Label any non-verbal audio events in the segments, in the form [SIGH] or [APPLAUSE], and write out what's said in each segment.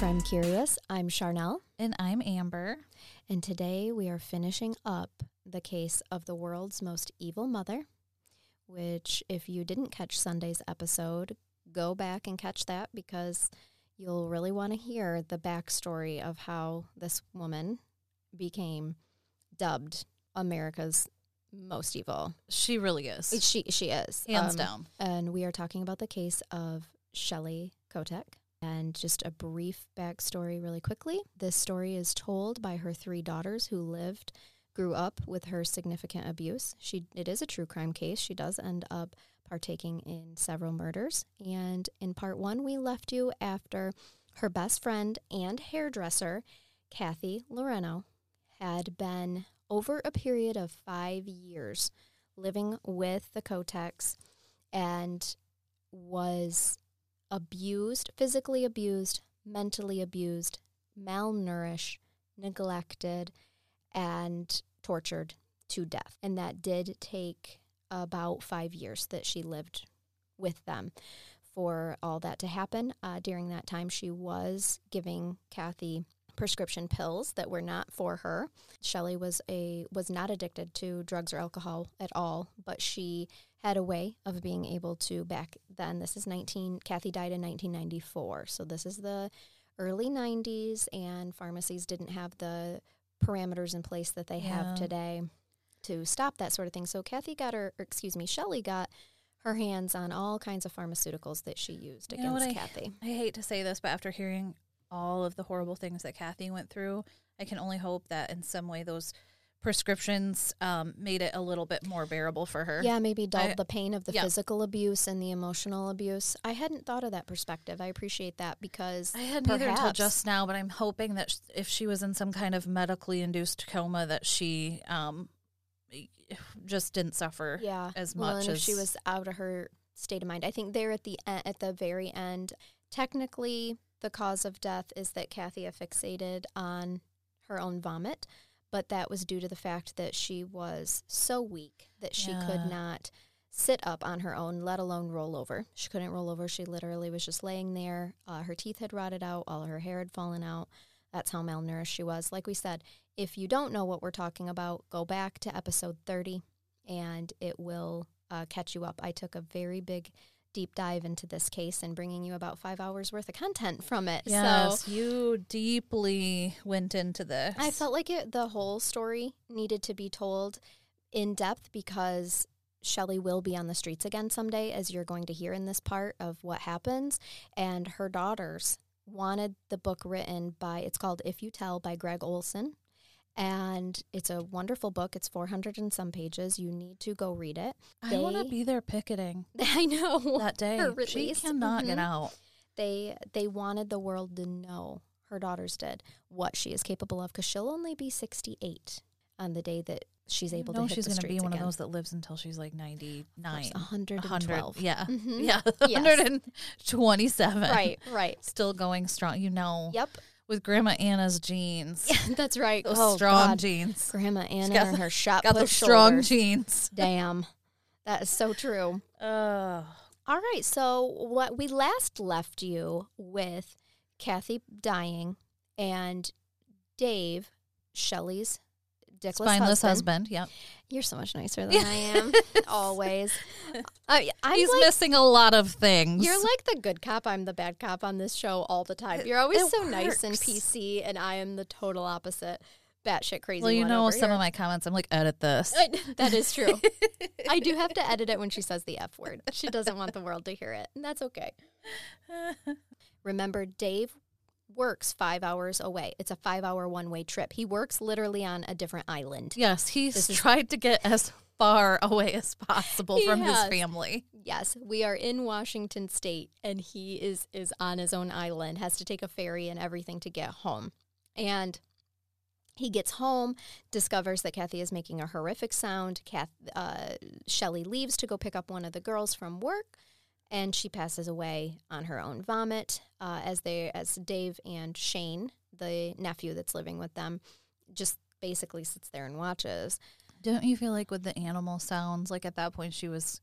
Crime Curious. I'm Charnel. And I'm Amber. And today we are finishing up the case of the world's most evil mother, which, if you didn't catch Sunday's episode, go back and catch that because you'll really want to hear the backstory of how this woman became dubbed America's most evil. She really is. She she is Hands um, down. And we are talking about the case of Shelley Knotek. And just a brief backstory, really quickly. This story is told by her three daughters who lived, grew up with her significant abuse. She it is a true crime case. She does end up partaking in several murders. And in part one, we left you after her best friend and hairdresser, Kathy Loreno, had been over a period of five years living with the Knoteks and was abused, physically abused, mentally abused, malnourished, neglected, and tortured to death. And that did take about five years that she lived with them for all that to happen. Uh, during that time, she was giving Kathy prescription pills that were not for her. Shelley was a was not addicted to drugs or alcohol at all, but she had a way of being able to back then this is 19 Kathy died in 1994. So this is the early 90s and pharmacies didn't have the parameters in place that they Yeah. have today to stop that sort of thing. So Kathy got her excuse me, Shelley got her hands on all kinds of pharmaceuticals that she used You against what I- Kathy. I hate to say this, but after hearing all of the horrible things that Kathy went through, I can only hope that in some way those prescriptions um, made it a little bit more bearable for her. Yeah, maybe dulled I- the pain of the yeah. physical abuse and the emotional abuse. I hadn't thought of that perspective. I appreciate that because I hadn't either until just now, but I'm hoping that if she was in some kind of medically induced coma, that she um, just didn't suffer yeah as well, much and as if she was out of her state of mind. I think there at the e- at the very end, technically the cause of death is that Kathy asphyxiated on her own vomit, but that was due to the fact that she was so weak that she Yeah. could not sit up on her own, let alone roll over. She couldn't roll over. She literally was just laying there. Uh, her teeth had rotted out, all her hair had fallen out. That's how malnourished she was. Like we said, if you don't know what we're talking about, go back to episode 30 and it will uh, catch you up. I took a very big deep dive into this case and bringing you about five hours worth of content from it. Yes, So you deeply went into this. I felt like it, the whole story needed to be told in depth because Shelly will be on the streets again someday, as you're going to hear in this part of what happens. And her daughters wanted the book written by, it's called If You Tell by Gregg Olsen. And it's a wonderful book. It's 400 and some pages. You need to go read it. I want to be there picketing [LAUGHS] I know. that day. [LAUGHS] She cannot get Mhm. out. they they wanted the world to know her daughters did what she is capable of because she'll only be 68 on the day that she's able no, to hit she's gonna be streets one of those that lives until she's like 99. 112 Yeah. Mhm. Yeah. [LAUGHS] Yes. 127. right right Still going strong. You know, yep with Grandma Anna's genes. yeah, [LAUGHS] that's right Those oh, strong God. genes. grandma anna got and her shot Got put those strong shoulders. genes. [LAUGHS] damn that is so true Oh. all right so what we last left you with kathy dying and dave shelley's dickless Spineless husband. husband. Yeah. You're so much nicer than I am. [LAUGHS] Always. [LAUGHS] I, I'm He's like, missing a lot of things. you're like the good cop. I'm the bad cop on this show all the time. You're always it so nice and. PC, and I am the total opposite. Batshit crazy. well, you know, some here. of my comments, I'm like, edit this. [LAUGHS] that is true. I do have to edit it when she says the F word. She doesn't want the world to hear it, and that's okay. Remember, Dave works five hours away. It's a five hour one way trip. He works literally on a different island. yes, he's This is- tried to get as far away as possible He from has. his family. Yes, we are in Washington State, and he is is on his own island. Has to take a ferry and everything to get home. And He gets home, discovers that Kathy is making a horrific sound. Kath, uh, Shelly leaves to go pick up one of the girls from work, and she passes away on her own vomit. Uh, as they, as Dave and Shane, the nephew that's living with them, just basically sits there and watches. Don't you feel like with the animal sounds, like at that point she was,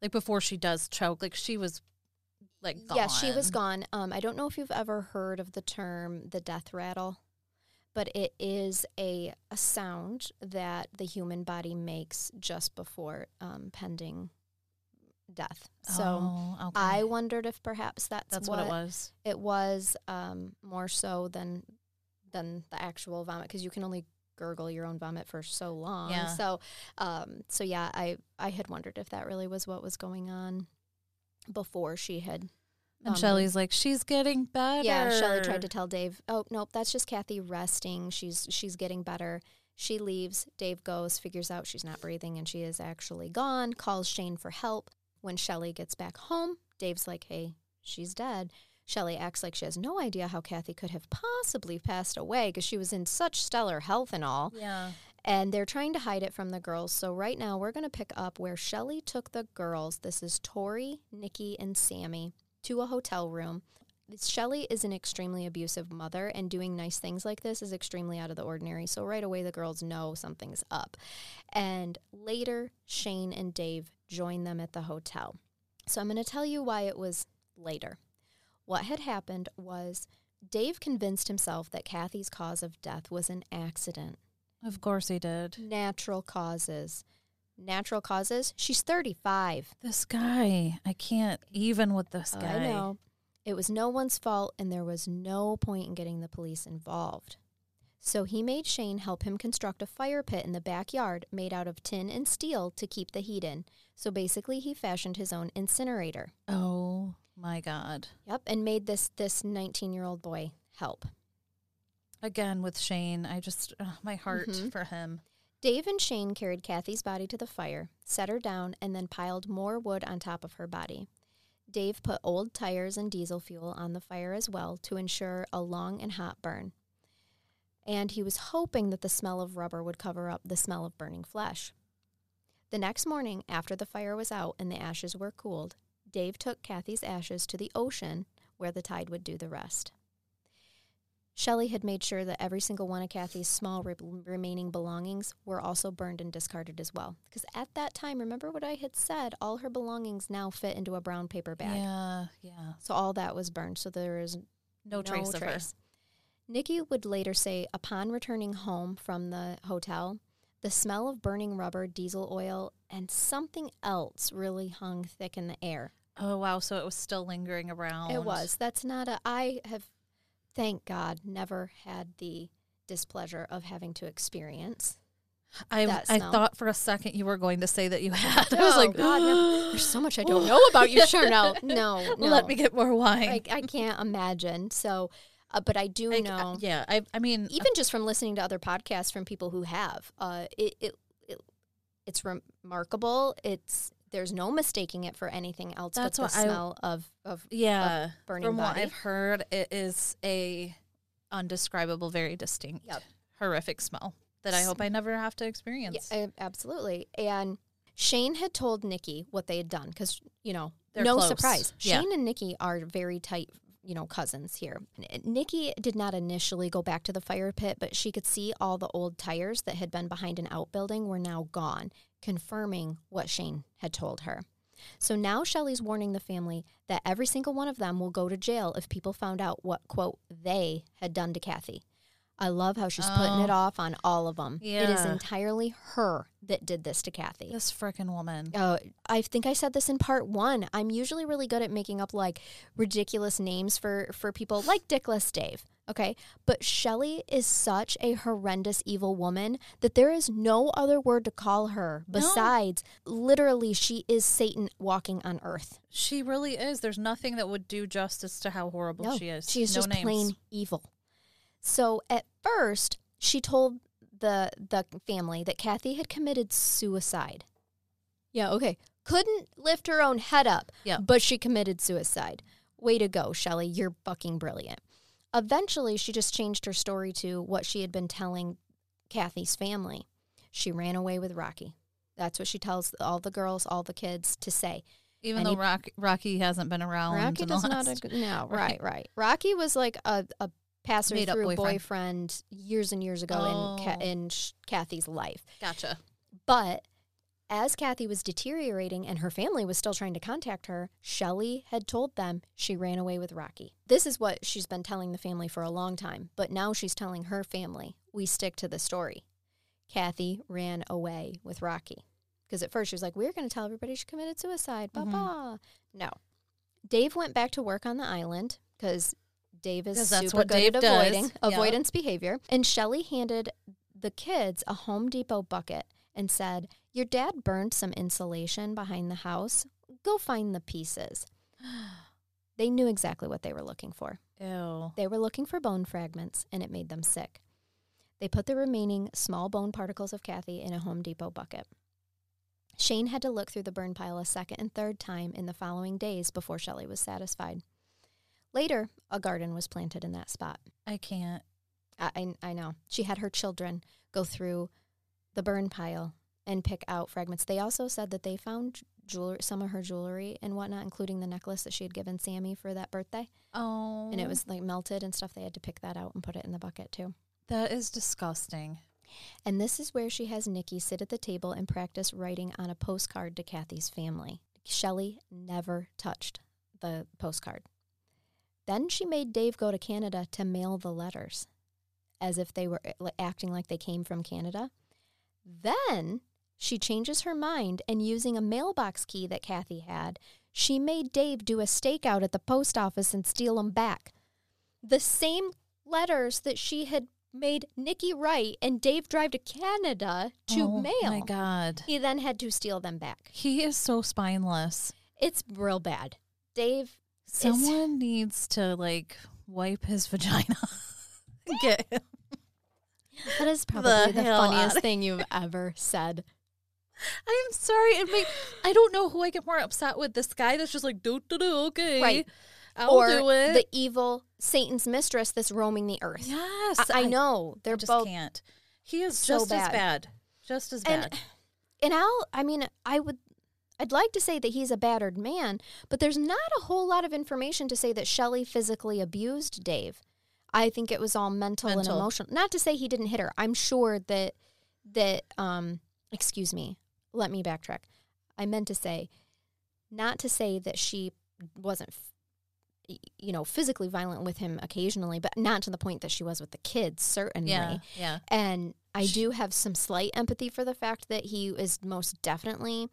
like before she does choke, like she was, like gone. Yeah, she was gone. Um, I don't know if you've ever heard of the term the death rattle, but it is a a sound that the human body makes just before um, pending death. So Oh, okay. I wondered if perhaps that's, that's what, it was. It was um, more so than than the actual vomit because you can only gurgle your own vomit for so long. Yeah. So, um, so yeah, I I had wondered if that really was what was going on before she had. And. Shelly's like, she's getting better. Yeah, Shelly tried to tell Dave, "Oh, nope, that's just Kathy resting. She's she's getting better." She leaves. Dave goes, figures out she's not breathing and she is actually gone. Calls Shane for help. When Shelly gets back home, Dave's like, "Hey, she's dead." Shelly acts like she has no idea how Kathy could have possibly passed away because she was in such stellar health and all. Yeah. And they're trying to hide it from the girls. So right now we're going to pick up where Shelly took the girls. This is Tori, Nikki, and Sammy to a hotel room. Shelly is an extremely abusive mother, and doing nice things like this is extremely out of the ordinary. So right away the girls know something's up. And later, Shane and Dave join them at the hotel. So I'm going to tell you why it was later. What had happened was Dave convinced himself that Kathy's cause of death was an accident Of course he did. natural causes. Natural causes? She's 35. This guy, I can't even with this guy. I know. It was no one's fault, and there was no point in getting the police involved. So he made Shane help him construct a fire pit in the backyard made out of tin and steel to keep the heat in. So basically, he fashioned his own incinerator. Oh my God. Yep, and made this this 19 year old boy help. Again with Shane, I just, my heart Mhm. for him. Dave and Shane carried Kathy's body to the fire, set her down, and then piled more wood on top of her body. Dave put old tires and diesel fuel on the fire as well to ensure a long and hot burn. And he was hoping that the smell of rubber would cover up the smell of burning flesh. The next morning, after the fire was out and the ashes were cooled, Dave took Kathy's ashes to the ocean where the tide would do the rest. Shelley had made sure that every single one of Kathy's small re- remaining belongings were also burned and discarded as well. Because at that time, remember what I had said? All her belongings now fit into a brown paper bag. Yeah, yeah. So all that was burned. So there is No, trace of her. Nikki would later say, upon returning home from the hotel, the smell of burning rubber, diesel oil, and something else really hung thick in the air. Oh wow, so it was still lingering around. It was. That's not a. I have, thank God, never had the displeasure of having to experience. I I thought for a second you were going to say that you had. I was oh, like, Oh, God, no. [GASPS] there's so much I don't know about you, Charnel. No, [LAUGHS] no. Let me get more wine. I, I can't imagine. So, uh, but I do Like, know. uh, yeah, I I mean, even just from listening to other podcasts from people who have uh it, it, it it's remarkable it's there's no mistaking it for anything else That's but the what I- smell of of yeah, burning from what. I've heard, it is a undescribable, very distinct, Yep. horrific smell that I hope I never have to experience. yeah, I- absolutely and Shane had told Nikki what they had done because you know They're no close. surprise Yeah. Shane and Nikki are very tight you know cousins here eh, Nikki did not initially go back to the fire pit but she could see all the old tires that had been behind an outbuilding were now gone confirming what Shane had told her So now Shelley's warning the family that every single one of them will go to jail if people found out what, quote, they had done to Kathy. I love how she's putting Oh. it off on all of them. It is entirely her that did this to Kathy. this freaking woman. Uh, I think I said this in part one. I'm usually really good at making up like ridiculous names for for people like Dickless Dave. Okay, but Shelley is such a horrendous evil woman that there is no other word to call her besides literally she is Satan walking on earth. She really is. There's nothing that would do justice to how horrible No, she is. She is no just names. plain evil. So at first, she told the the family that Kathy had committed suicide. Yeah, okay. Couldn't lift her own head up, Yeah. but she committed suicide. Way to go, Shelley. You're fucking brilliant. Eventually, she just changed her story to what she had been telling Kathy's family. She ran away with Rocky. That's what she tells all the girls, all the kids to say. Even though he- Rock, Rocky hasn't been around. Rocky does not. Ag- no, [LAUGHS] right, Right. right. Rocky was like a, a passer through boyfriend. boyfriend. years and years ago in Oh. in Sh- Kathy's life. Gotcha. But as Kathy was deteriorating and her family was still trying to contact her, Shelley had told them she ran away with Rocky. This is what she's been telling the family for a long time, but now she's telling her family, we stick to the story. Kathy ran away with Rocky. Because at first she was like, we're going to tell everybody she committed suicide. Mhm. ba. No. Dave went back to work on the island because Dave is super what good Dave at avoiding Yep. avoidance behavior. And Shelley handed the kids a Home Depot bucket and said, Your dad burned some insulation behind the house. Go find the pieces. [GASPS] They knew exactly what they were looking for. Ew. They were looking for bone fragments, and it made them sick. They put the remaining small bone particles of Kathy in a Home Depot bucket. Shane had to look through the burn pile a second and third time in the following days before Shelley was satisfied. Later, a garden was planted in that spot. I can't. I, I, I know. She had her children go through the burn pile and pick out fragments. They also said that they found jewelry, some of her jewelry and whatnot, including the necklace that she had given Sammy for that birthday. Oh. And it oh. was like melted and stuff. They had to pick that out and put it in the bucket too. That is disgusting. And this is where she has Nikki sit at the table and practice writing on a postcard to Kathy's family. Shelley never touched the postcard. Then she made Dave go to Canada to mail the letters as if they were uh, acting like they came from Canada. Then she changes her mind and using a mailbox key that Kathy had, she made Dave do a stakeout at the post office and steal them back. The same letters that she had made Nikki write and Dave drive to Canada to oh, mail. my God. He then had to steal them back. He is so spineless. It's real bad. Dave Someone needs to like wipe his [LAUGHS] vagina. Get him. that is probably the, hell funniest thing you've ever said. I'm sorry. It make, I don't know who I get more upset with. This guy that's just like, do, do, do, okay. Right. I'll or do it. the evil Satan's mistress that's roaming the earth. yes. I, I know. They're I just both can't. He is so just as bad. bad. Just as and bad. and I'll I mean I would I'd like to say that he's a battered man, but there's not a whole lot of information to say that Shelley physically abused Dave. I think it was all mental, and emotional. Not to say he didn't hit her. I'm sure that that um excuse me. Let me backtrack. I meant to say not to say that she wasn't you know physically violent with him occasionally, but not to the point that she was with the kids certainly. yeah. Yeah. And I do have some slight empathy for the fact that he is most definitely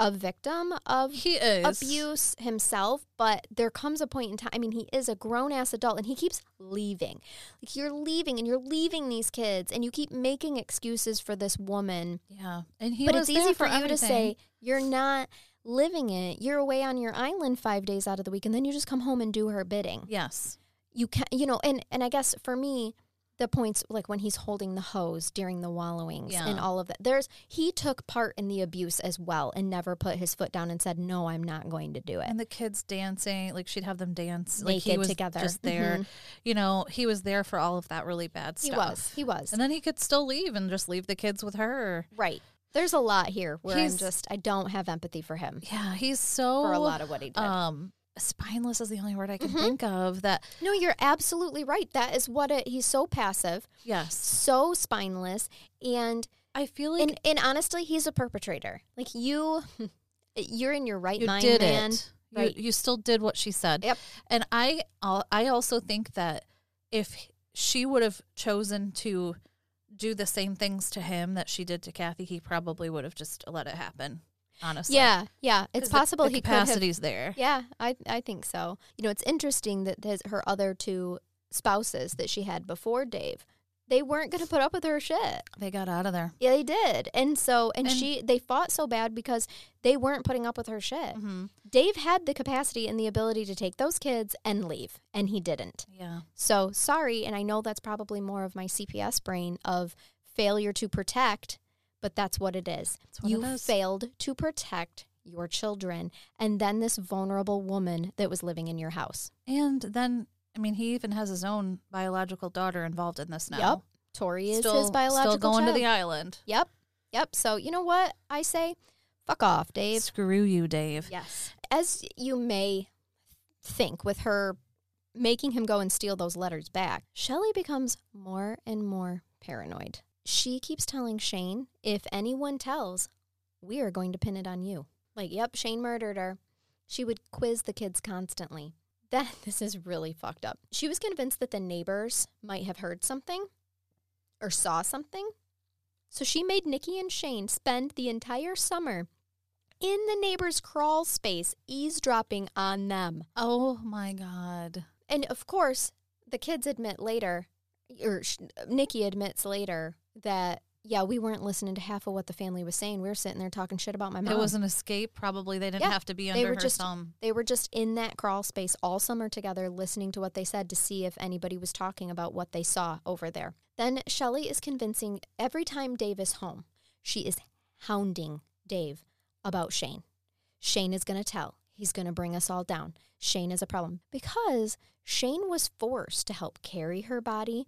a victim of He is. abuse himself, but there comes a point in time. I mean, he is a grown ass adult and he keeps leaving. Like, you're leaving and you're leaving these kids and you keep making excuses for this woman. Yeah. And he but it's easy there for, you to say, you're not living it. You're away on your island five days out of the week and then you just come home and do her bidding Yes. you can not you know and and i guess for me the points like when he's holding the hose during the wallowings and all of that there's he took part in the abuse as well and never put his foot down and said no i'm not going to do it And the kids dancing, like she'd have them dance like he Naked was together. just there. Mhm. You know, he was there for all of that really bad stuff. he was he was And then he could still leave and just leave the kids with her. right there's a lot here where i'm He's- just i don't have empathy for him Yeah, he's so for a lot of what he did um spineless is the only word I can Mhm. think of that no you're absolutely right that is what it he's so passive yes. so spineless and I feel like and, and honestly he's a perpetrator like you [LAUGHS] you're in your right you mind did man it. Right. You, you still did what she said. Yep. And I I also think that if she would have chosen to do the same things to him that she did to Kathy, he probably would have just let it happen. Honestly. Yeah, yeah. it's possible the he could have. there. Yeah, I I think so. You know, it's interesting that his, her other two spouses that she had before Dave, they weren't going to put up with her shit. They got out of there. Yeah, they did, and so and, And- she they fought so bad because they weren't putting up with her shit. Mm-hmm. Dave had the capacity and the ability to take those kids and leave, and he didn't. Yeah. So sorry, and I know that's probably more of my CPS brain of failure to protect, but that's what it is. You it failed to protect your children, and then this vulnerable woman that was living in your house. And then, I mean, he even has his own biological daughter involved in this now. Yep. Tori is still, his biological still going child. to the island. Yep. Yep. So you know what I say? Fuck off, Dave. Screw you, Dave. Yes. As you may think with her making him go and steal those letters back, Shelley becomes more and more paranoid. She keeps telling Shane, if anyone tells, we are going to pin it on you. Like, yep, Shane murdered her. She would quiz the kids constantly. [LAUGHS] That this is really fucked up. She was convinced that the neighbors might have heard something or saw something. So she made Nikki and Shane spend the entire summer in the neighbor's crawl space, eavesdropping on them. Oh my god. And of course, the kids admit later, or Nikki admits later, that, yeah, we weren't listening to half of what the family was saying. We were sitting there talking shit about my mom. It was an escape. Probably they didn't Yeah, have to be they under were her just- thumb. They were just in that crawl space all summer together, listening to what they said to see if anybody was talking about what they saw over there. Then Shelley is convincing every time Dave is home, she is hounding Dave about Shane. Shane is going to tell. He's going to bring us all down. Shane is a problem because Shane was forced to help carry her body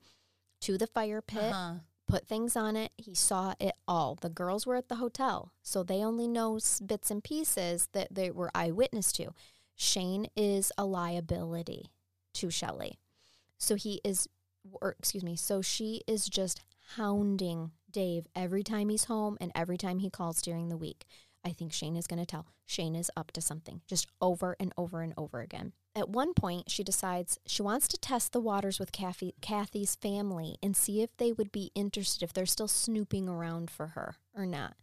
to the fire pit Uh-huh. Put things on it. He saw it all. The girls were at the hotel, so they only know bits and pieces that they were eyewitness to. Shane is a liability to Shelley. So he is, or excuse me, so she is just hounding Dave every time he's home and every time he calls during the week. I think Shane is going to tell. Shane is up to something, just over and over and over again. At one point, she decides she wants to test the waters with Kathy, Kathy's family and see if they would be interested, if they're still snooping around for her or not.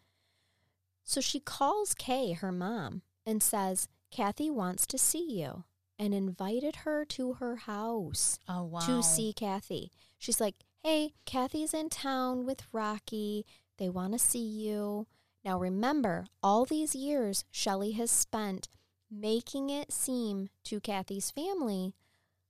So she calls Kay, her mom, and says, Kathy wants to see you, and invited her to her house Oh wow. to see Kathy. She's like, hey, Kathy's in town with Rocky. They want to see you. Now remember, all these years Shelley has spent making it seem to Kathy's family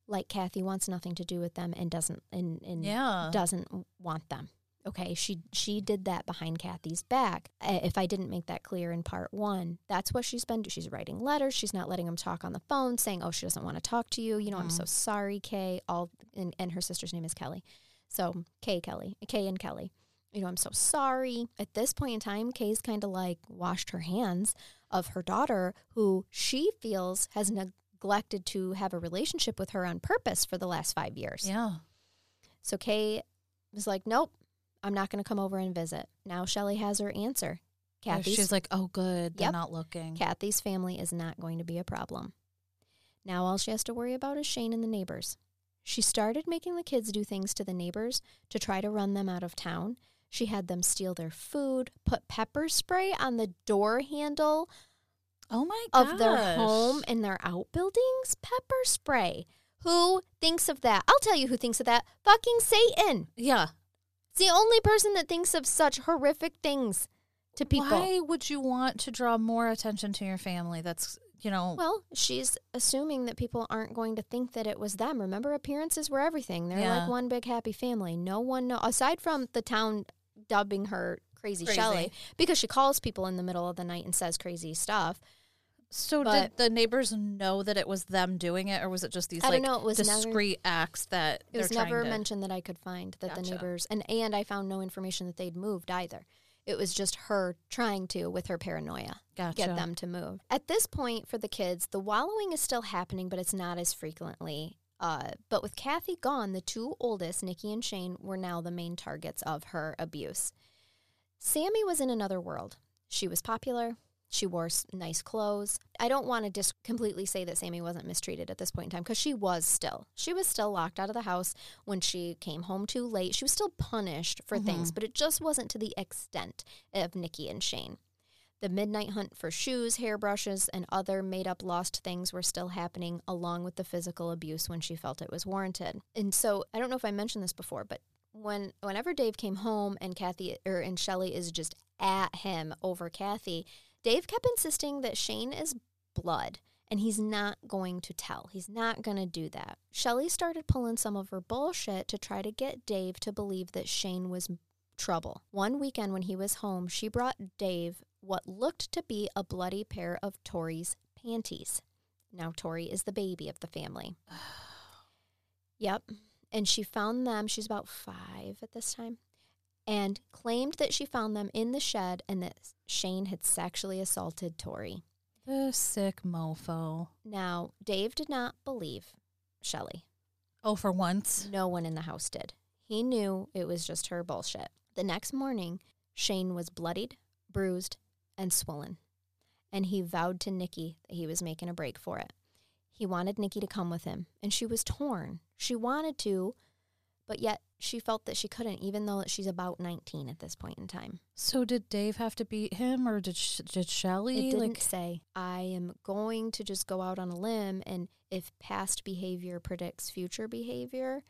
like Kathy wants nothing to do with them and doesn't and, and Yeah. doesn't want them. Okay, she she did that behind Kathy's back. If I didn't make that clear in part one, that's what she's been. Doing. She's writing letters. She's not letting him talk on the phone, saying, "Oh, she doesn't want to talk to you." You know, I'm so mm. sorry, Kay. All and, and her sister's name is Kelly, so Kay Kelly, Kay and Kelly. You know, I'm so sorry. At this point in time, Kay's kind of like washed her hands of her daughter, who she feels has neglected to have a relationship with her on purpose for the last five years. Yeah. So Kay was like, nope, I'm not going to come over and visit. Now Shelly has her answer. Kathy's, She's like, oh, good. They're Yep. not looking. Kathy's family is not going to be a problem. Now all she has to worry about is Shane and the neighbors. She started making the kids do things to the neighbors to try to run them out of town. She had them steal their food, put pepper spray on the door handle oh my god. of their home and their outbuildings. Pepper spray. Who thinks of that? I'll tell you who thinks of that. Fucking Satan. Yeah. It's the only person that thinks of such horrific things to people. Why would you want to draw more attention to your family? That's you know. Well, she's assuming that people aren't going to think that it was them. Remember, appearances were everything. They're Yeah. like one big happy family. No one know aside from the town dubbing her crazy, Crazy. Shelley because she calls people in the middle of the night and says crazy stuff. so but- did the neighbors know that it was them doing it, or was it just these I like don't know. It was never discreet acts that It was never to? mentioned that I could find that the neighbors and and I found no information that they'd moved either. It was just her trying to with her paranoia Gotcha. get them to move. At this point for the kids, the wallowing is still happening, but it's not as frequently. Uh, but with Kathy gone, the two oldest, Nikki and Shane, were now the main targets of her abuse. Sammy was in another world. She was popular. She wore nice clothes. I don't want to just completely say that Sammy wasn't mistreated at this point in time because she was still. She was still locked out of the house when she came home too late. She was still punished for things, but it just wasn't to the extent of Nikki and Shane. The midnight hunt for shoes, hairbrushes, and other made up lost things were still happening, along with the physical abuse when she felt it was warranted. And so I don't know if I mentioned this before, but when whenever Dave came home and Kathy or and Shelly is just at him over Kathy, Dave kept insisting that Shane is blood and he's not going to tell. He's not going to do that. Shelly started pulling some of her bullshit to try to get Dave to believe that Shane was trouble. One weekend when he was home, she brought Dave what looked to be a bloody pair of Tori's panties. Now, Tori is the baby of the family. [SIGHS] Yep. and she found them. She's about five at this time, and claimed that she found them in the shed and that Shane had sexually assaulted Tori. The sick mofo. Now, Dave did not believe Shelley. Oh, for once. No one in the house did. He knew it was just her bullshit. The next morning, Shane was bloodied, bruised, and swollen, and he vowed to Nikki that he was making a break for it. He wanted Nikki to come with him, and she was torn. She wanted to, but yet she felt that she couldn't, even though she's about 19 at this point in time. So did Dave have to beat him, or did Sh- did Shelly It didn't like? say, I am going to just go out on a limb, and if past behavior predicts future behavior,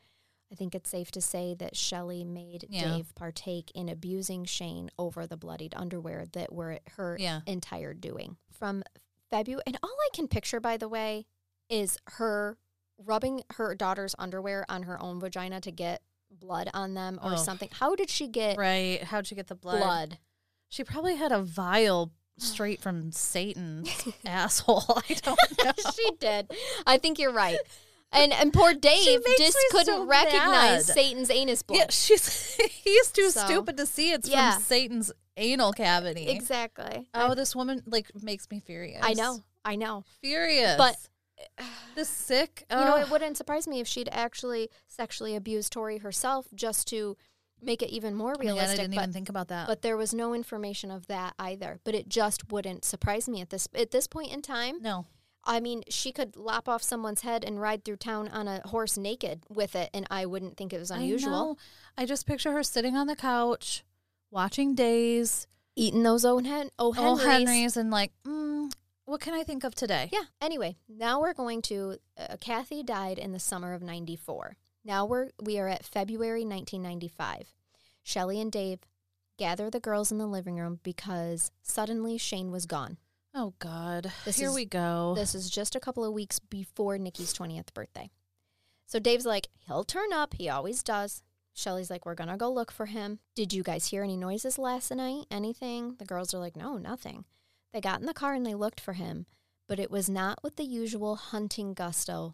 I think it's safe to say that Shelley made Yeah. Dave partake in abusing Shane over the bloodied underwear that were her Yeah. entire doing. From February, and all I can picture, by the way, is her rubbing her daughter's underwear on her own vagina to get blood on them or Oh. something. How did she get Right? How'd she get the blood? blood? She probably had a vial straight from Satan's [LAUGHS] asshole. [LAUGHS] I don't know. [LAUGHS] she did. I think you're right. And and poor Dave just couldn't so recognize mad. Satan's anus blood. Yeah, she's [LAUGHS] he's too So, stupid to see it's yeah. from Satan's anal cavity. Exactly. Oh, this woman like makes me furious. I know. I know. furious. But [SIGHS] the sick. [SIGHS] you know, it wouldn't surprise me if she'd actually sexually abused Tori herself just to make it even more Oh God, I realistic. didn't but even think about that. but there was no information of that either. But it just wouldn't surprise me at this at this point in time. no, I mean, she could lop off someone's head and ride through town on a horse naked with it, and I wouldn't think it was unusual. I, know. I just picture her sitting on the couch watching Days, Eating those O. Hen- o. oh Henrys. Henry's, and like, mm, what can I think of today? Yeah. Anyway, now we're going to uh, Kathy died in the summer of 94. Now we're we are at February 1995. Shelley and Dave gather the girls in the living room because suddenly Shane was gone. Oh God, This here is- we go. This is just a couple of weeks before Nikki's 20th birthday. So Dave's like, he'll turn up. He always does. Shelly's like, we're going to go look for him. Did you guys hear any noises last night? Anything? The girls are like, no, nothing. They got in the car and they looked for him, but it was not with the usual hunting gusto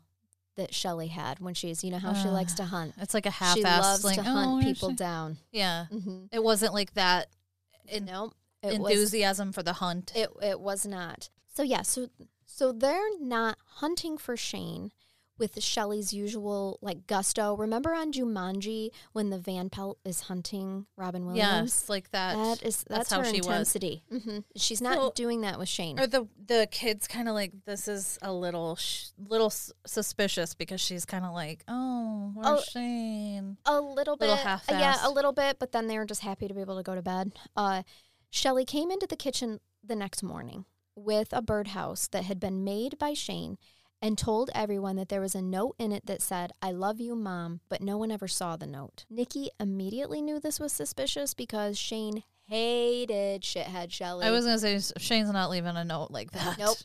that Shelly had when she's, you know how she Uh, likes to hunt. it's like a half-assed loves like, to oh, hunt people Shane. down. Yeah, Mm-hmm. it wasn't like that en- no, it was enthusiasm for the hunt. It it was not. So yeah, so so they're not hunting for Shane with Shelley's usual like gusto. Remember on Jumanji when the Van Pelt is hunting Robin Williams? yes, like that. That is that's, that's how she was. intensity. hmm She's not So- doing that with Shane. Or the the kids kind of like this is a little sh- little s- suspicious because she's kind of like, oh, where's Oh, Shane? a little bit, little yeah, a little bit. But then they were just happy to be able to go to bed. Uh, Shelley came into the kitchen the next morning with a birdhouse that had been made by Shane and told everyone that there was a note in it that said, I love you, mom, but no one ever saw the note. Nikki immediately knew this was suspicious because Shane hated shithead Shelley. I was gonna say Shane's not leaving a note like that. Nope.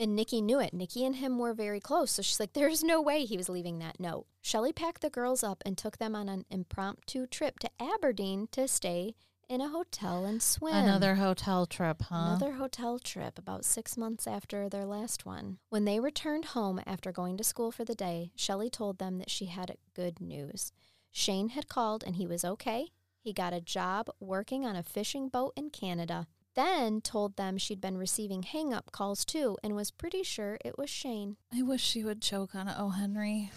And Nikki knew it. Nikki and him were very close. So she's like, there's no way he was leaving that note. Shelley packed the girls up and took them on an impromptu trip to Aberdeen to stay in a hotel and swim. Another hotel trip, huh? Another hotel trip about six months after their last one. When they returned home after going to school for the day, Shelley told them that she had good news. Shane had called and he was okay. He got a job working on a fishing boat in Canada. Then told them she'd been receiving hang up calls too and was pretty sure it was Shane. I wish she would choke on. Oh, Henry,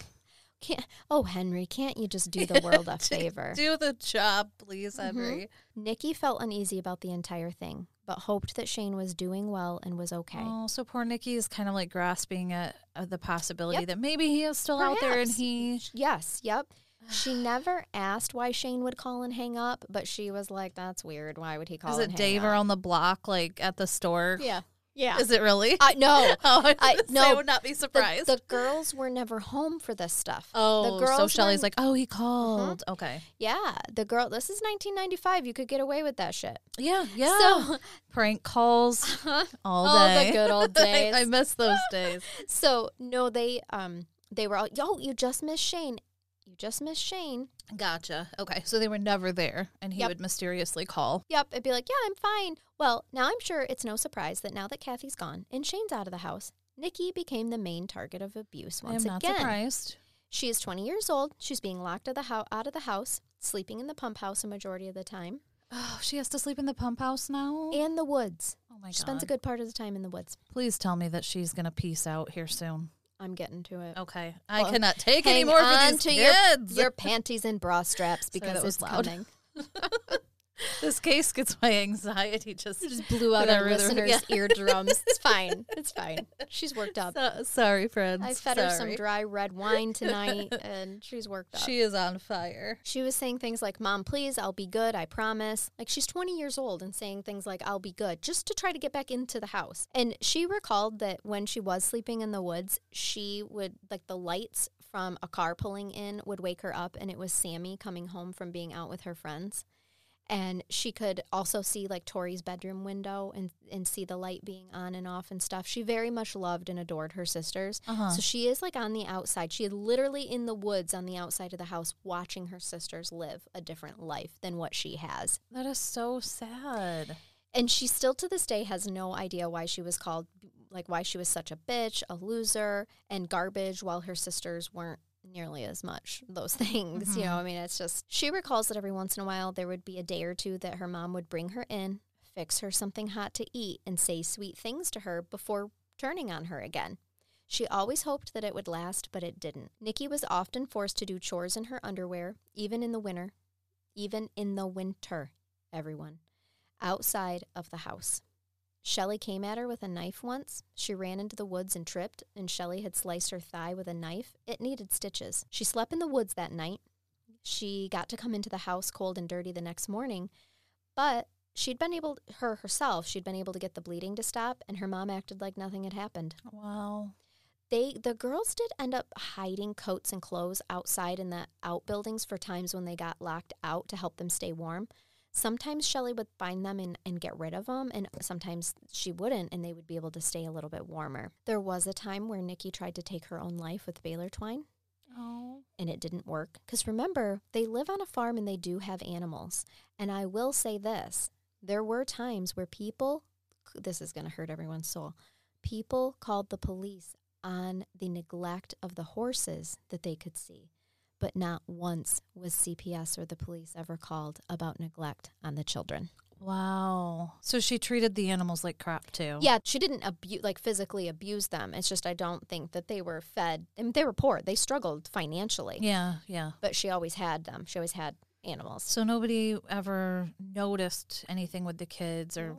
Can't, oh, Henry, can't you just do the [LAUGHS] world a [LAUGHS] favor? do the job, please, Mhm. Henry. Nikki felt uneasy about the entire thing, but hoped that Shane was doing well and was okay. Oh, so poor Nikki is kind of like grasping at, at the possibility Yep. that maybe he is still out there and he. Yes, yep. She never asked why Shane would call and hang up, but she was like, "That's weird. Why would he call?" Is it Dave up? around the block, like at the store? Yeah, yeah. Is it really? I no. [LAUGHS] oh, I, I- was gonna say, no, I would not be surprised. the girls were never home for this stuff. oh, the girls so Shelly's like, oh, he called. Okay. yeah, the girl. This is 1995. You could get away with that shit. Yeah, yeah. So, [LAUGHS] Prank calls [LAUGHS] all the day. good old I- days. I, miss those days. so no, they um they were all, yo, you just missed Shane. You just missed Shane. Gotcha. Okay, so they were never there, and he Yep. would mysteriously call. Yep, it'd be like, yeah, I'm fine. Well, now I'm sure it's no surprise that now that Kathy's gone and Shane's out of the house, Nikki became the main target of abuse once again. I'm not again. surprised. She is 20 years old. She's being locked out of, the hou- out of the house, sleeping in the pump house a majority of the time, Oh, she has to sleep in the pump house now. and the woods. oh my she god! spends a good part of the time in the woods. Please tell me that she's gonna peace out here soon. I'm getting to it. Okay, I Well, cannot take any more for these to your, kids. your panties and bra straps because was it's loud. coming. [LAUGHS] this case gets my anxiety just. Just blew out our listeners' yeah. eardrums. It's [LAUGHS] fine. It's fine. She's worked up. So- sorry, friends. I fed her some dry red wine tonight, [LAUGHS] and she's worked up. She is on fire. She was saying things like, Mom, please, I'll be good, I promise. Like, she's 20 years old and saying things like, I'll be good, just to try to get back into the house. And she recalled that when she was sleeping in the woods, she would, like, the lights from a car pulling in would wake her up, and it was Sammy coming home from being out with her friends. And she could also see like Tori's bedroom window and, and see the light being on and off and stuff. She very much loved and adored her sisters. Uh-huh. So she is like on the outside. She is literally in the woods on the outside of the house watching her sisters live a different life than what she has. That is so sad. And she still to this day has no idea why she was called, like, why she was such a bitch, a loser, and garbage while her sisters weren't nearly as much those [LAUGHS] things. You know, mm-hmm. I mean, it's just, she recalls that every once in a while there would be a day or two that her mom would bring her in, fix her something hot to eat, and say sweet things to her before turning on her again. She always hoped that it would last, but it didn't. Nikki was often forced to do chores in her underwear, even in the winter. Even in the winter, everyone outside of the house. Shelley came at her with a knife once. She ran into the woods and tripped, and Shelley had sliced her thigh with a knife. It needed stitches. She slept in the woods that night. She got to come into the house cold and dirty the next morning, but she'd been able, her herself, she'd been able to get the bleeding to stop, and her mom acted like nothing had happened. Wow. They, the girls did end up hiding coats and clothes outside in the outbuildings for times when they got locked out to help them stay warm. Sometimes Shelley would find them and, and get rid of them, and sometimes she wouldn't, and they would be able to stay a little bit warmer. There was a time where Nikki tried to take her own life with baler twine, Oh. and it didn't work. Because remember, they live on a farm and they do have animals. And I will say this there were times where people, this is going to hurt everyone's soul, people called the police on the neglect of the horses that they could see. But not once was CPS or the police ever called about neglect on the children. Wow. So she treated the animals like crap too. Yeah, she didn't abuse, like physically abuse them. It's just I don't think that they were fed. I mean, they were poor. They struggled financially. Yeah. Yeah. but she always had them. She always had animals. So nobody ever noticed anything with the kids or,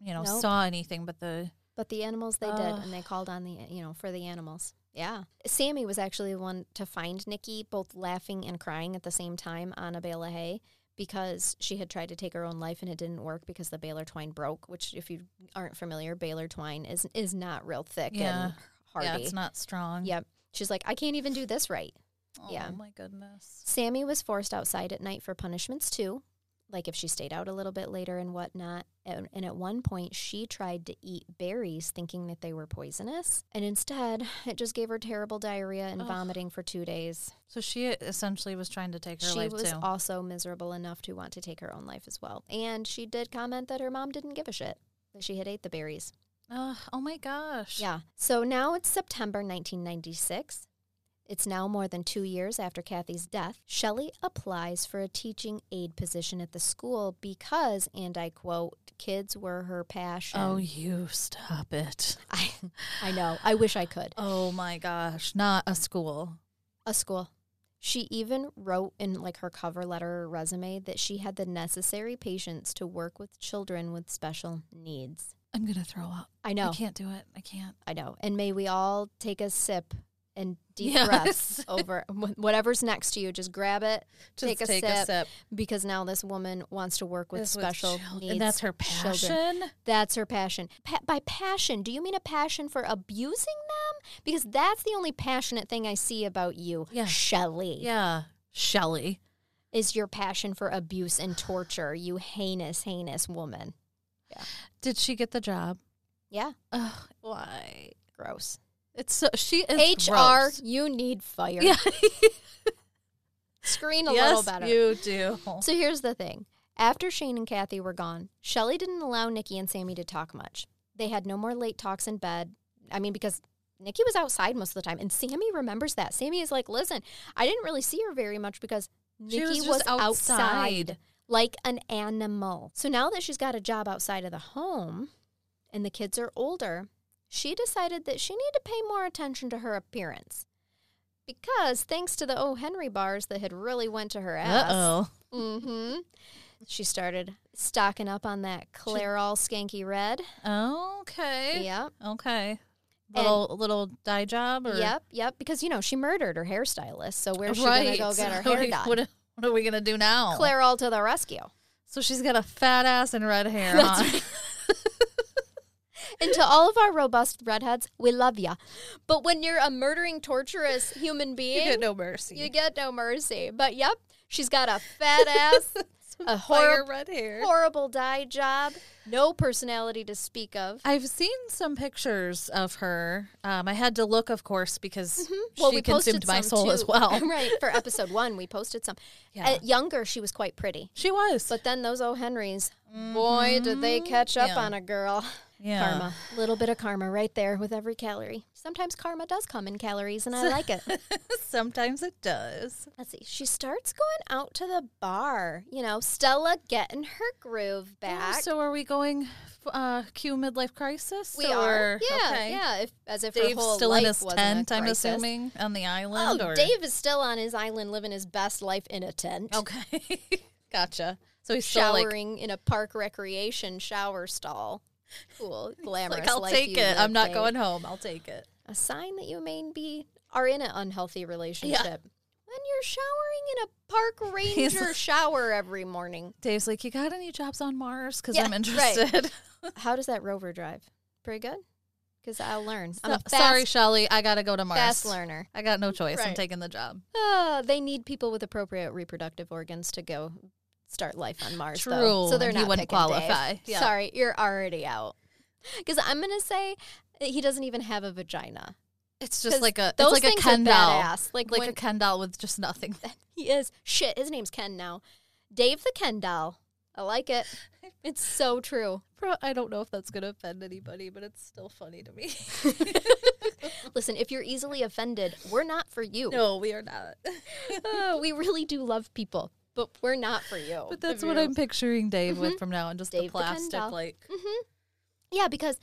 you know, Nope. saw anything but the. But the animals they did, and they called on the you know for the animals. Yeah, Sammy was actually the one to find Nikki, both laughing and crying at the same time on a bale of hay because she had tried to take her own life and it didn't work because the baler twine broke. Which, if you aren't familiar, baler twine is is not real thick Yeah. and hardy. Yeah, it's not strong. Yep. She's like, I can't even do this right. Oh Yeah. my goodness. Sammy was forced outside at night for punishments too, like if she stayed out a little bit later and whatnot. And, and at one point, she tried to eat berries thinking that they were poisonous. And instead, it just gave her terrible diarrhea and Ugh. vomiting for two days. So she essentially was trying to take her she life too. She was also miserable enough to want to take her own life as well. And she did comment that her mom didn't give a shit, that she had ate the berries. Ugh, oh my gosh. Yeah. So now it's September 1996. It's now more than two years after Kathy's death. Shelley applies for a teaching aide position at the school because, and I quote, kids were her passion. Oh, you stop it. I, I know. I wish I could. Oh my gosh. Not a school. A school. She even wrote in like her cover letter or resume that she had the necessary patience to work with children with special needs. I'm going to throw up. I know. I can't do it. I can't. I know. And may we all take a sip and deep Yes. breaths [LAUGHS] over whatever's next to you. Just grab it, Just take, a, sip, because now this woman wants to work with This special needs. And that's her children. passion. That's her passion. Pa- by passion, do you mean a passion for abusing them? Because that's the only passionate thing I see about you, Yeah. Shelley. Yeah. Shelly. Is your passion for abuse and torture, you heinous, heinous woman. Did she get the job? Yeah, Ugh, why? gross. It's so she is HR, gross. you need fire. Yeah. [LAUGHS] Screen a yes, little better. you do. So here's the thing. After Shane and Kathy were gone, Shelly didn't allow Nikki and Sammy to talk much. They had no more late talks in bed. I mean, because Nikki was outside most of the time. And Sammy remembers that. Sammy is like, listen, I didn't really see her very much because She Nikki was was, outside. outside. like an animal. So now that she's got a job outside of the home and the kids are older, she decided that she needed to pay more attention to her appearance. Because thanks to the O. Henry bars that had really went to her ass, Uh-oh. hmm she started stocking up on that Clairol skanky red. Okay. Yep. Okay. Little little dye job or Yep, yep. Because you know she murdered her hairstylist, so where's she right. gonna go [LAUGHS] get her hair done? What, what are we gonna do now? Clairol to the rescue. So she's got a fat ass and red hair. [LAUGHS] That's huh? And to all of our robust redheads, we love ya. But when you're a murdering, torturous human being, You get no mercy. you get no mercy. But yep, she's got a fat ass, [LAUGHS] a horrible red hair. horrible dye job, no personality to speak of. I've seen some pictures of her. Um, I had to look, of course, because Mm-hmm. Well, she we consumed my some soul as well. [LAUGHS] right for [LAUGHS] episode one, we posted some. Yeah. Uh, younger, she was quite pretty, She was. but then those O Henrys, boy, did they catch up Mm-hmm. Yeah. on a girl. Yeah. Karma, A little bit of karma right there with every calorie. Sometimes karma does come in calories, and I [LAUGHS] like it. Sometimes it does. Let's see. She starts going out to the bar. You know, Stella getting her groove back. Oh, so are we going uh, cue midlife crisis? we or- are. Yeah, okay. yeah. If, as if her Dave's whole still in his tent, I'm assuming, on the island. Oh, or? Dave is still on his island living his best life in a tent. Okay. [LAUGHS] gotcha. So he's still like, Showering in a park recreation shower stall. Cool, glamorous like I'll take it. I'm not Dave. going home. I'll take it. A sign that you may be are in an unhealthy relationship. When you're showering in a park [LAUGHS] ranger shower every morning. Dave's like, you got any jobs on Mars? Because Yeah, I'm right. interested. [LAUGHS] How does that rover drive? Pretty good? Because I'll learn. I'm So- fast, sorry, Shelly. I got to go to Mars. fast learner. I got no choice. I'm taking the job. Uh, they need people with appropriate reproductive organs to go start life on Mars. though. True, So they're he not wouldn't picking Dave. qualify. Yeah. Sorry, you're already out. Because I'm gonna say he doesn't even have a vagina. It's just like a those it's like a Ken doll. badass. Like, Like when a Ken doll with just nothing. [LAUGHS] he is shit. His name's Ken now. Dave the Ken doll. I like it. [LAUGHS] It's so true. I don't know if that's gonna offend anybody, but it's still funny to me. [LAUGHS] Listen, if you're easily offended, we're not for you. no, we are not. Uh, we really do love people, but we're not for you. But that's what I'm picturing Dave with from now on, just Mm-hmm. Dave the plastic like Mhm. Yeah, because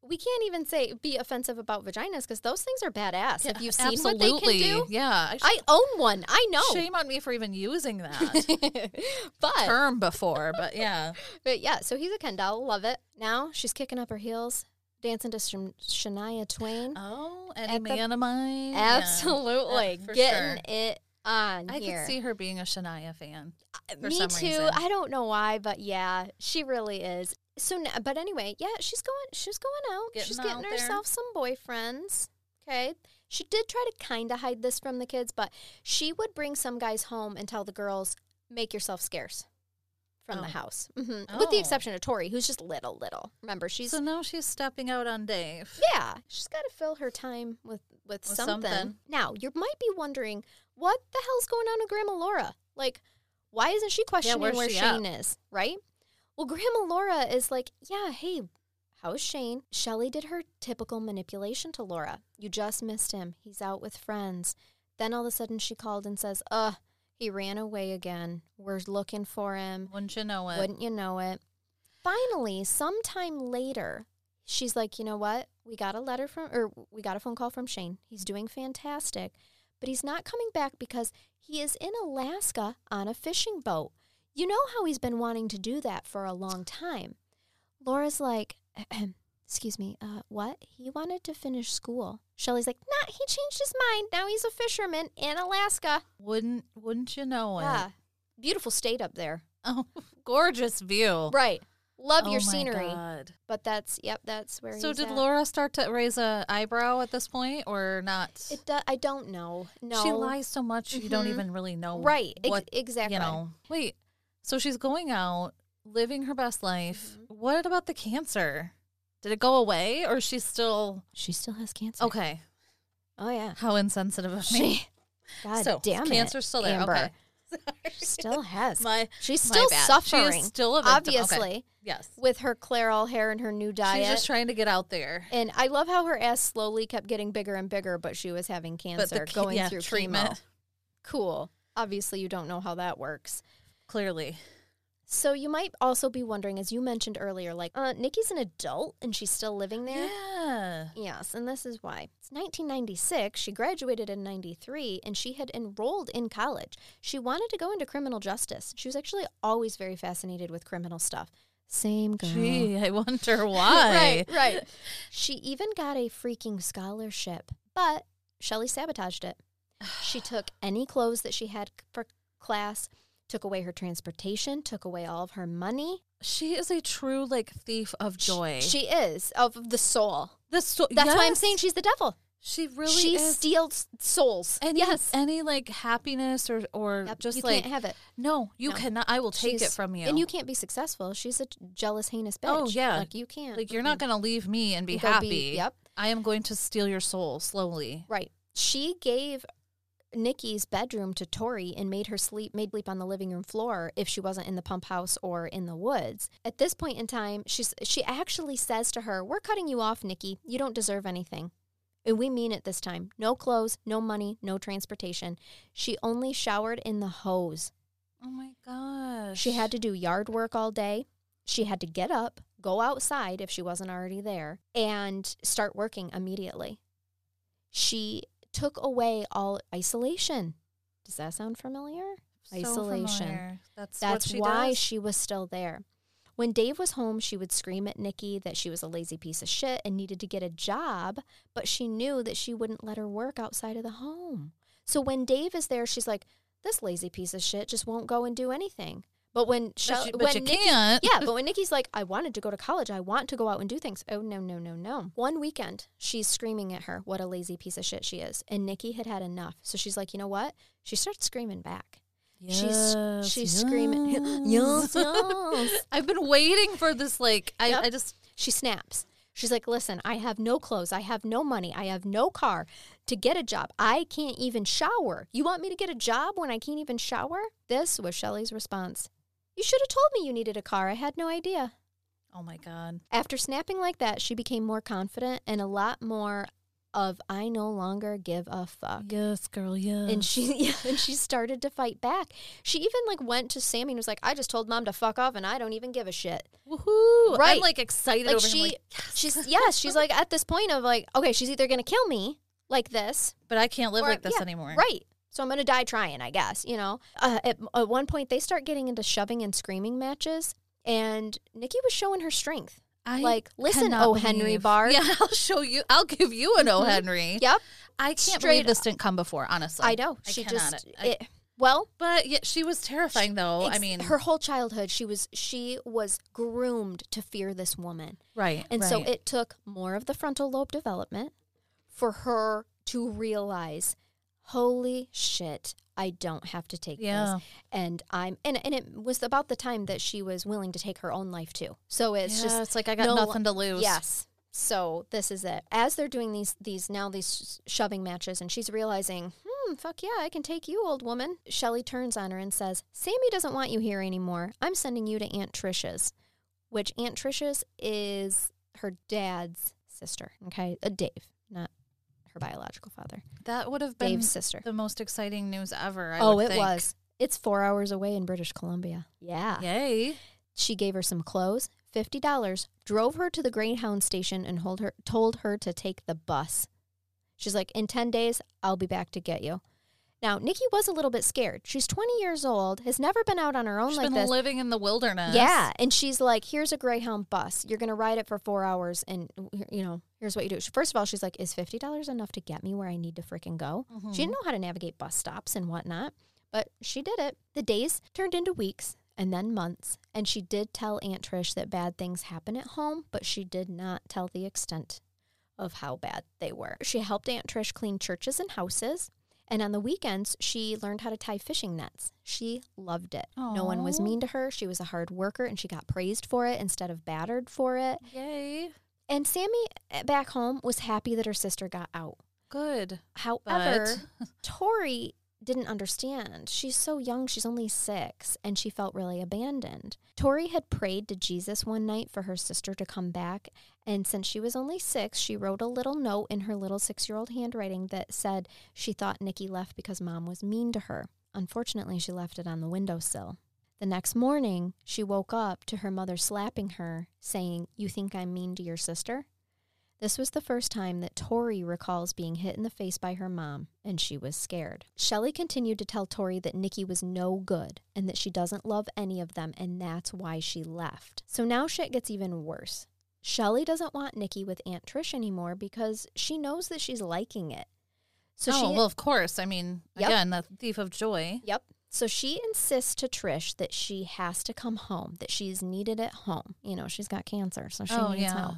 we can't even say be offensive about vaginas because those things are badass. Have you seen absolutely. what they can do? Yeah. I, sh- I own one. I know. shame on me for even using that [LAUGHS] but, term before, but yeah. [LAUGHS] but yeah, so he's a Ken doll. Love it. Now she's kicking up her heels, dancing to Shan- Shania Twain. Oh, At any the- man of mine? Absolutely. Yeah, Getting sure. it on I here. could see her being a Shania fan. for Me too. reason. I don't know why, but yeah, she really is. So, but anyway, yeah, she's going. She's going out. Getting she's out getting there. herself some boyfriends. Okay. She did try to kind of hide this from the kids, but she would bring some guys home and tell the girls, "Make yourself scarce." From the Oh. house, hmm with the Oh. exception of Tori, who's just little, little. Remember, she's so now she's stepping out on Dave. yeah, she's got to fill her time with with, With something. something. Now, you might be wondering what the hell's going on with Grandma Laura? Like, why isn't she questioning where's where she Shane is? Right? Well, Grandma Laura is like, yeah, hey, how's Shane? Shelly did her typical manipulation to Laura. You just missed him. He's out with friends. Then all of a sudden, she called and says, "Uh, he ran away again. We're looking for him." Wouldn't you know it? Wouldn't you know it? Finally, sometime later, she's like, you know what? We got a letter from, or we got a phone call from Shane. He's doing fantastic, but he's not coming back because he is in Alaska on a fishing boat. You know how he's been wanting to do that for a long time. Laura's like, [CLEARS THROAT] excuse me, uh, what? He wanted to finish school. Shelly's like, nah, he changed his mind. Now he's a fisherman in Alaska. Wouldn't Wouldn't you know it? Yeah. Beautiful state up there. [LAUGHS] Oh, gorgeous view. Right. Love Oh your my scenery. God. But that's yep, that's where. So he's did at. Laura start to raise a eyebrow at this point, or not? It do, I don't know. No, She lies so much you don't Mhm. even really know. Right. ex- What exactly. you know? Wait. So she's going out, living her best life. Mm-hmm. What about the cancer? Did it go away, or is she still She still has cancer. okay? Oh yeah. How insensitive of me. She. [LAUGHS] God so damn it. cancer's still there. Amber. Okay. [LAUGHS] She still has. My She's my still bad. suffering. She is still a victim. Okay. obviously, Yes. with her Clairol hair and her new diet. She's just trying to get out there. and I love how her ass slowly kept getting bigger and bigger, but she was having cancer, the going yeah, through treatment. chemo. Cool. Obviously, you don't know how that works. Clearly. So you might also be wondering, as you mentioned earlier, like, uh, Nikki's an adult and she's still living there. Yeah. Yes, and this is why. It's 1996. She graduated in 93 and she had enrolled in college. She wanted to go into criminal justice. She was actually always very fascinated with criminal stuff. Same girl. Gee, I [LAUGHS] wonder why. right, right. She even got a freaking scholarship, but Shelly sabotaged it. She took any clothes that she had for class, took away her transportation, took away all of her money. She is a true like thief of joy. She is of the soul. the sto- That's why I'm saying she's the devil. she really she is. steals souls. any, yes. any like happiness or or Yep, just you like can't have it. no, you No. cannot. I will take it from you. And you can't be successful. She's a jealous, heinous bitch. Oh, yeah. Like you can't. like you're not going to leave me and be Go be- happy. yep. I am going to steal your soul slowly. Right. She gave Nikki's bedroom to Tori and made her sleep made sleep on the living room floor if she wasn't in the pump house or in the woods. At this point in time, she's she actually says to her, "We're cutting you off, Nikki. You don't deserve anything." And we mean it this time. No clothes, no money, no transportation. She only showered in the hose. Oh my gosh. She had to do yard work all day. She had to get up, go outside if she wasn't already there, and start working immediately. She took away all isolation. Does that sound familiar? So isolation. familiar. That's That's she why does? she was still there. When Dave was home, she would scream at Nikki that she was a lazy piece of shit and needed to get a job, but she knew that she wouldn't let her work outside of the home. So when Dave is there, she's like, "This lazy piece of shit just won't go and do anything." But when But you, but when you Nikki, can't. yeah, but [LAUGHS] when Nikki's like, I wanted to go to college, I want to go out and do things. Oh, no, no, no, no. One weekend, she's screaming at her what a lazy piece of shit she is. And Nikki had had enough. So she's like, you know what? She starts screaming back. she's Yes, she's screaming, yes, yes. [LAUGHS] I've been waiting for this. Like, I, Yep. I just She snaps. She's like, listen, I have no clothes. I have no money. I have no car to get a job. I can't even shower. You want me to get a job when I can't even shower? This was Shelly's response. You should have told me you needed a car. I had no idea. Oh my god. After snapping like that, she became more confident and a lot more of I no longer give a fuck. Yes, girl. Yes. And she [LAUGHS] yeah, and she started to fight back. She even like went to Sammy and was like, "I just told mom to fuck off, and I don't even give a shit." Woohoo! Right. I'm like excited Like over him, she, like, yes. she's yes, she's like at this point of like, okay, she's either gonna kill me like this, but I can't live or- like this yeah, anymore. right? So I'm gonna die trying, I guess. You know. Uh, at, at one point, they start getting into shoving and screaming matches, and Nikki was showing her strength. I Like, listen, O. Henry believe- Bard. Yeah, [LAUGHS] I'll show you. I'll give you an O. Mhm. Henry. Yep. I can't Straight believe this didn't come before. Honestly, I know. I She cannot. just I- it, well, But yeah, she was terrifying though. I mean, her whole childhood, she was she was groomed to fear this woman, right. and so it took more of the frontal lobe development for her to realize, holy shit, I don't have to take Yeah. this, and I'm and and it was about the time that she was willing to take her own life too. So it's yeah, just it's like I got no- nothing to lose. Yes. So this is it. As they're doing these these now these shoving matches, and she's realizing, hmm, fuck yeah, I can take you, old woman. Shelly turns on her and says, "Sammy doesn't want you here anymore. I'm sending you to Aunt Tricia's, which Aunt Tricia's is her dad's sister. Okay, uh, Dave, not her biological father. That would have been Dave's sister. the most exciting news ever. I oh, it think. was. It's four hours away in British Columbia. Yeah. Yay! She gave her some clothes, fifty dollars, drove her to the Greyhound station, and hold her told her to take the bus. She's like, "In ten days, I'll be back to get you." Now, Nikki was a little bit scared. She's twenty years old, has never been out on her own She's like been this. living in the wilderness. Yeah, and she's like, "Here's a Greyhound bus. You're gonna ride it for four hours, and you know, here's what you do." First of all, she's like, "Is fifty dollars enough to get me where I need to freaking go?" Mhm. She didn't know how to navigate bus stops and whatnot, but she did it. The days turned into weeks and then months, and she did tell Aunt Trish that bad things happen at home, but she did not tell the extent of how bad they were. She helped Aunt Trish clean churches and houses. And on the weekends, she learned how to tie fishing nets. She loved it. No one was mean to her. She was a hard worker and she got praised for it instead of battered for it. Yay! And Sammy eh, back home was happy that her sister got out. Good. However, But Tori didn't understand. She's so young, she's only six, and she felt really abandoned. Tori had prayed to Jesus one night for her sister to come back, and since she was only six, she wrote a little note in her little six year old handwriting that said she thought Nikki left because mom was mean to her. Unfortunately, she left it on the windowsill. The next morning, she woke up to her mother slapping her, saying, You think I'm mean to your sister? This was the first time that Tori recalls being hit in the face by her mom, and she was scared. Shelly continued to tell Tori that Nikki was no good and that she doesn't love any of them, and that's why she left. So now shit gets even worse. Shelly doesn't want Nikki with Aunt Trish anymore because she knows that she's liking it. So oh, she, well, of course. I mean, yep. again, the thief of joy. Yep. So she insists to Trish that she has to come home, that she's needed at home. You know, she's got cancer, so she oh, needs yeah. help.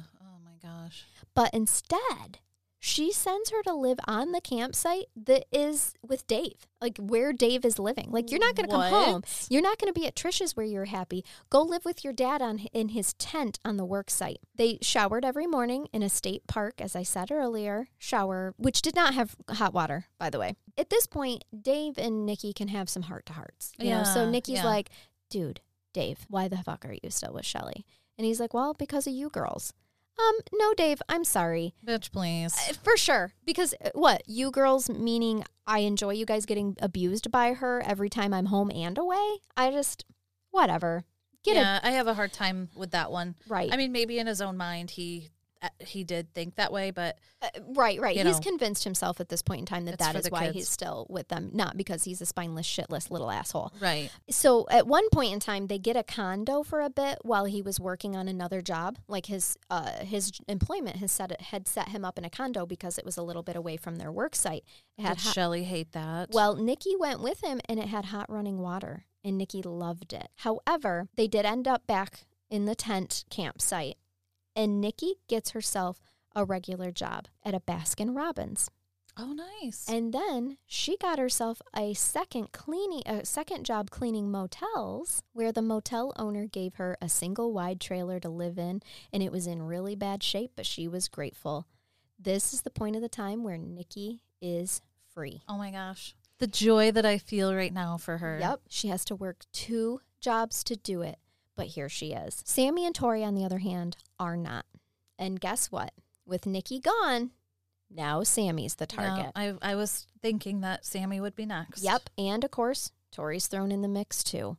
Gosh. But instead, she sends her to live on the campsite that is with Dave, like where Dave is living. Like you're not going to come home. You're not going to be at Trisha's where you're happy. Go live with your dad on in his tent on the work site. They showered every morning in a state park, as I said earlier. Shower, which did not have hot water, by the way. At this point, Dave and Nikki can have some heart to hearts. You yeah, know, so Nikki's yeah. like, "Dude, Dave, why the fuck are you still with Shelly?" And he's like, "Well, because of you girls." Um, no, Dave, I'm sorry. Bitch, please. Uh, for sure. Because uh, what? You girls meaning I enjoy you guys getting abused by her every time I'm home and away? I just, whatever. Get yeah, it. I have a hard time with that one. Right. I mean, maybe in his own mind, he he did think that way, but uh, right, right. He's know, convinced himself at this point in time that that is why kids. he's still with them, not because he's a spineless, shitless little asshole. Right. So at one point in time, they get a condo for a bit while he was working on another job. Like his uh, his employment has set it, had set him up in a condo because it was a little bit away from their work site. It had Did Shelly hate that? Well, Nikki went with him, and it had hot running water, and Nikki loved it. However, they did end up back in the tent campsite and Nikki gets herself a regular job at a Baskin Robbins. Oh, nice. And then she got herself a second cleaning a second job cleaning motels where the motel owner gave her a single wide trailer to live in and it was in really bad shape, but she was grateful. This is the point of the time where Nikki is free. Oh my gosh. The joy that I feel right now for her. Yep. She has to work two jobs to do it but here she is. Sammy and Tori, on the other hand, are not. And guess what? With Nikki gone, now Sammy's the target. No, I, I was thinking that Sammy would be next. Yep. And of course, Tori's thrown in the mix too.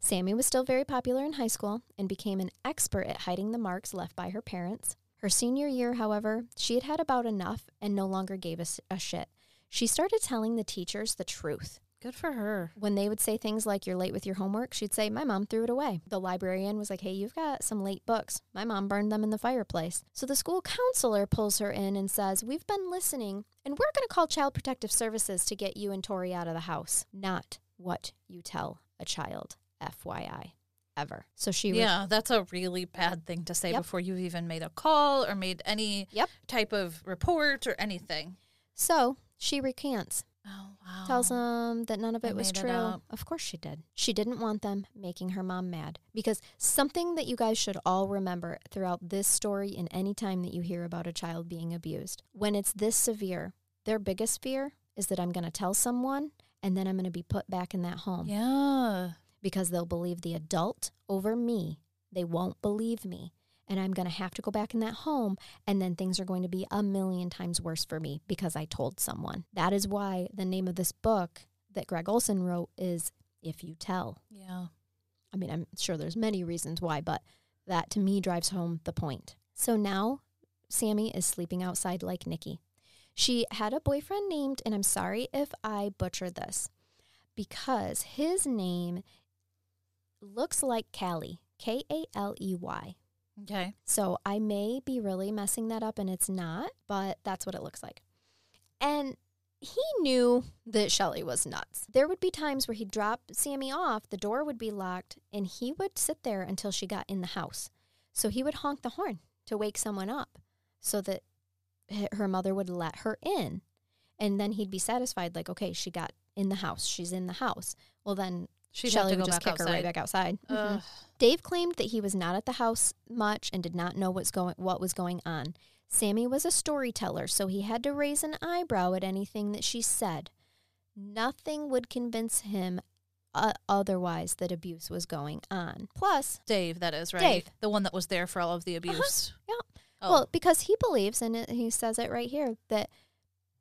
Sammy was still very popular in high school and became an expert at hiding the marks left by her parents. Her senior year, however, she had had about enough and no longer gave a, a shit. She started telling the teachers the truth. Good for her. When they would say things like, You're late with your homework, she'd say, My mom threw it away. The librarian was like, Hey, you've got some late books. My mom burned them in the fireplace. So the school counselor pulls her in and says, We've been listening, and we're going to call Child Protective Services to get you and Tori out of the house. Not what you tell a child, FYI. Ever. So she. Yeah, that's a really bad thing to say yep. before you've even made a call or made any yep. type of report or anything. So she recants. Oh, wow. Tells them that none of it was true. It of course she did. She didn't want them making her mom mad because something that you guys should all remember throughout this story and any time that you hear about a child being abused, when it's this severe, their biggest fear is that I'm going to tell someone and then I'm going to be put back in that home. Yeah. Because they'll believe the adult over me. They won't believe me and I'm going to have to go back in that home, and then things are going to be a million times worse for me because I told someone. That is why the name of this book that Gregg Olsen wrote is If You Tell. Yeah. I mean, I'm sure there's many reasons why, but that to me drives home the point. So now Sammy is sleeping outside like Nikki. She had a boyfriend named, and I'm sorry if I butchered this, because his name looks like Callie, K A L E Y. Okay. So I may be really messing that up and it's not, but that's what it looks like. And he knew that Shelly was nuts. There would be times where he'd drop Sammy off, the door would be locked, and he would sit there until she got in the house. So he would honk the horn to wake someone up so that her mother would let her in. And then he'd be satisfied, like, okay, she got in the house. She's in the house. Well, then She'd Shelly would just kick outside. her right back outside. Mm-hmm. Dave claimed that he was not at the house much and did not know what's going what was going on. Sammy was a storyteller, so he had to raise an eyebrow at anything that she said. Nothing would convince him uh, otherwise that abuse was going on. Plus, Dave, that is right. Dave. The one that was there for all of the abuse. yeah. Oh, well, because he believes, and it, he says it right here, that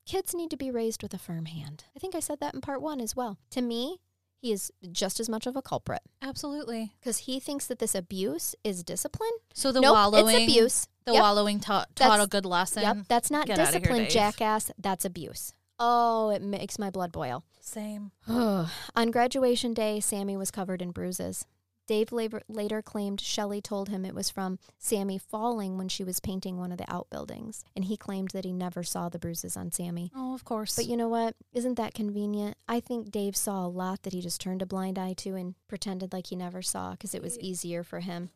kids need to be raised with a firm hand. I think I said that in part one as well. To me, he is just as much of a culprit absolutely. because he thinks that this abuse is discipline. So the nope, wallowing, it's abuse. the Yep. wallowing taught, taught That's- a good lesson. Yep, that's not Get outta here, discipline, jackass. That's abuse. Oh, it makes my blood boil. Same. [SIGHS] On graduation day, Sammy was covered in bruises. Dave later, later claimed Shelly told him it was from Sammy falling when she was painting one of the outbuildings, and he claimed that he never saw the bruises on Sammy. Oh, of course. But you know what? Isn't that convenient? I think Dave saw a lot that he just turned a blind eye to and pretended like he never saw because it was easier for him.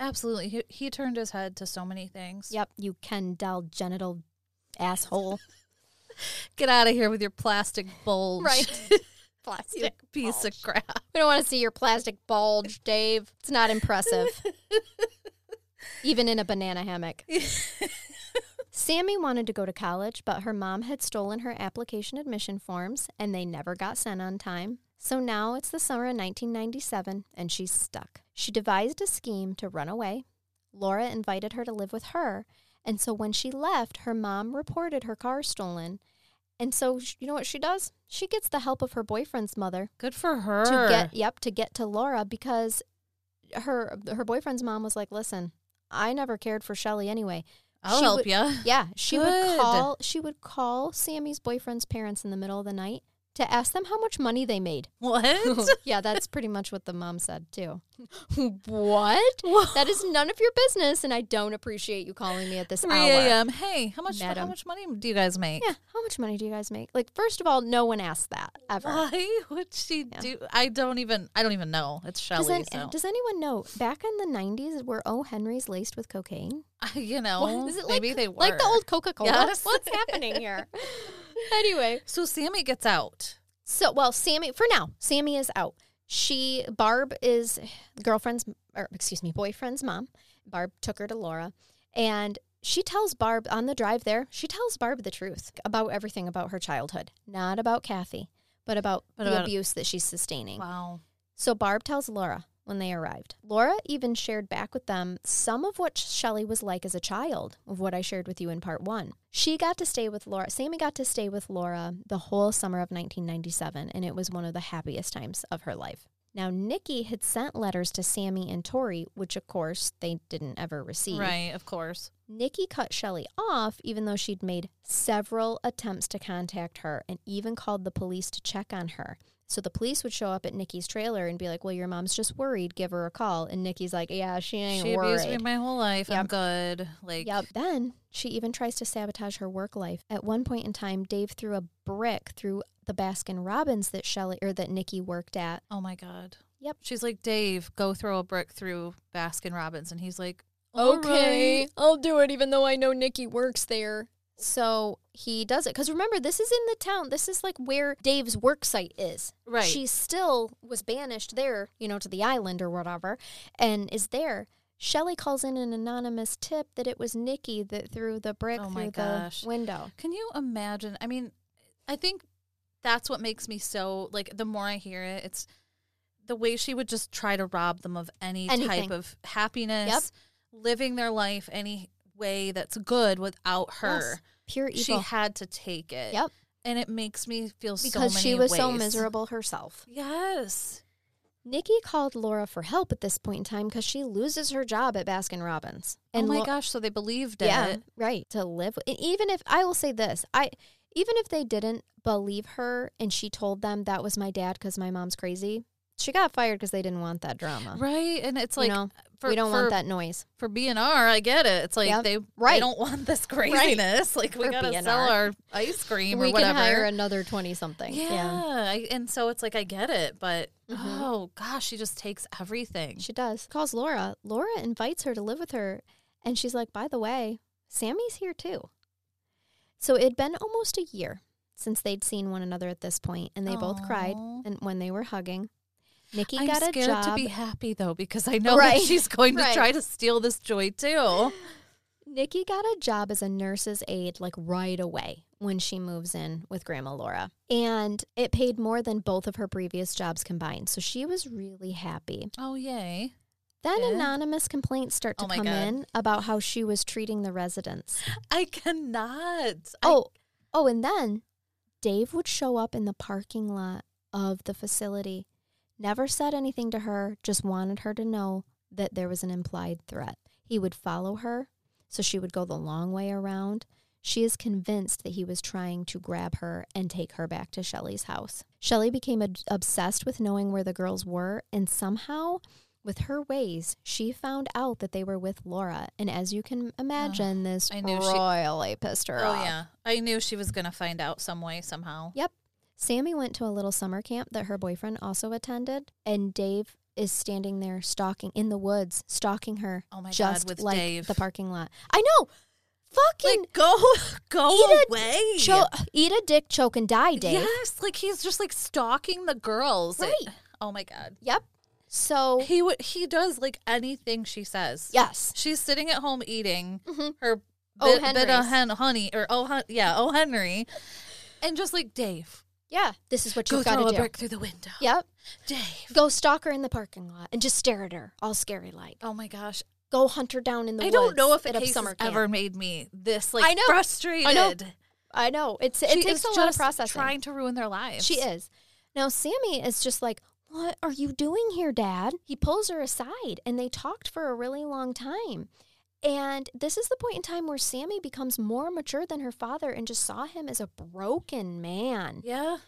Absolutely. He, he turned his head to so many things. Yep, you Ken doll genital asshole. [LAUGHS] Get out of here with your plastic bulge. You [LAUGHS] Plastic piece of crap. We don't want to see your plastic bulge, Dave. It's not impressive. [LAUGHS] Even in a banana hammock. [LAUGHS] Sammy wanted to go to college, but her mom had stolen her application admission forms and they never got sent on time. So now it's the summer of 1997 and she's stuck. She devised a scheme to run away. Laura invited her to live with her. And so when she left, her mom reported her car stolen. And so, sh- you know what she does? She gets the help of her boyfriend's mother Good for her. to get yep to get to Laura because her her boyfriend's mom was like, "Listen, I never cared for Shelly anyway." I'll she help would- you. Yeah, she Good. would call she would call Sammy's boyfriend's parents in the middle of the night to ask them how much money they made. [LAUGHS] What? yeah, that's pretty much what the mom said too. [LAUGHS] what? That is none of your business, and I don't appreciate you calling me at this 3 hour. a.m. Hey, how much? How much money do you guys make? Yeah, how much money do you guys make? Like, first of all, no one asked that ever. Why [LAUGHS] would she Yeah. do? I don't even. I don't even know. It's Does, Shelly. an- so does anyone know back in the 90s were O. Henrys laced with cocaine? you know, What? Is it maybe like, they were like the old Coca Cola? Yes. What's happening here? [LAUGHS] anyway, So Sammy gets out. so well, Sammy for now, Sammy is out. She Barb is girlfriend's or excuse me, boyfriend's mom. Barb took her to Laura, and she tells Barb on the drive there. She tells Barb the truth about everything about her childhood, not about Kathy, but about But the about- abuse that she's sustaining. Wow. So Barb tells Laura when they arrived. Laura even shared back with them some of what Shelly was like as a child, of what I shared with you in part one. She got to stay with Laura. Sammy got to stay with Laura the whole summer of 1997, and it was one of the happiest times of her life. Now, Nikki had sent letters to Sammy and Tori, which of course they didn't ever receive. Right. Of course. Nikki cut Shelly off, even though she'd made several attempts to contact her and even called the police to check on her. So the police would show up at Nikki's trailer and be like, Well, your mom's just worried. Give her a call. And Nikki's like, Yeah, she ain't She abused me my whole life. I'm good. Like. Yep. Then she even tries to sabotage her work life. At one point in time, Dave threw a brick through the Baskin Robbins that Shelly or that Nikki worked at. Oh my god. Yep. She's like, Dave, go throw a brick through Baskin Robbins, and he's like, "All right." I'll do it even though I know Nikki works there. So he does it. Because remember, this is in the town. This is like where Dave's work site is. Right. She still was banished there, you know, to the island or whatever, and is there. Shelly calls in an anonymous tip that it was Nikki that threw the brick Oh through my the window. Can you imagine? I mean, I think that's what makes me so like. The more I hear it, it's the way she would just try to rob them of any Anything. type of happiness, living their life any way that's good without her. Yes. Pure evil. She had to take it. Yep. And it makes me feel so because many she was so miserable herself. Yes. Nikki called Laura for help at this point in time because she loses her job at Baskin Robbins. oh my Lo- gosh! So they believed Yeah, it. right. To live, and even if I will say this, I even if they didn't believe her and she told them that was my dad because my mom's crazy, she got fired because they didn't want that drama. Right, and it's like you know, for, we don't for, want that noise. for BNR. I get it. It's like Yep. they Right. they don't want this [LAUGHS] craziness. Like we For gotta sell our ice cream we or whatever. can hire another twenty something. yeah, I, and so it's like I get it, but Mhm. oh gosh, she just takes everything. she does. Calls Laura. Laura invites her to live with her, and she's like, "By the way, Sammy's here too." So it'd been almost a year since they'd seen one another at this point, and they both cried. And when they were hugging, Nikki I'm got a scared job. to be happy though because I know Right. that [LAUGHS] she's going to Right. try to steal this joy too. Nikki got a job as a nurse's aide like right away when she moves in with Grandma Laura. And it paid more than both of her previous jobs combined. So she was really happy. Oh, yay. Then Yeah. anonymous complaints start to Oh come God. in about how she was treating the residents. I cannot. I- Oh, oh, and then Dave would show up in the parking lot of the facility. Never said anything to her, just wanted her to know that there was an implied threat. He would follow her, so she would go the long way around. She is convinced that he was trying to grab her and take her back to Shelly's house. Shelly became ob- obsessed with knowing where the girls were, and somehow, with her ways, she found out that they were with Laura. And as you can imagine, this I knew she- pissed her oh, off. yeah. I knew she was going to find out some way, somehow. Yep. Sammy went to a little summer camp that her boyfriend also attended, and Dave is standing there stalking in the woods, stalking her. Oh my God, just with like Dave. the parking lot. I know. Fucking Like, go, [LAUGHS] go Eat a away. cho- eat a dick, choke, and die, Dave. Yes, like he's just like stalking the girls. Right. oh my god. Yep. So He would he does like anything she says. yes, She's sitting at home eating Mhm. her Oh, bit, bit of hen, honey or oh hun- yeah, oh Henry. And just like Dave, yeah. This is what you've got throw to a do. brick through the window. Yep. Dave. Go stalk her in the parking lot and just stare at her, all scary like. Oh my gosh. Go hunt her down in the I woods. don't know if a case summer has camp. ever made me this like I know. frustrated. I know. I know it's it She takes a lot of processing. Trying to ruin their lives. She is. Now, Sammy is just like, What are you doing here, Dad? He pulls her aside and they talked for a really long time. And this is the point in time where Sammy becomes more mature than her father and just saw him as a broken man. Yeah.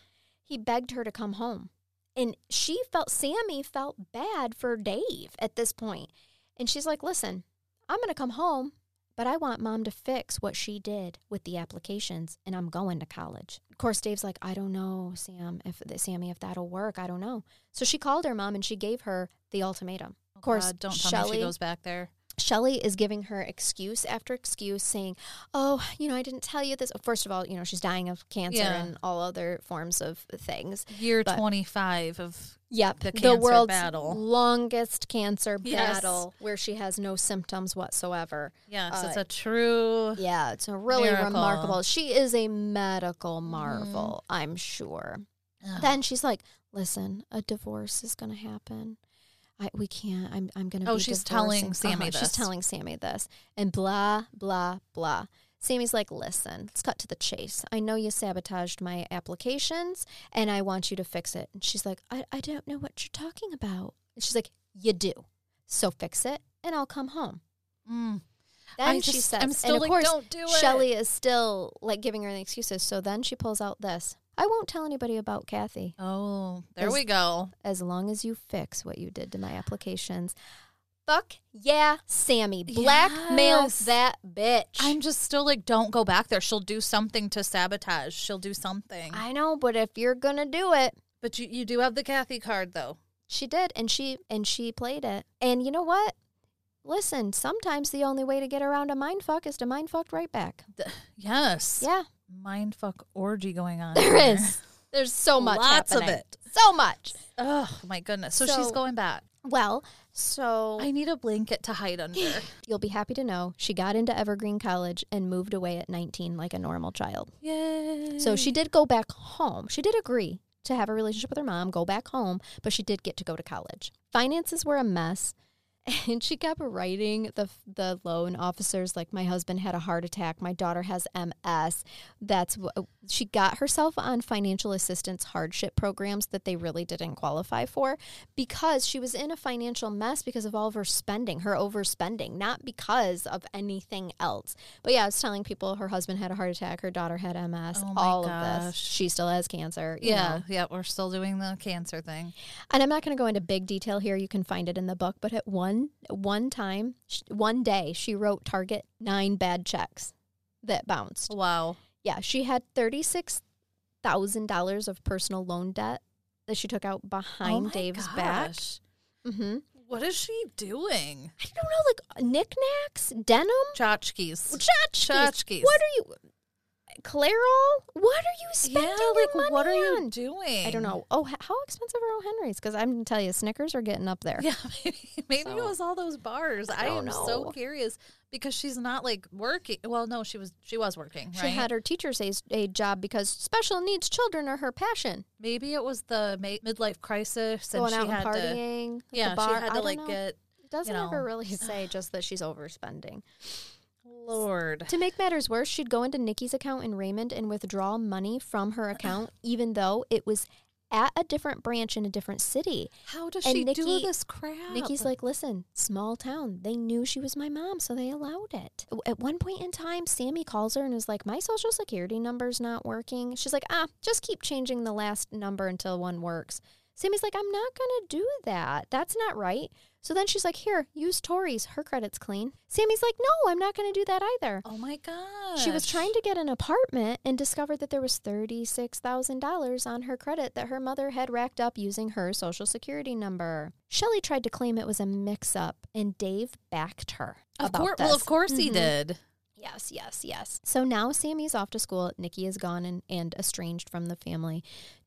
He begged her to come home. And she felt, Sammy felt bad for Dave at this point. And she's like, Listen, I'm going to come home, but I want mom to fix what she did with the applications, and I'm going to college. Of course, Dave's like, I don't know, Sam, if Sammy, if that'll work. I don't know. So she called her mom and she gave her the ultimatum. Of oh, course, God, don't tell me she goes back there. Shelly is giving her excuse after excuse, saying, "Oh, you know, I didn't tell you this." First of all, you know, she's dying of cancer Yeah. and all other forms of things. Year But- 25 of Yep, The the, world's battle. longest cancer Yes. battle, where she has no symptoms whatsoever. Yes, it's Uh, a true Yeah, it's a really Miracle. remarkable. She is a medical marvel, I'm sure. Ugh. Then she's like, "Listen, a divorce is going to happen. I, we can't. I'm. I'm going to. Oh, be she's telling divorcing." Sammy She's this. telling Sammy this, and blah blah blah. Sammy's like, "Listen, let's cut to the chase. I know you sabotaged my applications, and I want you to fix it." And she's like, "I, I don't know what you're talking about." And she's like, "You do. So fix it, and I'll come home." Mm. Then I she just- says, I'm still and of like, course, "Don't do it." Shelly is still like giving her the excuses. So then she pulls out this. I won't tell anybody about Kathy Oh, there Is- we go. as long as you fix what you did to my applications. Fuck yeah, Sammy. Blackmail Yes. that bitch. I'm just still like, don't go back there. She'll do something to sabotage. She'll do something. I know, but if you're gonna do it, but you, you do have the Kathy card, though. she did, and she and she played it. And you know what? Listen, sometimes the only way to get around a mind fuck is to mind fucked right back. The- yes. Yeah, Mindfuck orgy going on. there here. is. There's so [LAUGHS] much Lots of it. So much. Oh, my goodness. So, she's going back. Well, so I need a blanket to hide under. [LAUGHS] You'll be happy to know she got into Evergreen College and moved away at 19 like a normal child. Yay. So she did go back home. She did agree to have a relationship with her mom, go back home, but she did get to go to college. Finances were a mess. [LAUGHS] And she kept writing the the loan officers like my husband had a heart attack, my daughter has MS. That's what uh, she got herself on financial assistance hardship programs that they really didn't qualify for because she was in a financial mess because of all of her spending, her overspending, not because of anything else. But yeah, I was telling people her husband had a heart attack, her daughter had MS, Oh all of this. She still has cancer. Yeah, know. yeah, we're still doing the cancer thing. And I'm not going to go into big detail here. You can find it in the book. But at one one time, one day, she wrote Target nine bad checks that bounced. Wow. Yeah, she had thirty six thousand dollars of personal loan debt that she took out Oh behind my Dave's back. Mm-hmm. What is she doing? I don't know, like knickknacks, denim, Tchotchkes. tchotchkes. Tchotchkes. What are you? Clairol, what are you spending yeah, your money what are you on? doing? I don't know. Oh, how expensive are O. Henry's? Because I'm gonna tell you, Snickers are getting up there. Yeah, [LAUGHS] maybe, maybe it was all those bars. I, don't am so curious because she's not like working. Well, no, she was. She was working. She right? had her teacher's aid- job because special needs children are her passion. maybe it was the midlife crisis and Going she and had to. partying. the Yeah, she had to like know. get. It doesn't you ever really [SIGHS] say just that she's overspending. Lord. To make matters worse, she'd go into Nikki's account in Raymond and withdraw money from her account, even though it was at a different branch in a different city. How does And she do this crap? Nikki's like, listen, small town. They knew she was my mom, so they allowed it. At one point in time, Sammy calls her and is like, my social security number's not working. She's like, ah, just keep changing the last number until one works. Sammy's like, I'm not going to do that. That's not right. So then she's like, here, use Tori's. Her credit's clean. Sammy's like, no, I'm not going to do that either. oh my god. She was trying to get an apartment and discovered that there was $36,000 on her credit that her mother had racked up using her social security number. Shelly tried to claim it was a mix up and Dave backed her. Of course. Well, of course he Mhm. did. Yes, yes, yes. So now Sammy's off to school. Nikki is gone and, and estranged from the family.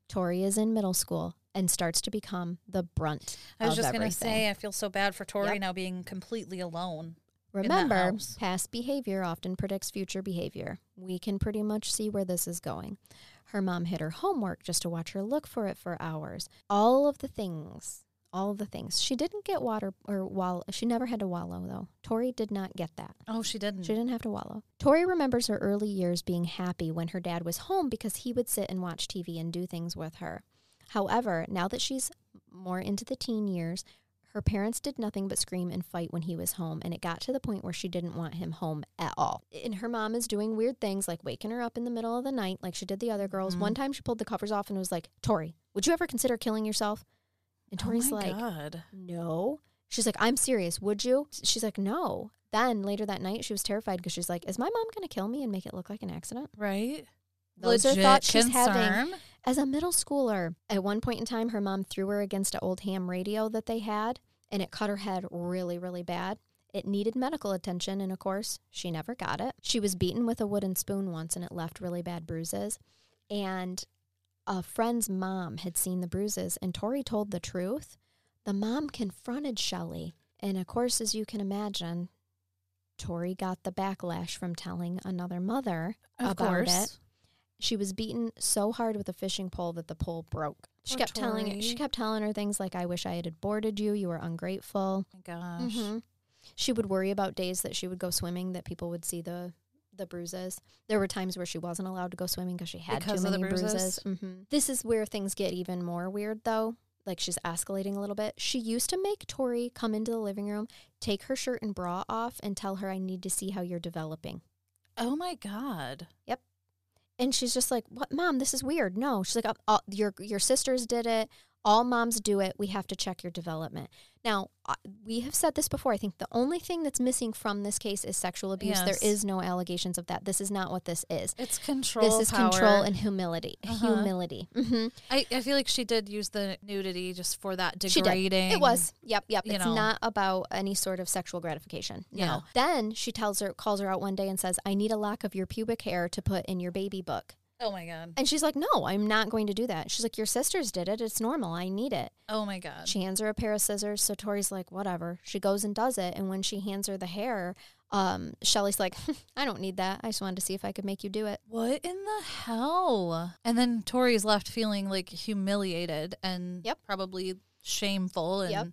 Tori is in middle school and starts to become the brunt. I was just gonna say, I feel so bad for Tori Yep. now being completely alone. Remember, past behavior often predicts future behavior. We can pretty much see where this is going. Her mom hid her homework just to watch her look for it for hours. All of the things, all of the things. She didn't get water or wallow. She never had to wallow though. Tori did not get that. Oh, she didn't. She didn't have to wallow. Tori remembers her early years being happy when her dad was home because he would sit and watch TV and do things with her. However, now that she's more into the teen years, her parents did nothing but scream and fight when he was home, and it got to the point where she didn't want him home at all. And her mom is doing weird things like waking her up in the middle of the night, like she did the other girls. Mhm. One time she pulled the covers off and was like, Tori, would you ever consider killing yourself? And Tori's oh like, God. no. She's like, I'm serious. Would you? She's like, no. Then later that night, she was terrified because she's like, is my mom going to kill me and make it look like an accident? Right? Those Legit are thoughts she's having concern. As a middle schooler. At one point in time, her mom threw her against an old ham radio that they had, and it cut her head really, really bad. It needed medical attention, and of course, she never got it. She was beaten with a wooden spoon once, and it left really bad bruises. And a friend's mom had seen the bruises, and Tori told the truth. The mom confronted Shelly, and of course, as you can imagine, Tori got the backlash from telling another mother Of about course. it. She was beaten so hard with a fishing pole that the pole broke. She Poor kept telling Tori. she kept telling her things like I wish I had aborted you, you were ungrateful. my gosh. Mhm. She would worry about days that she would go swimming that people would see the the bruises. There were times where she wasn't allowed to go swimming because she had Because too many bruises? hmm This is where things get even more weird though. Like she's escalating a little bit. She used to make Tori come into the living room, take her shirt and bra off, and tell her, I need to see how you're developing. Oh my God. And she's just like, "What, mom? This is weird." No, she's like, "Uh, uh, "Your your sisters did it. All moms do it. We have to check your development." Now, uh, we have said this before. I think the only thing that's missing from this case is sexual abuse. Yes. There is no allegations of that. This is not what this is. It's control. this is power. control and humility. Uh-huh. Humility. hmm I, I feel like she did use the nudity just for that degrading. It was. Yep, yep. It's know. not about any sort of sexual gratification. No. Yeah. Then she tells her, calls her out one day and says, "I need a lock of your pubic hair to put in your baby book." Oh my God. And she's like, No, I'm not going to do that. She's like, Your sisters did it. It's normal. I need it. Oh my God. She hands her a pair of scissors. So Tori's like, Whatever. She goes and does it. And when she hands her the hair, um, Shelly's like, [LAUGHS] I don't need that. I just wanted to see if I could make you do it. What in the hell? And then Tori's left feeling like humiliated and Yep. probably shameful. And Yep.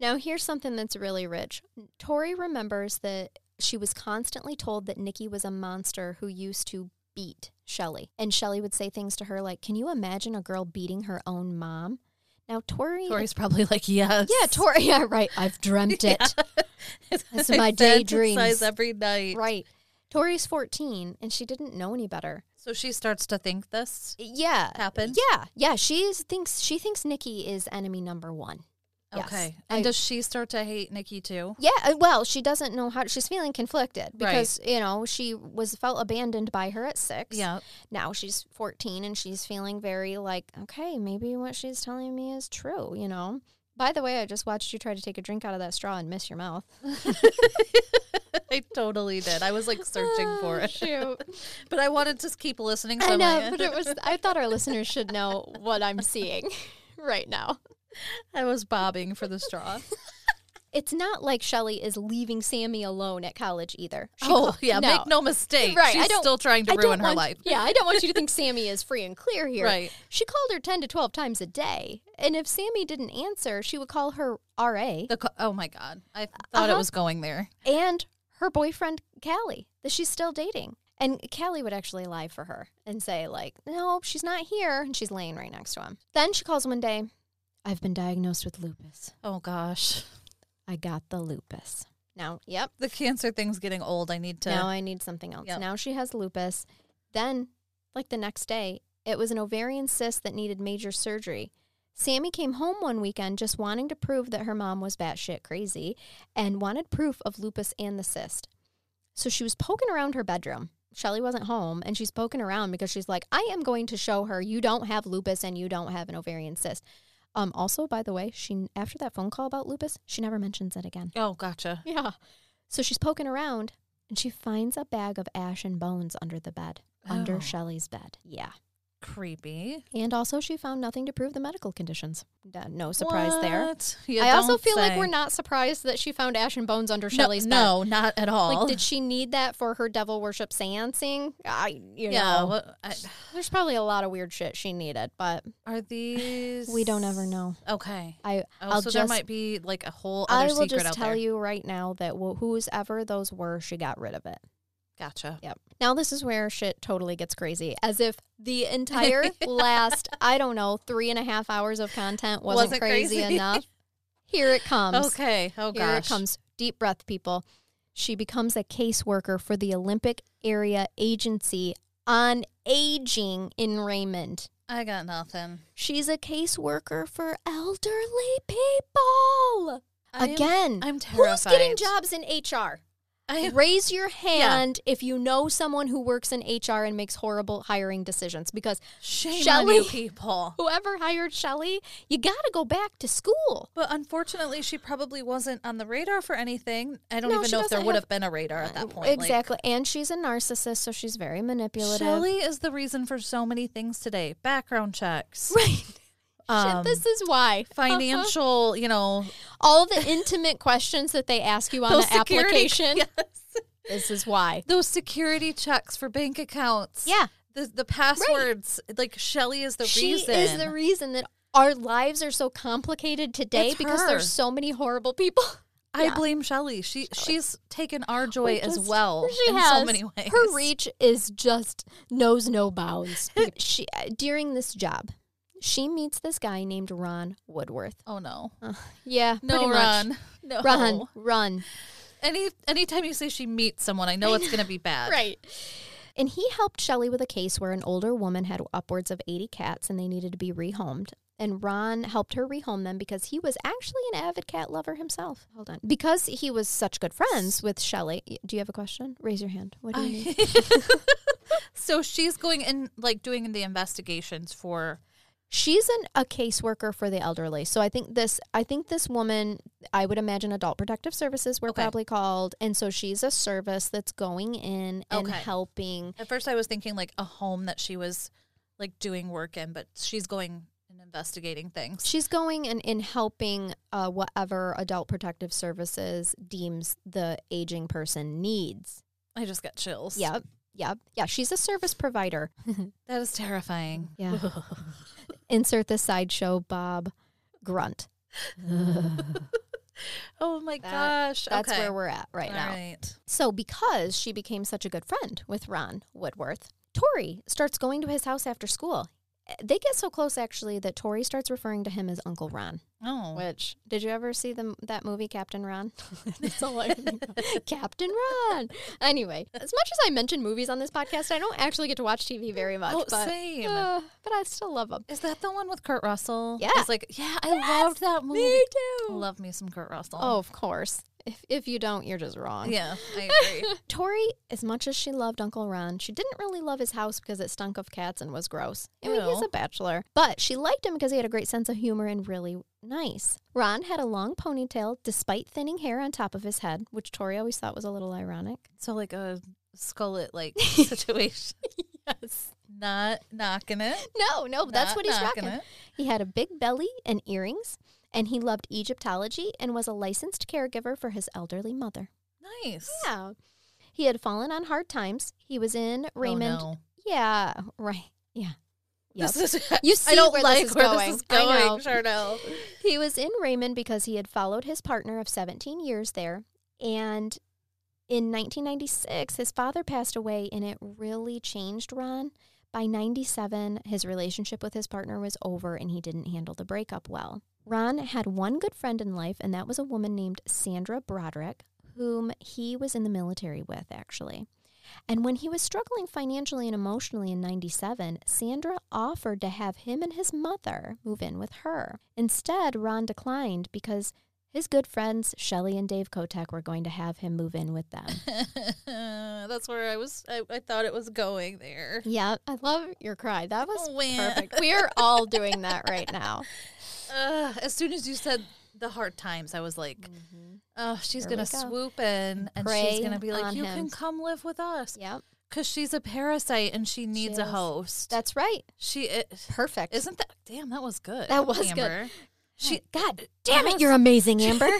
Now, here's something that's really rich. Tori remembers that she was constantly told that Nikki was a monster who used to beat Shelly. And Shelly would say things to her like, Can you imagine a girl beating her own mom? Now, Tori. Tori's probably like, yes. yeah, Tori. [LAUGHS] Yeah, right. I've dreamt it. That's my [LAUGHS] I daydreams. fantasize every night. Right. Tori's 14 and she didn't know any better. So she starts to think this Yeah. happened. Yeah. Yeah, she thinks she thinks Nikki is enemy number 1. Yes. Okay. I- And does she start to hate Nikki too? Yeah, uh, well, she doesn't know how she's feeling conflicted Right. because, you know, she was felt abandoned by her at 6. Yeah. Now she's 14 and she's feeling very like, okay, maybe what she's telling me is true, you know. By the way, I just watched you try to take a drink out of that straw and miss your mouth. [LAUGHS] I totally did. I was like searching for Oh, it, Shoot. [LAUGHS] but I wanted to keep listening. So I know, but it was. [LAUGHS] I thought our listeners should know what I'm seeing right now. I was bobbing for the straw. It's not like Shelly is leaving Sammy alone at college either. She oh yeah, no. make no mistake. Right, She's still trying to I ruin her want- life. Yeah, I don't want you to think Sammy is free and clear here. Right. She called her 10 to 12 times a day. And if Sammy didn't answer, she would call her RA The oh my god, I thought it Uh-huh. was going there. and her boyfriend, Callie, that she's still dating. And Callie would actually lie for her and say, like, no, she's not here. And she's laying right next to him. Then she calls one day, I've been diagnosed with lupus. Oh gosh, I got the lupus. Now, yep. the cancer thing's getting old. I need to. Now I need something else. Yep. Now she has lupus. Then, like the next day, it was an ovarian cyst that needed major surgery. Sammy came home one weekend just wanting to prove that her mom was batshit crazy and wanted proof of lupus and the cyst. So she was poking around her bedroom. Shelly wasn't home and she's poking around because she's like, I am going to show her you don't have lupus and you don't have an ovarian cyst. Um, also, by the way, she after that phone call about lupus, she never mentions it again. oh gotcha. Yeah. So she's poking around and she finds a bag of ash and bones under the bed, under Oh. Shelly's bed. Yeah. Creepy. And also, she found nothing to prove the medical conditions. No surprise there. You I also feel like we're not surprised that she found ash and bones under No, Shelly's bed. no, not at all. Like, did she need that for her devil worship seancing? I, you yeah. know, what- I, there's probably a lot of weird shit she needed, but are these? we don't ever know. Okay. I, Oh, I'll so there might be like a whole I will just tell there. you right now that wh- whose ever those were, she got rid of it. Gotcha. Yep. Now this is where shit totally gets crazy. As if the [LAUGHS] entire last, I don't know, three and a half hours of content wasn't, Wasn't crazy, crazy. [LAUGHS] enough. Here it comes. Okay. Oh Here gosh. it comes. Deep breath, people. She becomes a caseworker for the Olympic Area Agency on Aging in Raymond. I got nothing. She's a caseworker for elderly people. I am- Again, I'm terrified. who's getting jobs in HR? I [LAUGHS] Raise your hand if you know someone who works in HR and makes horrible hiring decisions because shame on Shelly- you [LAUGHS] people. whoever hired Shelly, you got to go back to school. But unfortunately, she probably wasn't on the radar for anything. I don't No, even know if there would have- been a radar at that uh, point. Like, Exactly. and she's a narcissist, so she's very manipulative. Shelly is the reason for so many things today. Background checks, [LAUGHS] Right. Um, Shit, this is why. [LAUGHS] financial, you know, All the intimate questions that they ask you on the security- [LAUGHS] application. Yes. This is why. Those security checks for bank accounts. Yeah. The the passwords. Like Shelly is the she reason. is the reason that our lives are so complicated today It's because her. there's so many horrible people. [LAUGHS] I Yeah. blame Shelly. She she's taken our joy as well She in has. so many ways. Her reach is just knows no bounds. she during this job, she meets this guy named Ron Woodworth. Oh no. Uh, yeah, No much. run. No. Run, run. Any anytime you say she meets someone, I know it's gonna be [LAUGHS] bad. Right. And he helped Shelly with a case where an older woman had upwards of 80 cats and they needed to be rehomed. And Ron helped her rehome them because he was actually an avid cat lover himself. Hold on. Because he was such good friends with Shelly. Do you have a question? Raise your hand. What do you need? [LAUGHS] [LAUGHS] so she's going in like doing the investigations for She's an, a caseworker for the elderly. So I think this I think this woman, I would imagine adult protective services were Okay. probably called. And so she's a service that's going in and Okay. helping at first I was thinking like a home that she was like doing work in, but she's going and investigating things. She's going and in helping uh, whatever adult protective services deems the aging person needs. I just got chills. Yep. Yep. Yeah. She's a service provider. [LAUGHS] That is terrifying. Yeah. [LAUGHS] Insert the sideshow Bob grunt. [LAUGHS] Oh my That- gosh. That's okay. where we're at right All now. right. So, because she became such a good friend with Ron Woodworth, Tori starts going to his house after school. They get so close, actually, that Tori starts referring to him as Uncle Ron. Oh. Which did you ever see the that movie Captain Ron? [LAUGHS] That's all I think. Captain Ron. Anyway, as much as I mention movies on this podcast, I don't actually get to watch TV very much. Oh, but, same. uh, but I still love them. Is that the one with Kurt Russell? Yeah. It's like, yeah, I loved that movie. Me too. love me some Kurt Russell. Oh, of course. If, if you don't, you're just wrong. Yeah, I [LAUGHS] agree. Tori, as much as she loved Uncle Ron, she didn't really love his house because it stunk of cats and was gross. I mean, he's a bachelor. But she liked him because he had a great sense of humor and really nice. Ron had a long ponytail despite thinning hair on top of his head, which Tori always thought was a little ironic. so like a skullet like [LAUGHS] situation. Yes. Not knocking it. No, no, that's what he's rocking. it. He had a big belly and earrings, and he loved Egyptology and was a licensed caregiver for his elderly mother. Nice. Yeah. He had fallen on hard times. He was in oh, Raymond. Oh, no. Yeah, right. Yeah. Yep. This is, [LAUGHS] You [LAUGHS] see I don't where like this is where going. this is I know. Charnel. [LAUGHS] He was in Raymond because he had followed his partner of 17 years there. And in 1996, his father passed away, and it really changed Ron. By 97, his relationship with his partner was over, and he didn't handle the breakup well. Ron had one good friend in life, and that was a woman named Sandra Broderick, whom he was in the military with, actually. And when he was struggling financially and emotionally in 97, Sandra offered to have him and his mother move in with her. Instead, Ron declined because his good friends, Shelly and Dave Knotek, were going to have him move in with them. [LAUGHS] That's where I was. I, I thought it was going there. yeah, I love your cry. That was Oh, perfect. We are all doing that right now. [LAUGHS] Uh, as soon as you said the hard times, I was like, oh, she's gonna swoop in and she's gonna be like, you him. can come live with us Yep, because she's a parasite and she needs a host. that's right. she it, Perfect. isn't that. Damn, that was good. That was good. She God damn it, you're amazing, Amber. [LAUGHS]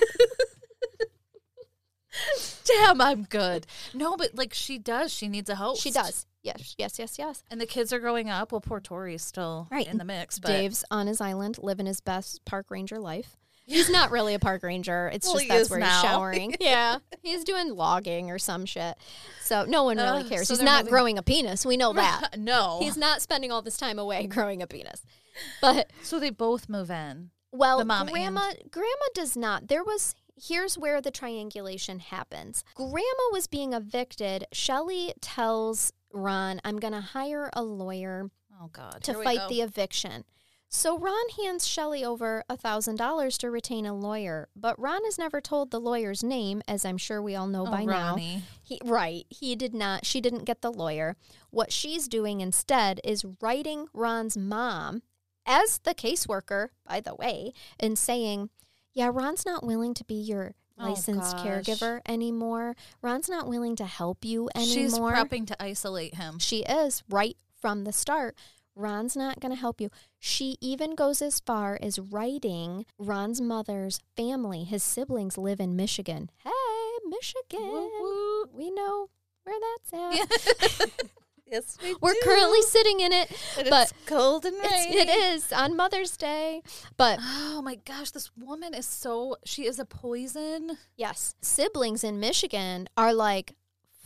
[LAUGHS] damn, I'm good. No, but like she does. She needs a host. she does. Yes, yes, yes, yes. And the kids are growing up. Well, poor Tori's still Right. in the mix. But Dave's on his island living his best park ranger life. He's not really a park ranger. It's Well, just that's where now. he's showering. [LAUGHS] yeah. He's doing logging or some shit. So no one really Ugh, cares. so he's not moving- growing a penis. We know that. [LAUGHS] no. He's not spending all this time away [LAUGHS] growing a penis. But so they both move in. well, The mom grandma grandma does not. There was here's where the triangulation happens. Grandma was being evicted. Shelly tells Ron, "I'm going to hire a lawyer Oh God. to Here fight the eviction. So Ron hands Shelly over a $1,000 to retain a lawyer, but Ron has never told the lawyer's name, as I'm sure we all know Oh, by now. He, right, he did not, she didn't get the lawyer. What she's doing instead is writing Ron's mom as the caseworker, by the way, and saying, yeah, Ron's not willing to be your Oh, licensed gosh. caregiver anymore. Ron's not willing to help you anymore. She's prepping to isolate him. She is right from the start. Ron's not going to help you. She even goes as far as writing Ron's mother's family. His siblings live in Michigan. Hey, Michigan. Woo, woo. We know where that's at. [LAUGHS] [LAUGHS] yes, we We're do. currently sitting in it. And but it's cold and It's, rainy. it is on Mother's Day. But Oh my gosh, this woman is so. She is a poison. yes, siblings in Michigan are like,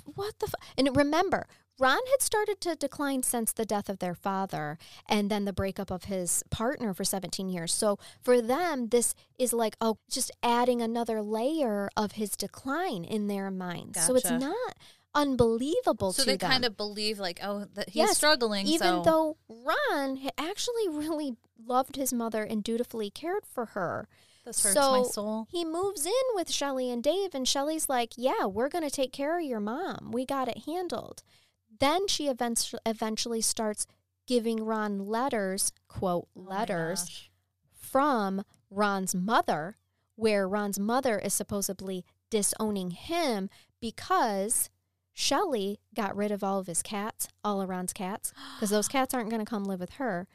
what the? F-? And remember, Ron had started to decline since the death of their father and then the breakup of his partner for 17 years. So for them, this is like, oh, just adding another layer of his decline in their minds. So it's not unbelievable So they them. kind of believe like, oh, that he's Yes, struggling. even so. though Ron actually really loved his mother and dutifully cared for her. this hurts so my soul. he moves in with Shelly and Dave, and Shelly's like, Yeah, we're going to take care of your mom. We got it handled. Then she eventually, eventually starts giving Ron letters, quote, Oh letters from Ron's mother, where Ron's mother is supposedly disowning him because Shelly got rid of all of his cats, all of Ron's cats, because those [GASPS] cats aren't going to come live with her,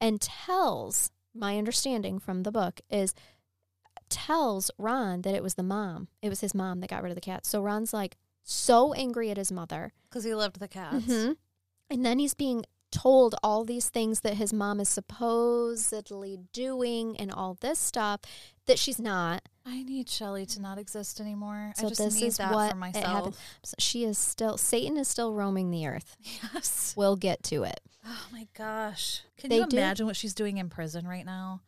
and tells, my understanding from the book is, tells Ron that it was the mom. It was his mom that got rid of the cats. So Ron's like so angry at his mother. because he loved the cats. Mhm. And then he's being told all these things that his mom is supposedly doing and all this stuff that she's not. I need Shelly to not exist anymore. So I just this need is that what for myself. So she is still Satan is still roaming the earth. [LAUGHS] Yes. We'll get to it. Oh my gosh. Can They you imagine what she's doing in prison right now?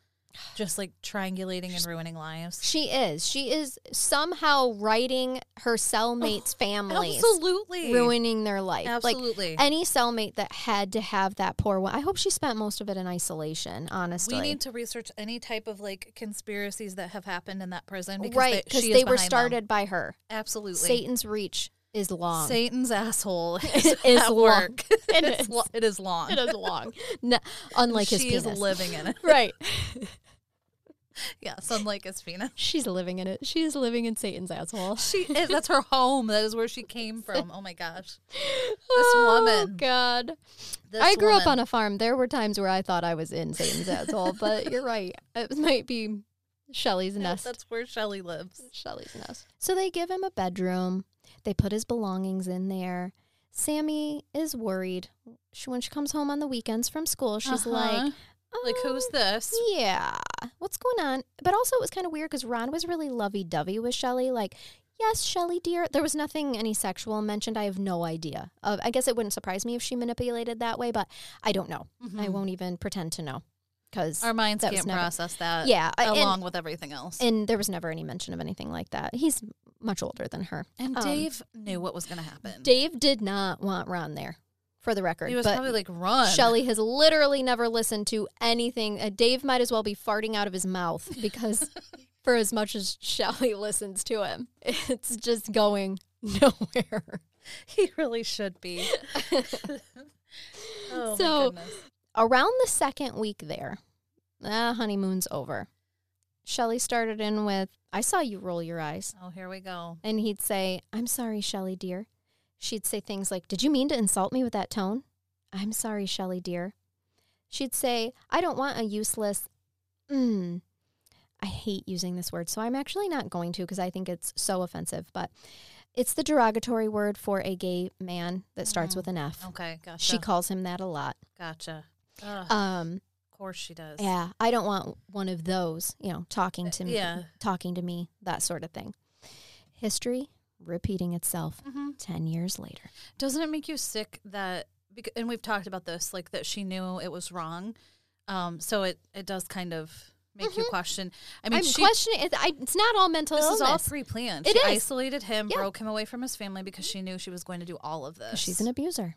Just like triangulating and ruining lives. She is. She is somehow writing her cellmates' oh, families, Absolutely. ruining their life. Absolutely. Like any cellmate that had to have that poor one. I hope she spent most of it in isolation. Honestly, we need to research any type of like conspiracies that have happened in that prison because right they, because she they were behind them. started by her. Absolutely. Satan's reach is long. Satan's asshole [LAUGHS] Is is long. work. [LAUGHS] It it, is. Lo- it is long. it is long, no, unlike his she penis. is living in it. [LAUGHS] right. [LAUGHS] Yes, unlike his penis. She's living in it. She is living in Satan's asshole. She is. [LAUGHS] That's her home. That is where she came from. Oh my gosh. oh, woman. God. This I grew up on a farm. There were times where I thought I was in Satan's asshole, but you're right. It might be Shelly's Yeah, nest. That's where Shelly lives. Shelly's nest. So they give him a bedroom. They put his belongings in there. Sammy is worried. She, when she comes home on the weekends from school, she's Uh-huh. like, like, who's "Um, this? Yeah, what's going on? But also, it was kind of weird because Ron was really lovey dovey with Shelly. Like, yes, Shelly, dear. There was nothing any sexual mentioned. I have no idea. Uh, I guess it wouldn't surprise me if she manipulated that way, but I don't know. I Mhm. won't even pretend to know because Our minds can't never- process that. yeah, I- and- along with everything else. And, and there was never any mention of anything like that. He's much older than her. um, Dave knew what was going to happen. Dave did not want Ron there, for the record. he was but probably like, "Run." Shelly has literally never listened to anything. Uh, Dave might as well be farting out of his mouth because, [LAUGHS] for as much as Shelly listens to him, it's just going nowhere. he really should be. [LAUGHS] oh my So- goodness. Around the second week there, ah, honeymoon's over. Shelly started in with, I saw you roll your eyes. Oh, here we go. And he'd say, I'm sorry, Shelly, dear. She'd say things like, Did you mean to insult me with that tone? I'm sorry, Shelly, dear. She'd say, I don't want a useless, mm. I hate using this word, so I'm actually not going to because I think it's so offensive, but it's the derogatory word for a gay man that starts Mhm. with an F. Okay, gotcha. She calls him that a lot. gotcha. Ugh, Um, of course she does. yeah, I don't want one of those, you know, talking to me, yeah. talking to me, that sort of thing. History repeating itself hmm 10 years later. Doesn't it make you sick that? And we've talked about this, like that she knew it was wrong. Um, so it it does kind of make you Mhm. question. I mean, I'm she, questioning it. I, it's not all mental this illness. is all pre-planned. It she is. isolated him, Yeah. broke him away from his family because she knew she was going to do all of this. She's an abuser.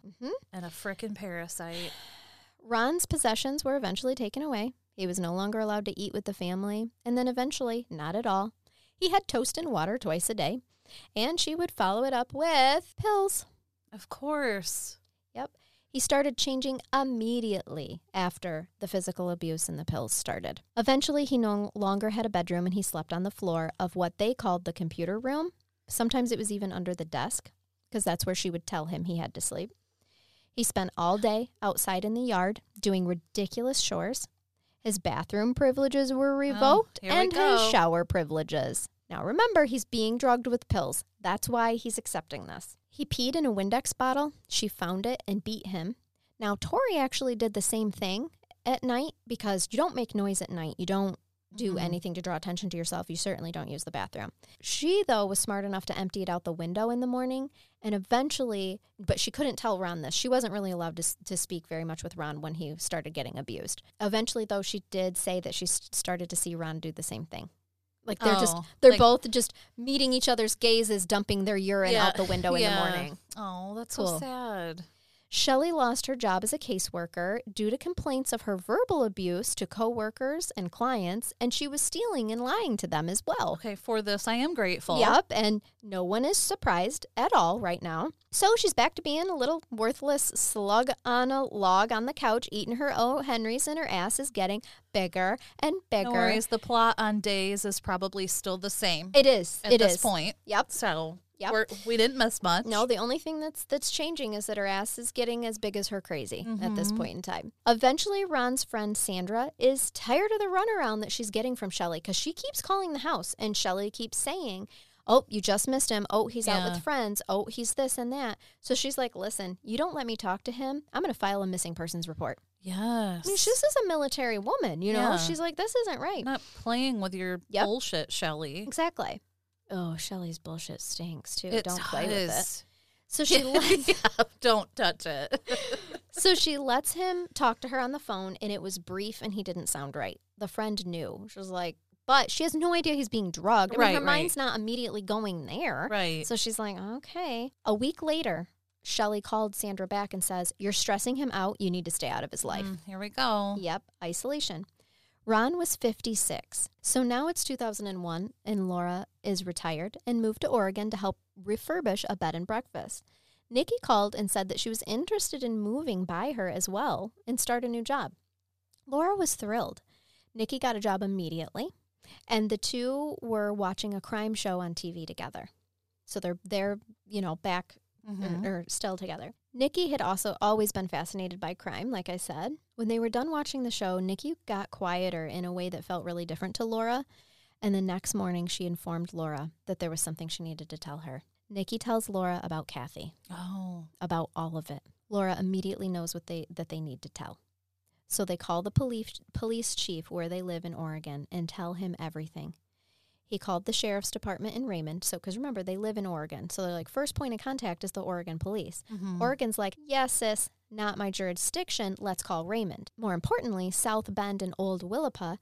and a frickin' parasite. Ron's possessions were eventually taken away. He was no longer allowed to eat with the family, and then eventually, not at all. He had toast and water twice a day, and she would follow it up with pills. Of course. Yep. He started changing immediately after the physical abuse and the pills started. Eventually, he no longer had a bedroom and he slept on the floor of what they called the computer room. Sometimes it was even under the desk because that's where she would tell him he had to sleep. He spent all day outside in the yard doing ridiculous chores. His bathroom privileges were oh, revoked Oh, here we and his shower privileges. Now remember, he's being drugged with pills. That's why he's accepting this. He peed in a Windex bottle. She found it and beat him. Now, Tori actually did the same thing at night because you don't make noise at night. You don't do Mhm. anything to draw attention to yourself. You certainly don't use the bathroom. She, though, was smart enough to empty it out the window in the morning. And eventually, but she couldn't tell Ron this. She wasn't really allowed to, to speak very much with Ron when he started getting abused. Eventually, though, she did say that she started to see Ron do the same thing. Like they're just Oh, they're like- both just meeting each other's gazes, dumping their urine Yeah, out the window in the morning. Oh, that's Cool. so sad. Shelly lost her job as a caseworker due to complaints of her verbal abuse to coworkers and clients, and she was stealing and lying to them as well. Okay, for this I am grateful. Yep, and no one is surprised at all right now. So she's back to being a little worthless slug on a log on the couch, eating her O. Henry's, and her ass is getting bigger and bigger. No worries. The plot on days is probably still the same It is. at It this is. point. Yep. So Yep. we're, we didn't miss much. No, the only thing that's that's changing is that her ass is getting as big as her crazy at this Mhm. point in time. Eventually, Ron's friend Sandra is tired of the runaround that she's getting from Shelly because she keeps calling the house and Shelly keeps saying, "Oh, you just missed him. Oh, he's out with friends. Oh, he's this and that." So she's like, "Listen, you don't let me talk to him. I'm going to file a missing persons report." Yes. I mean, she's just a military woman, you know. Yeah. She's like, "This isn't right." not playing with your Yep. bullshit, Shelly. Exactly. Oh, Shelly's bullshit stinks too. It don't play with it. So [LAUGHS] she lets yeah, don't touch it. [LAUGHS] So she lets him talk to her on the phone, and it was brief and he didn't sound right. the friend knew. She was like, but she has no idea he's being drugged. I mean, Right, her right. mind's not immediately going there. Right. So she's like, okay. A week later, Shelly called Sandra back and says, You're stressing him out. You need to stay out of his life. Mm, here we go. Yep, isolation. Ron was 56. So now it's 2001, and Laura is retired and moved to Oregon to help refurbish a bed and breakfast. Nikki called and said that she was interested in moving by her as well and start a new job. Laura was thrilled. Nikki got a job immediately, and the two were watching a crime show on TV together. So they're they're, you know, back Mhm. or, or still together. Nikki had also always been fascinated by crime, like I said. When they were done watching the show, Nikki got quieter in a way that felt really different to Laura. And the next morning, she informed Laura that there was something she needed to tell her. Nikki tells Laura about Kathy, Oh. about all of it. Laura immediately knows what they that they need to tell. So they call the police police chief where they live in Oregon and tell him everything. He called the sheriff's department in Raymond. So, because remember, they live in Oregon. So they're like, first point of contact is the Oregon police. Mhm. Oregon's like, yes, sis, not my jurisdiction. Let's call Raymond. More importantly, South Bend and Old Willapa,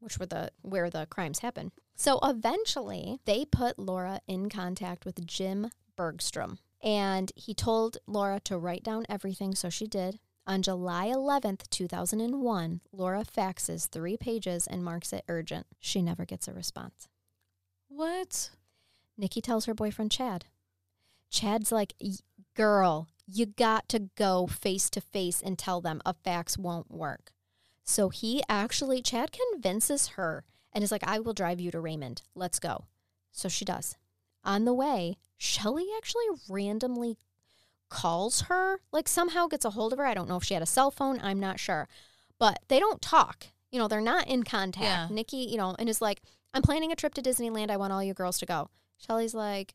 which were the where the crimes happened. So eventually, they put Laura in contact with Jim Bergstrom, and he told Laura to write down everything. So she did. On July 11th, 2001, Laura faxes three pages and marks it urgent. She never gets a response. What? Nikki tells her boyfriend Chad. Chad's like, girl, you got to go face to face and tell them a fax won't work. So he actually, Chad convinces her and is like, I will drive you to Raymond. Let's go. So she does. On the way, Shelly actually randomly calls her, like somehow gets a hold of her. I don't know if she had a cell phone. I'm not sure. But they don't talk. You know, they're not in contact. Yeah. Nikki, you know, and is like, I'm planning a trip to Disneyland. I want all you girls to go. Shelly's like,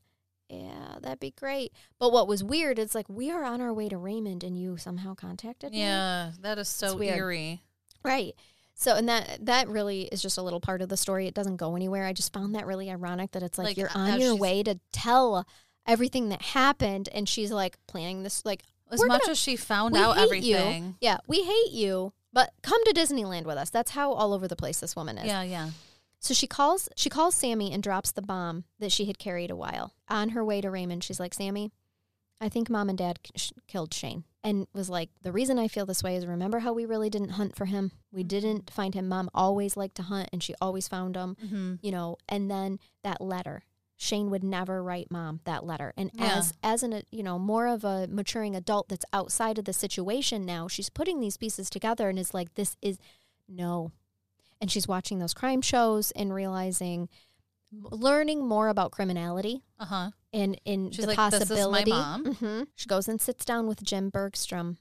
yeah, that'd be great. But what was weird it's like, we are on our way to Raymond and you somehow contacted me. Yeah, that is so eerie. Right. So and that that really is just a little part of the story. It doesn't go anywhere. I just found that really ironic that it's like, Like, you're on your way to tell everything that happened and she's like planning this like As much gonna- as she found out everything. you. Yeah, we hate you, but come to Disneyland with us. That's how all over the place this woman is. Yeah, yeah. So she calls she calls Sammy and drops the bomb that she had carried a while. On her way to Raymond, she's like, "Sammy, I think mom and dad k- killed Shane." And was like, "The reason I feel this way is remember how we really didn't hunt for him? We didn't find him. Mom always liked to hunt and she always found him, Mm-hmm. you know, and then that letter. Shane would never write mom that letter. And Yeah. as as an you know, more of a maturing adult that's outside of the situation now, she's putting these pieces together and is like this is no. And she's watching those crime shows and realizing learning more about criminality Uh huh. and in the like, "This is my possibility. mom." Mhm. She goes and sits down with Jim Bergstrom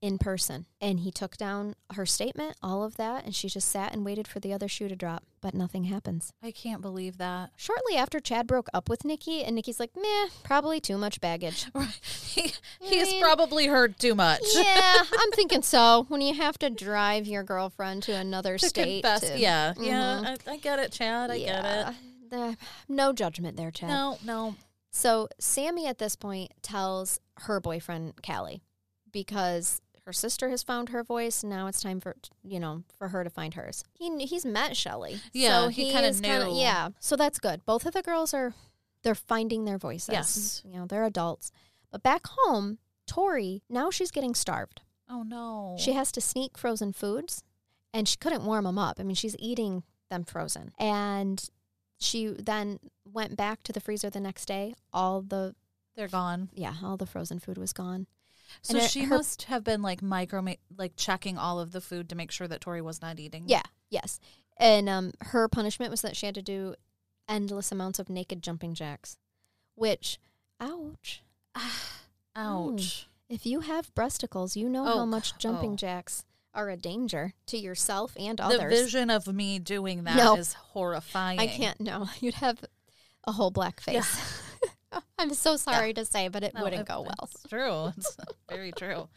in person, and he took down her statement, all of that, and she just sat and waited for the other shoe to drop, but nothing happens. I can't believe that. Shortly after, Chad broke up with Nikki, and Nikki's like, "Meh, probably too much baggage." [LAUGHS] Right. He, he's mean- probably heard too much. yeah, [LAUGHS] I'm thinking so. When you have to drive your girlfriend to another to state, confess. to- yeah, Mhm. yeah. I, I get it, Chad. I get it. No judgment there, Chad. No, no. So Sammy at this point tells her boyfriend Callie because her sister has found her voice. Now it's time for you know for her to find hers. He he's met Shelly. Yeah, so he kinda is kinda- knew. yeah, so that's good. Both of the girls are they're finding their voices. Yes. you know they're adults. But back home, Tori now she's getting starved. Oh no. She has to sneak frozen foods, and she couldn't warm them up. I mean, she's eating them frozen, and she then went back to the freezer the next day. All the They're gone. yeah, all the frozen food was gone. So it- she her- must have been like micro, like checking all of the food to make sure that Tori was not eating. Yeah, yes. And um, her punishment was that she had to do endless amounts of naked jumping jacks, which, ouch. [SIGHS] Ouch. If you have breasticles, you know Oh, how much jumping oh. jacks are a danger to yourself and others. The vision of me doing that is No. horrifying. I can't. No, [LAUGHS] you'd have a whole black face. [LAUGHS] I'm so sorry to say, but it No, wouldn't it- go well. It's true. [LAUGHS] It's very true.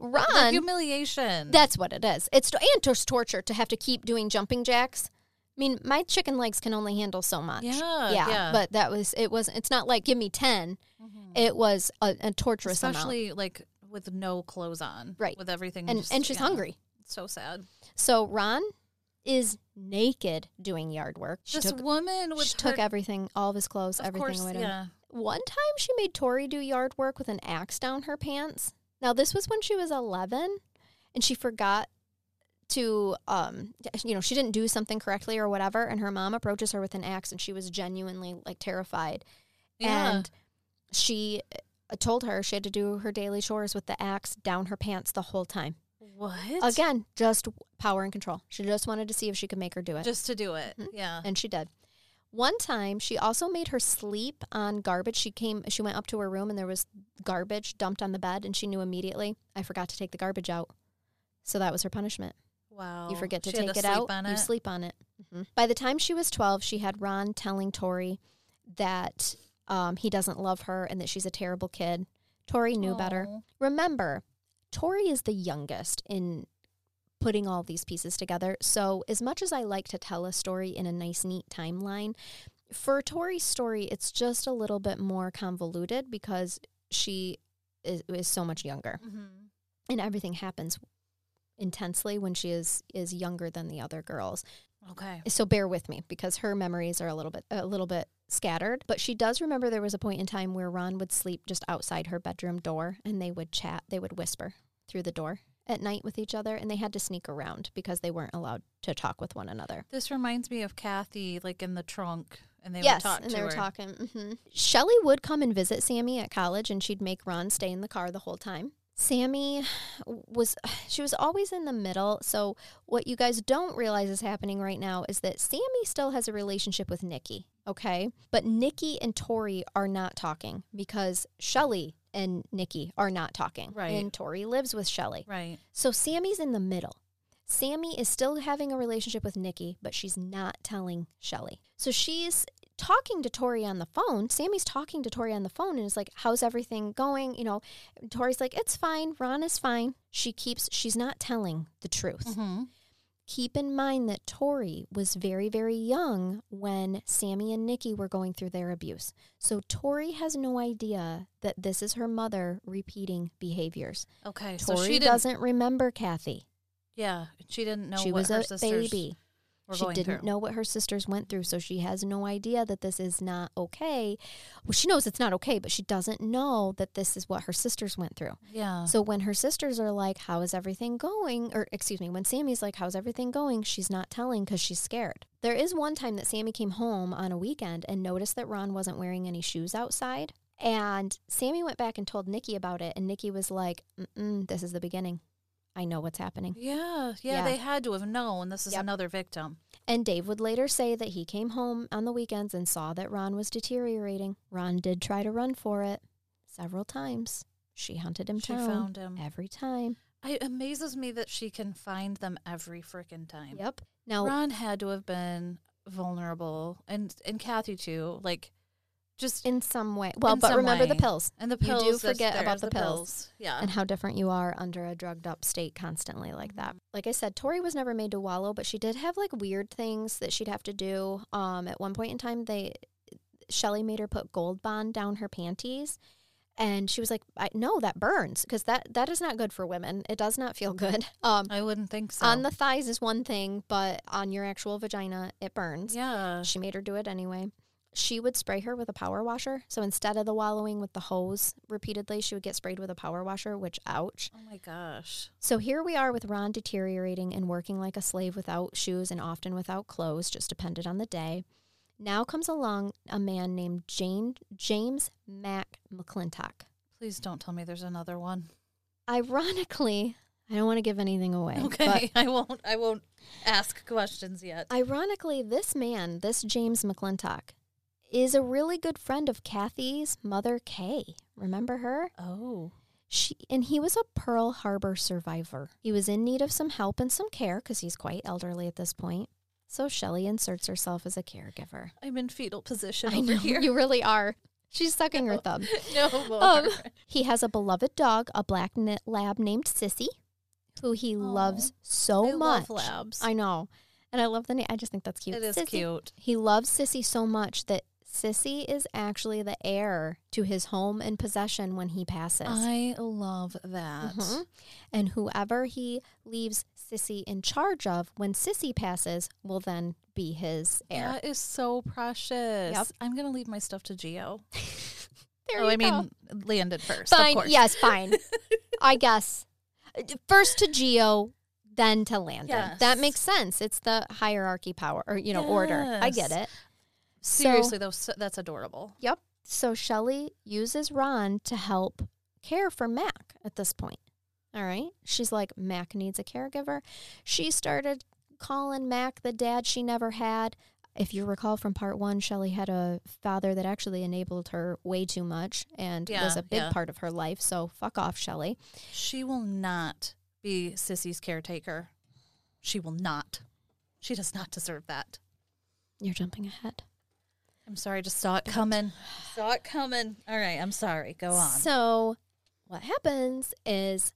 The Ron, humiliation. that's what it is. It's and it's torture to have to keep doing jumping jacks. I mean, my chicken legs can only handle so much. Yeah, yeah. yeah. But that was it. Was it's not like give me 10 mm-hmm. It was a, a torturous amount. especially like with no clothes on, Right. With everything, and just- and she's yeah. hungry. So sad. So Ron is naked doing yard work. She this took, woman she her, took everything, all of his clothes, of everything course, away. yeah. One time she made Tori do yard work with an axe down her pants. Now this was when she was 11 and she forgot to um you know she didn't do something correctly or whatever and her mom approaches her with an axe and she was genuinely like terrified Yeah. and she uh, told her she had to do her daily chores with the axe down her pants the whole time. what? Again, just power and control. She just wanted to see if she could make her do it. Just to do it. Mhm. Yeah. and she did. One time, she also made her sleep on garbage. She came, she went up to her room, and there was garbage dumped on the bed, and she knew immediately. I forgot to take the garbage out, so that was her punishment. Wow. You forget to She take it out, you it? sleep on it. Mhm. By the time she was twelve, she had Ron telling Tori that um, he doesn't love her and that she's a terrible kid. Tori knew better. Remember, Tori is the youngest in putting all these pieces together. So, as much as I like to tell a story in a nice, neat timeline, for Tori's story, it's just a little bit more convoluted because she is, is so much younger, Mhm. and everything happens intensely when she is is younger than the other girls. Okay. So bear with me because her memories are a little bit a little bit scattered, but she does remember there was a point in time where Ron would sleep just outside her bedroom door and they would chat, they would whisper through the door at night with each other and they had to sneak around because they weren't allowed to talk with one another. This reminds me of Kathy, like in the trunk, and they yes, and they were her. talking. hmm Shelly would come and visit Sammy at college, and she'd make Ron stay in the car the whole time. Sammy was she was always in the middle. So what you guys don't realize is happening right now is that Sammy still has a relationship with Nikki, okay? But Nikki and Tori are not talking because Shelly and Nikki are not talking. Right. And Tori lives with Shelly. Right. So Sammy's in the middle. Sammy is still having a relationship with Nikki, but she's not telling Shelly. So she's talking to Tori on the phone. Sammy's talking to Tori on the phone and is like, How's everything going? You know, Tori's like, It's fine. Ron is fine. She keeps, she's not telling the truth. Mm-hmm. Keep in mind that Tori was very, very young when Sammy and Nikki were going through their abuse. So Tori has no idea that this is her mother repeating behaviors. Okay. so she doesn't remember Kathy. Yeah. She didn't know she was her a sisters baby. She didn't through. know what her sisters went through, so she has no idea that this is not okay. Well, she knows it's not okay, but she doesn't know that this is what her sisters went through. Yeah. So when her sisters are like, "How is everything going?" or excuse me, when Sammy's like, "How's everything going?" she's not telling because she's scared. There is one time that Sammy came home on a weekend and noticed that Ron wasn't wearing any shoes outside, and Sammy went back and told Nikki about it, and Nikki was like, "This is the beginning. I know what's happening." yeah, yeah. Yeah. They had to have known this is Yep. another victim. And Dave would later say that he came home on the weekends and saw that Ron was deteriorating. Ron did try to run for it several times. She hunted him She down found him. every time. It amazes me that she can find them every freaking time. Yep. Now, Ron had to have been vulnerable, and and Kathy too. Like, just in some way, well, In but remember the pills and the pills. you do forget about the pills. Yeah. and how different you are under a drugged up state constantly like that. Mm-hmm. Like I said, Tori was never made to wallow, but she did have like weird things that she'd have to do. Um, at one point in time, they Shelly made her put Gold Bond down her panties. And she was like, I, "No, that burns because that that is not good for women. It does not feel good. [LAUGHS] Um, I wouldn't think so. on the thighs is one thing, but on your actual vagina, it burns. yeah. She made her do it anyway. She would spray her with a power washer. So instead of the wallowing with the hose repeatedly, she would get sprayed with a power washer, which ouch. Oh my gosh. So here we are with Ron deteriorating and working like a slave without shoes and often without clothes, just depended on the day. Now comes along a man named Jane, James Mack McClintock. Please don't tell me there's another one. Ironically, I don't want to give anything away. Okay. [LAUGHS] I won't. I won't ask questions yet. Ironically, this man, this James McClintock, is a really good friend of Kathy's mother, Kay. Remember her? Oh. She and he was a Pearl Harbor survivor. He was in need of some help and some care because he's quite elderly at this point. So Shelly inserts herself as a caregiver. I'm in fetal position I over know here. you really are. She's [LAUGHS] sucking her thumb. [LAUGHS] no more. Um, he has a beloved dog, a black knit lab named Sissy, who he Aw. loves so I much. love labs. I know, and I love the name. I just think that's cute. it is Sissy. cute. He loves Sissy so much that Sissy is actually the heir to his home and possession when he passes. I love that. Mhm. And whoever he leaves Sissy in charge of when Sissy passes will then be his heir. That is so precious. Yep. I'm gonna leave my stuff to Geo. [LAUGHS] There oh, I go. mean, Landon first. of fine. course. Yes, fine. [LAUGHS] I guess first to Geo, then to Landon. That makes sense. It's the hierarchy power or you know order. I get Yes. It. So- Seriously, though, that's adorable. Yep. So Shelly uses Ron to help care for Mac at this point. All right. She's like, Mac needs a caregiver. She started calling Mac the dad she never had. If you recall from part one, Shelly had a father that actually enabled her way too much and was a big yeah. part of her life. So fuck off, Shelly. She will not be Sissy's caretaker. She will not. She does not deserve that. You're jumping ahead. I'm sorry, I just saw it coming. [SIGHS] saw it coming. All right, I'm sorry. Go on. So what happens is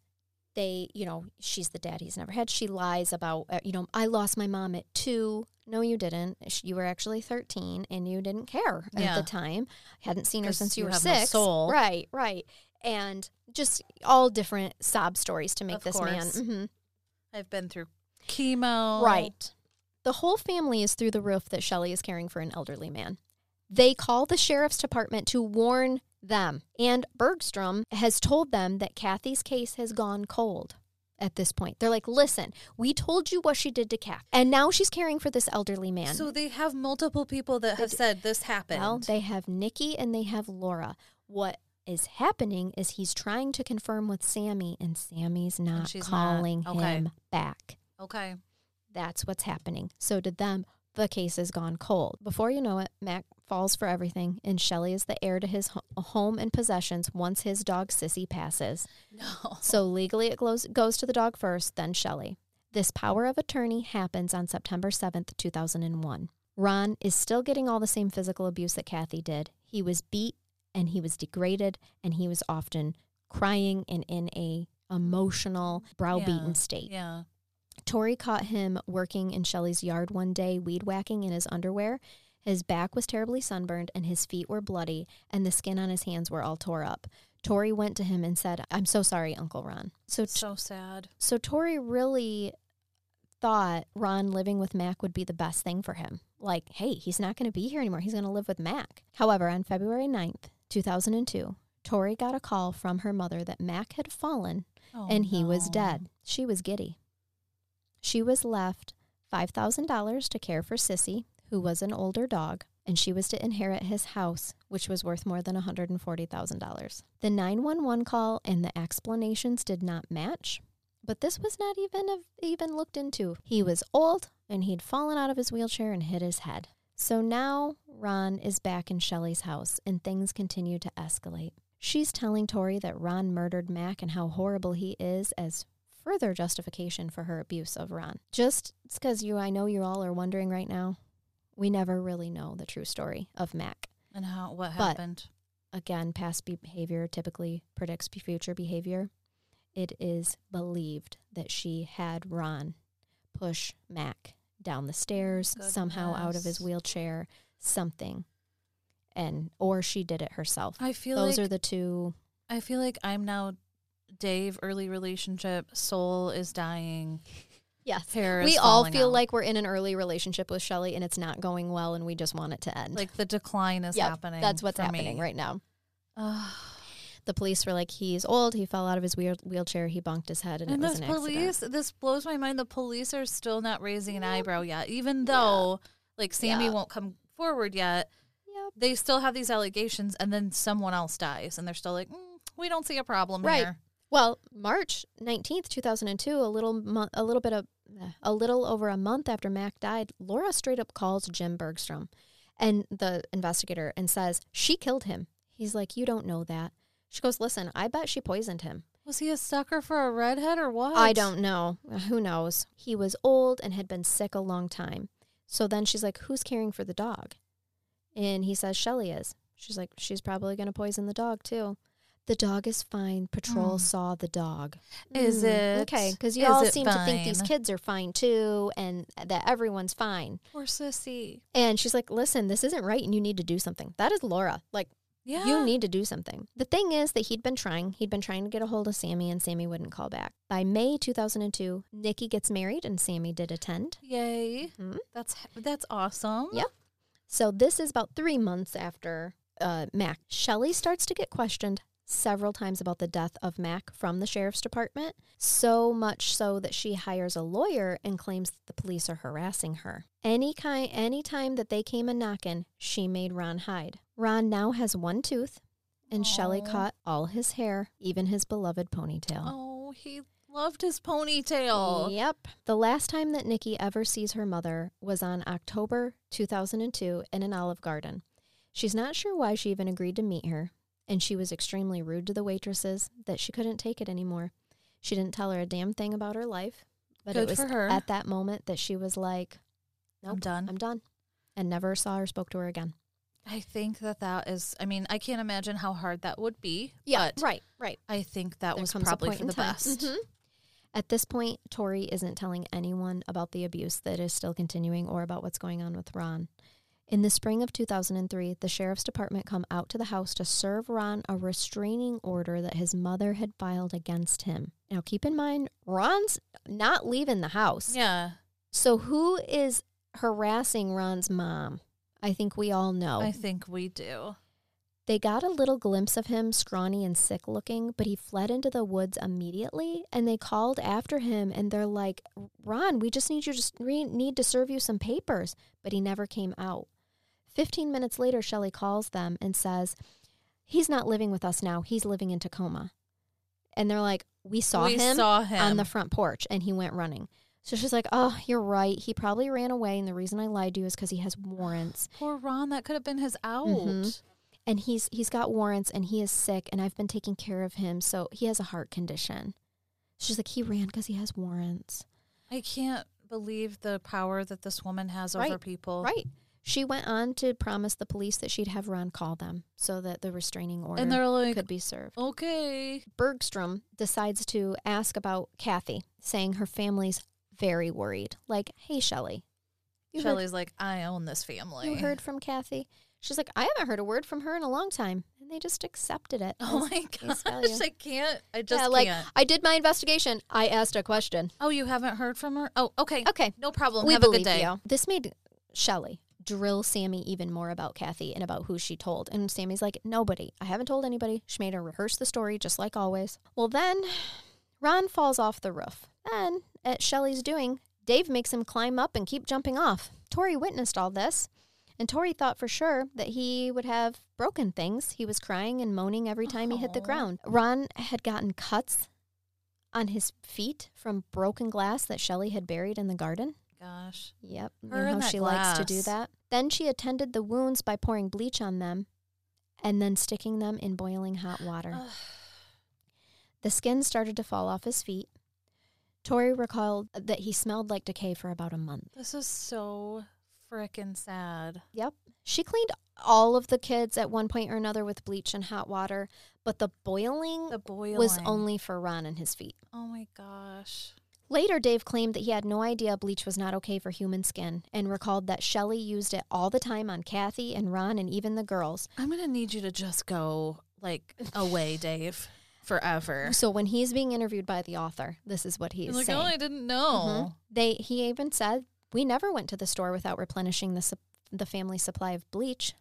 they, you know, she's the dad he's never had. She lies about, uh, you know, I lost my mom at two. No, you didn't. You were actually 13 and you didn't care at the time. I hadn't seen her since you, you were no six. soul. Right, right. And just all different sob stories to make Of this man. course. mhm. I've been through chemo. Right. The whole family is through the roof that Shelly is caring for an elderly man. They call the sheriff's department to warn them, and Bergstrom has told them that Kathy's case has gone cold at this point. They're like, listen, we told you what she did to Kathy, and now she's caring for this elderly man. So they have multiple people that have said this happened. well, they have Nikki and they have Laura. What is happening is he's trying to confirm with Sammy, and Sammy's not not. calling Okay. him back. okay. That's what's happening. So to them, the case has gone cold. Before you know it, Mac falls for everything, and Shelly is the heir to his ho- home and possessions once his dog Sissy passes. No. So legally, it goes, goes to the dog first, then Shelly. This power of attorney happens on September 7th, 2001. Ron is still getting all the same physical abuse that Kathy did. He was beat and he was degraded and he was often crying and in a emotional browbeaten Yeah. state. Yeah. Tori caught him working in Shelly's yard one day, weed whacking in his underwear. His back was terribly sunburned and his feet were bloody, and the skin on his hands were all tore up. Tori went to him and said, I'm so sorry, Uncle Ron. So, So sad. so Tori really thought Ron living with Mac would be the best thing for him. Like, hey, he's not going to be here anymore. He's going to live with Mac. However, on February 9th, 2002, Tori got a call from her mother that Mac had fallen Oh, and he was dead. She was giddy. She was left $5,000 to care for Sissy, who was an older dog, and she was to inherit his house, which was worth more than $140,000. The 911 call and the explanations did not match, but this was not even even looked into. He was old and he'd fallen out of his wheelchair and hit his head. So now Ron is back in Shelly's house and things continue to escalate. She's telling Tori that Ron murdered Mac and how horrible he is as further justification for her abuse of Ron. Just because you, I know you all are wondering right now, we never really know the true story of Mac. And how what But- happened? Again, past behavior typically predicts future behavior. It is believed that she had Ron push Mac down the stairs, somehow out of his wheelchair, something. And or she did it herself. I feel Those like are the two I feel like I'm now Dave early relationship. Soul is dying. Yes. Hair we all feel out. like we're in an early relationship with Shelly and it's not going well and we just want it to end. like the decline is Yep, happening. That's what's happening me. right now. [SIGHS] The police were like, he's old. He fell out of his wheel- wheelchair. He bonked his head and, And it was an police, accident. this blows my mind. The police are still not raising an eyebrow yet, even though like Sammy Yeah. won't come forward yet. Yep. They still have these allegations, and then someone else dies, and they're still like, mm, we don't see a problem Right. here. Well, March 19th, 2002, a little mo- a little bit of a little over a month after Mac died, Laura straight up calls Jim Bergstrom and the investigator and says, "She killed him." He's like, "You don't know that." She goes, "Listen, I bet she poisoned him." Was he a sucker for a redhead or what? I don't know. Who knows? He was old and had been sick a long time. So then she's like, Who's caring for the dog? And he says, Shelly is. She's like, She's probably going to poison the dog too. The dog is fine. Patrol Mm. saw the dog. Is Mm, it? Okay, because you all seem to think these kids are fine too and that everyone's fine. Poor sissy. And she's like, listen, this isn't right and you need to do something. That is Laura. Like, Yeah. you need to do something. The thing is that he'd been trying. He'd been trying to get a hold of Sammy and Sammy wouldn't call back. By May 2002, Nikki gets married and Sammy did attend. Yay. Mhm. That's that's awesome. Yeah. So this is about three months after uh, Mac. Shelly starts to get questioned several times about the death of Mac from the sheriff's department, so much so that she hires a lawyer and claims that the police are harassing her. Any kind, any time that they came a knocking, she made Ron hide. Ron now has one tooth, and Shelly Aw. cut all his hair, even his beloved ponytail. Oh, he loved his ponytail. Yep. The last time that Nikki ever sees her mother was on October 2002 in an Olive Garden. She's not sure why she even agreed to meet her, and she was extremely rude to the waitresses that she couldn't take it anymore. She didn't tell her a damn thing about her life, but Good it was for her. at that moment that she was like, I'm done. I'm done. And never saw or spoke to her again. I think that that is. I mean, I can't imagine how hard that would be. but right, right. I think that There was probably for the time. best. Mhm. At this point, Tori isn't telling anyone about the abuse that is still continuing or about what's going on with Ron. In the spring of 2003, the sheriff's department come out to the house to serve Ron a restraining order that his mother had filed against him. Now, keep in mind, Ron's not leaving the house. Yeah, So, who is harassing Ron's mom? I think we all know. I think we do. They got a little glimpse of him, scrawny and sick looking, but he fled into the woods immediately. And they called after him, and they're like, "Ron, we just need you to we need to serve you some papers." But he never came out. Fifteen minutes later, Shelly calls them and says, "He's not living with us now. He's living in Tacoma." And they're like, "We saw we him saw him on the front porch, and he went running." So she's like, "Oh, you're right. He probably ran away, and the reason I lied to you is because he has warrants." [GASPS] Poor Ron. That could have been his out. Mhm. and he's he's got warrants and he is sick and I've been taking care of him so he has a heart condition. She's like he ran because he has warrants. I can't believe the power that this woman has over people. Right. She went on to promise the police that she'd have Ron call them so that the restraining order And they're like, could be served. okay. Bergstrom decides to ask about Kathy, saying her family's very worried. Like, hey Shelly. Shelly's like, I own this family. you heard from Kathy? She's like, I haven't heard a word from her in a long time. And they just accepted it. Oh my gosh. I can't. I just yeah, like can't. I did my investigation. I asked a question. Oh, you haven't heard from her? Oh, okay. Okay, No problem. we Have a good day. you. This made Shelly drill Sammy even more about Kathy and about who she told. And Sammy's like, nobody. I haven't told anybody. She made her rehearse the story just like always. Well, then Ron falls off the roof. Then, at Shelly's doing, Dave makes him climb up and keep jumping off. Tori witnessed all this. And Tori thought for sure that he would have broken things. He was crying and moaning every time he hit the ground. Ron had gotten cuts on his feet from broken glass that Shelly had buried in the garden. Gosh. Yep. You know and how that she likes to do that. Then she attended the wounds by pouring bleach on them and then sticking them in boiling hot water. The skin started to fall off his feet. Tori recalled that he smelled like decay for about a month. This is so freaking sad. Yep. She cleaned all of the kids at one point or another with bleach and hot water, but the boiling The boiling was only for Ron and his feet. Oh my gosh. Later, Dave claimed that he had no idea bleach was not okay for human skin and recalled that Shelly used it all the time on Kathy and Ron and even the girls. I'm gonna need you to just go like away, [LAUGHS] Dave, forever. So when he's being interviewed by the author, this is what he's like, saying. oh, I didn't know. Mhm. They he even said we never went to the store without replenishing the sup- the family supply of bleach.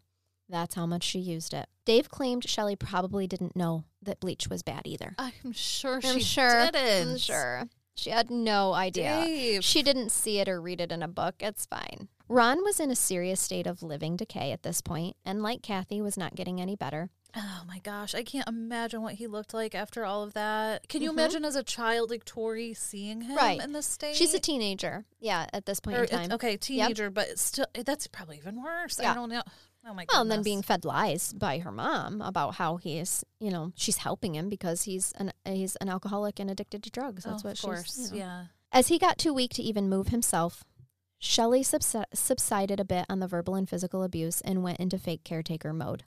That's how much she used it. Dave claimed Shelly probably didn't know that bleach was bad either. I'm sure I'm she sure. didn't. I'm sure. She had no idea. Dave. She didn't see it or read it in a book. It's fine. Ron was in a serious state of living decay at this point, and like Kathy, was not getting any better. Oh my gosh, I can't imagine what he looked like after all of that. Can you Mhm. imagine as a child, like Tori, seeing him Right. in this state? She's a teenager. Yeah, at this point Or in time. okay, teenager, but still that's probably even worse. Yeah. I don't know. Oh my. Well, and then being fed lies by her mom about how he's, you know, she's helping him because he's an he's an alcoholic and addicted to drugs. That's oh, what of she's. course, you know. yeah. As he got too weak to even move himself, Shelly subsi- subsided a bit on the verbal and physical abuse and went into fake caretaker mode.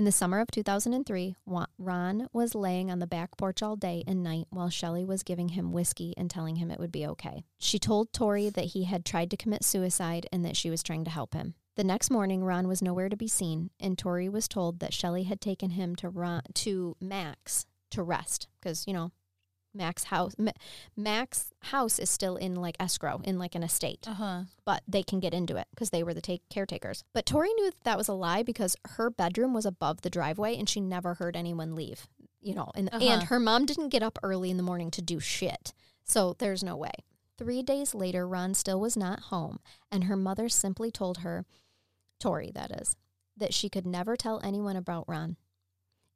In the summer of 2003, Ron was laying on the back porch all day and night while Shelly was giving him whiskey and telling him it would be okay. She told Tori that he had tried to commit suicide and that she was trying to help him. The next morning, Ron was nowhere to be seen, and Tori was told that Shelly had taken him to Ron, to Mac's to rest because you know Mac's house Ma- Mac's house is still in like escrow in like an estate Uh huh. but they can get into it because they were the take caretakers. But Tori knew that, that was a lie because her bedroom was above the driveway and she never heard anyone leave. You know, and Uh-huh. and her mom didn't get up early in the morning to do shit. So there's no way. Three days later, Ron still was not home, and her mother simply told her, Tori, that is, that she could never tell anyone about Ron.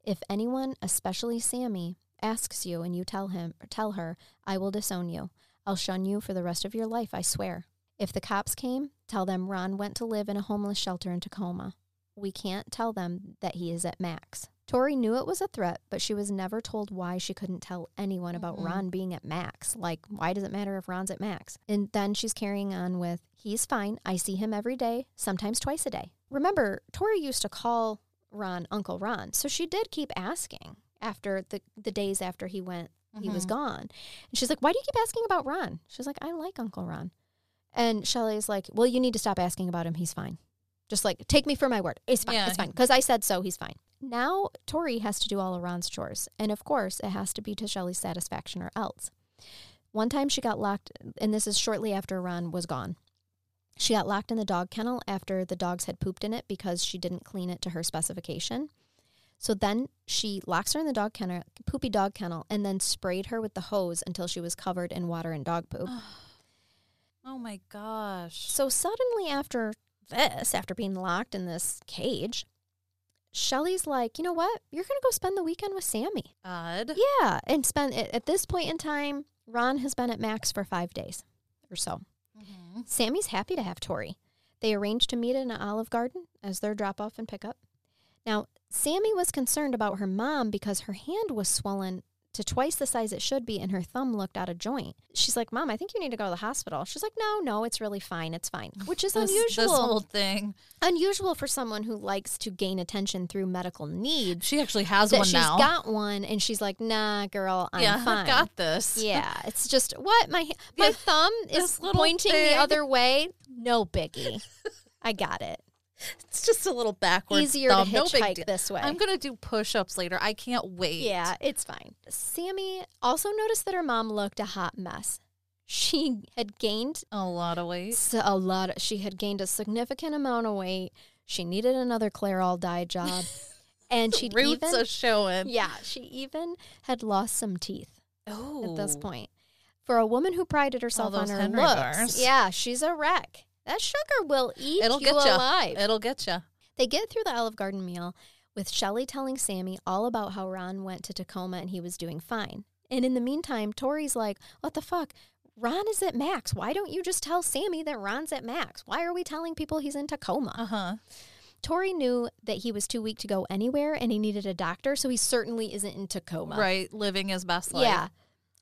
If anyone, especially Sammy, asks you and you tell him or tell her, I will disown you. I'll shun you for the rest of your life, I swear. If the cops came, tell them Ron went to live in a homeless shelter in Tacoma. We can't tell them that he is at Mac's. Tori knew it was a threat, but she was never told why she couldn't tell anyone about Mhm. Ron being at Mac's. Like, why does it matter if Ron's at Mac's? And then she's carrying on with, he's fine. I see him every day, sometimes twice a day. Remember, Tori used to call Ron Uncle Ron. So she did keep asking after the, the days after he went, he was Mhm. gone. And she's like, why do you keep asking about Ron? She's like, I like Uncle Ron. And Shelly's like, well, you need to stop asking about him. He's fine. Just like, take me for my word. It's fine. Yeah, it's fine. Because I said so. He's fine. Now, Tori has to do all of Ron's chores. And of course, it has to be to Shelly's satisfaction or else. One time she got locked, and this is shortly after Ron was gone. She got locked in the dog kennel after the dogs had pooped in it because she didn't clean it to her specification. So then she locks her in the dog kennel, poopy dog kennel, and then sprayed her with the hose until she was covered in water and dog poop. Oh my gosh. So suddenly after this, after being locked in this cage, Shelly's like, you know what? You're going to go spend the weekend with Sammy. Odd. Yeah. And spend at at this point in time, Ron has been at Mac's for five days or so. Mhm. Sammy's happy to have Tori. They arranged to meet in an Olive Garden as their drop off and pickup. Now, Sammy was concerned about her mom because her hand was swollen to twice the size it should be and her thumb looked out of joint. She's like, Mom, I think you need to go to the hospital. She's like, No, no, it's really fine. It's fine. Which is This, unusual. this whole thing. unusual for someone who likes to gain attention through medical needs. She actually has one she's now. She's got one and she's like, Nah, girl, I'm yeah, fine. I got this. Yeah, it's just what my my Yeah, thumb is pointing the other way. No biggie. I got it. It's just a little backwards Easier thumb. to no hitchhike deal. this way. I'm gonna do push-ups later. I can't wait. yeah, it's fine. Sammy also noticed that her mom looked a hot mess. She had gained a lot of weight. a lot. Of, she had gained a significant amount of weight. She needed another Clairol dye job, [LAUGHS] and she'd Roots even are showing. yeah, she even had lost some teeth. Oh, at this point. For a woman who prided herself on her Henry looks, bars. yeah, she's a wreck. That sugar will eat it'll you get you alive. It'll get you. They get through the Olive Garden meal with Shelly telling Sammy all about how Ron went to Tacoma and he was doing fine. And in the meantime, Tori's like, "What the fuck? Ron is at Mac's. Why don't you just tell Sammy that Ron's at Mac's? Why are we telling people he's in Tacoma?" Uh huh. Tori knew that he was too weak to go anywhere and he needed a doctor, so he certainly isn't in Tacoma. Right, living his best life. Yeah.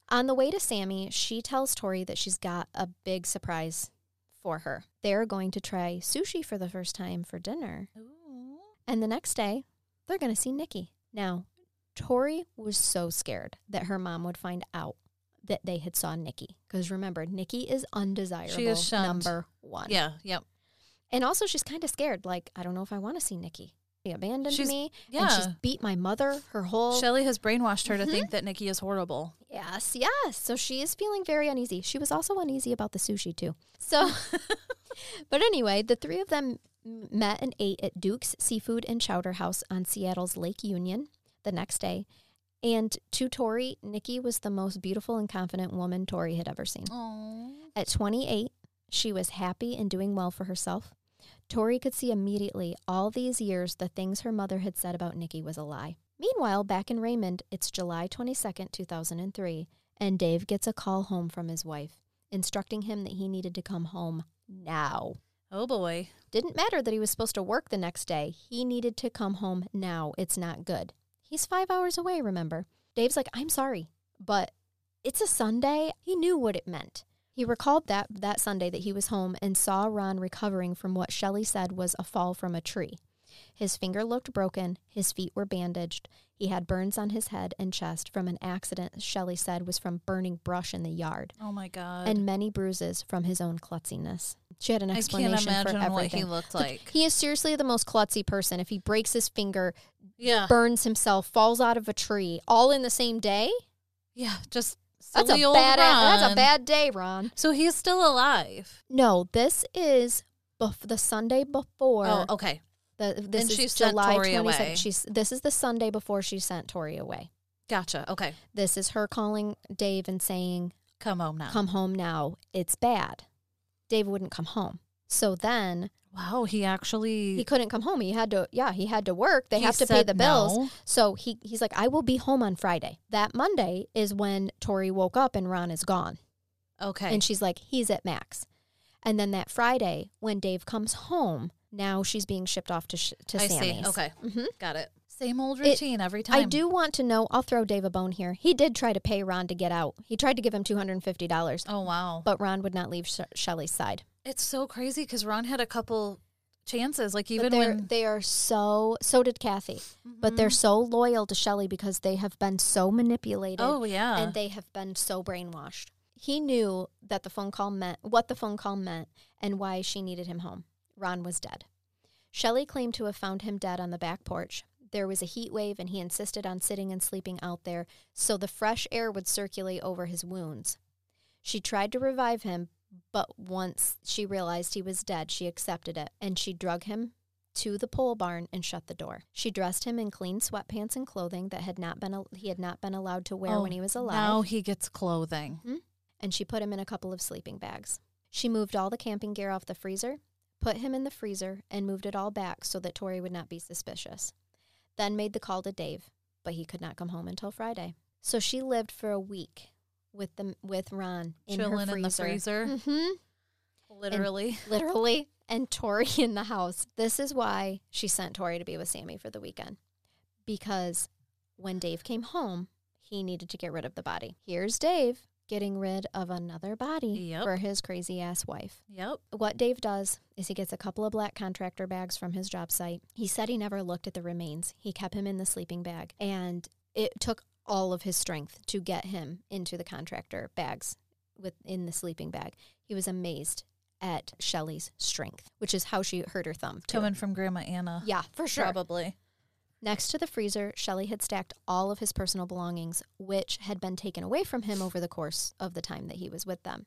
On the way to Sammy, she tells Tori that she's got a big surprise for her. They're going to try sushi for the first time for dinner. Ooh. And the next day, they're going to see Nikki. Now, Tori was so scared that her mom would find out that they had saw Nikki. Because remember, Nikki is undesirable She shunned. number one. Yeah. Yep. And also, she's kind of scared. Like, I don't know if I want to see Nikki. She abandoned She's- me. Yeah. And she's beat my mother her whole Shelly has brainwashed her to Mhm. think that Nikki is horrible. Yes, yes. So she is feeling very uneasy. She was also uneasy about the sushi too. So, [LAUGHS] but anyway, the three of them met and ate at Duke's Seafood and Chowder House on Seattle's Lake Union the next day. And to Tori, Nikki was the most beautiful and confident woman Tori had ever seen. Oh. At 28, she was happy and doing well for herself. Tori could see immediately all these years the things her mother had said about Nikki was a lie. Meanwhile, back in Raymond, it's July 22nd, 2003, and Dave gets a call home from his wife, instructing him that he needed to come home now. Oh boy. Didn't matter that he was supposed to work the next day. He needed to come home now. It's not good. He's five hours away, remember? Dave's like, I'm sorry, but it's a Sunday. He knew what it meant. He recalled that that Sunday that he was home and saw Ron recovering from what Shelly said was a fall from a tree. His finger looked broken, his feet were bandaged. He had burns on his head and chest from an accident Shelly said was from burning brush in the yard, Oh my god. and many bruises from his own klutziness. She had an explanation I can't for imagine what everything. he looked Look, like. He is seriously the most klutzy person. If he breaks his finger, yeah. burns himself, falls out of a tree, all in the same day, Yeah. Just that's a bad. That's a bad day, Ron. So he's still alive. No, this is bef- the Sunday before. oh, okay. the, this and is she July 27th. away. She's this is the Sunday before she sent Tori away. Gotcha. Okay. This is her calling Dave and saying, Come home now. "Come home now. It's bad." Dave wouldn't come home. So then Wow, he actually he couldn't come home. He had to yeah, he had to work. They have to pay the bills. no. So he he's like, "I will be home on Friday." That Monday is when Tori woke up and Ron is gone. Okay. And she's like, "He's at Max." And then that Friday when Dave comes home, now she's being shipped off to sh- to I Sammy's. see. Okay. Mhm. Got it. Same old It- routine every time. I do want to know. I'll throw Dave a bone here. He did try to pay Ron to get out. He tried to give him two hundred and fifty dollars, Oh wow. but Ron would not leave Sh- Shelly's side. It's so crazy because Ron had a couple chances. Like even when they are so. So did Kathy, but they're mm-hmm. so loyal to Shelly because they have been so manipulated. oh yeah, and they have been so brainwashed. He knew that the phone call meant what the phone call meant and why she needed him home. Ron was dead. Shelly claimed to have found him dead on the back porch. There was a heat wave and he insisted on sitting and sleeping out there so the fresh air would circulate over his wounds. She tried to revive him, but once she realized he was dead, she accepted it and she drug him to the pole barn and shut the door. She dressed him in clean sweatpants and clothing that had not been he had not been allowed to wear Oh, when he oh, was alive now he gets clothing. Hmm? and she put him in a couple of sleeping bags. She moved all the camping gear off the freezer, put him in the freezer, and moved it all back so that Tori would not be suspicious. Then made the call to Dave, but he could not come home until Friday. So she lived for a week with the with Ron in Chilling in the freezer, hmm literally. literally, and Tori [LAUGHS] in the house. This is why she sent Tori to be with Sammy for the weekend. Because when Dave came home, he needed to get rid of the body. Here's Dave getting rid of another body Yep. for his crazy ass wife. Yep. What Dave does is he gets a couple of black contractor bags from his job site. He said he never looked at the remains. He kept him in the sleeping bag, and it took all of his strength to get him into the contractor bags within the sleeping bag. He was amazed at Shelly's strength, which is how she hurt her thumb. Too. Coming from Grandma Anna. Yeah, for sure. Probably. Next to the freezer, Shelly had stacked all of his personal belongings, which had been taken away from him over the course of the time that he was with them.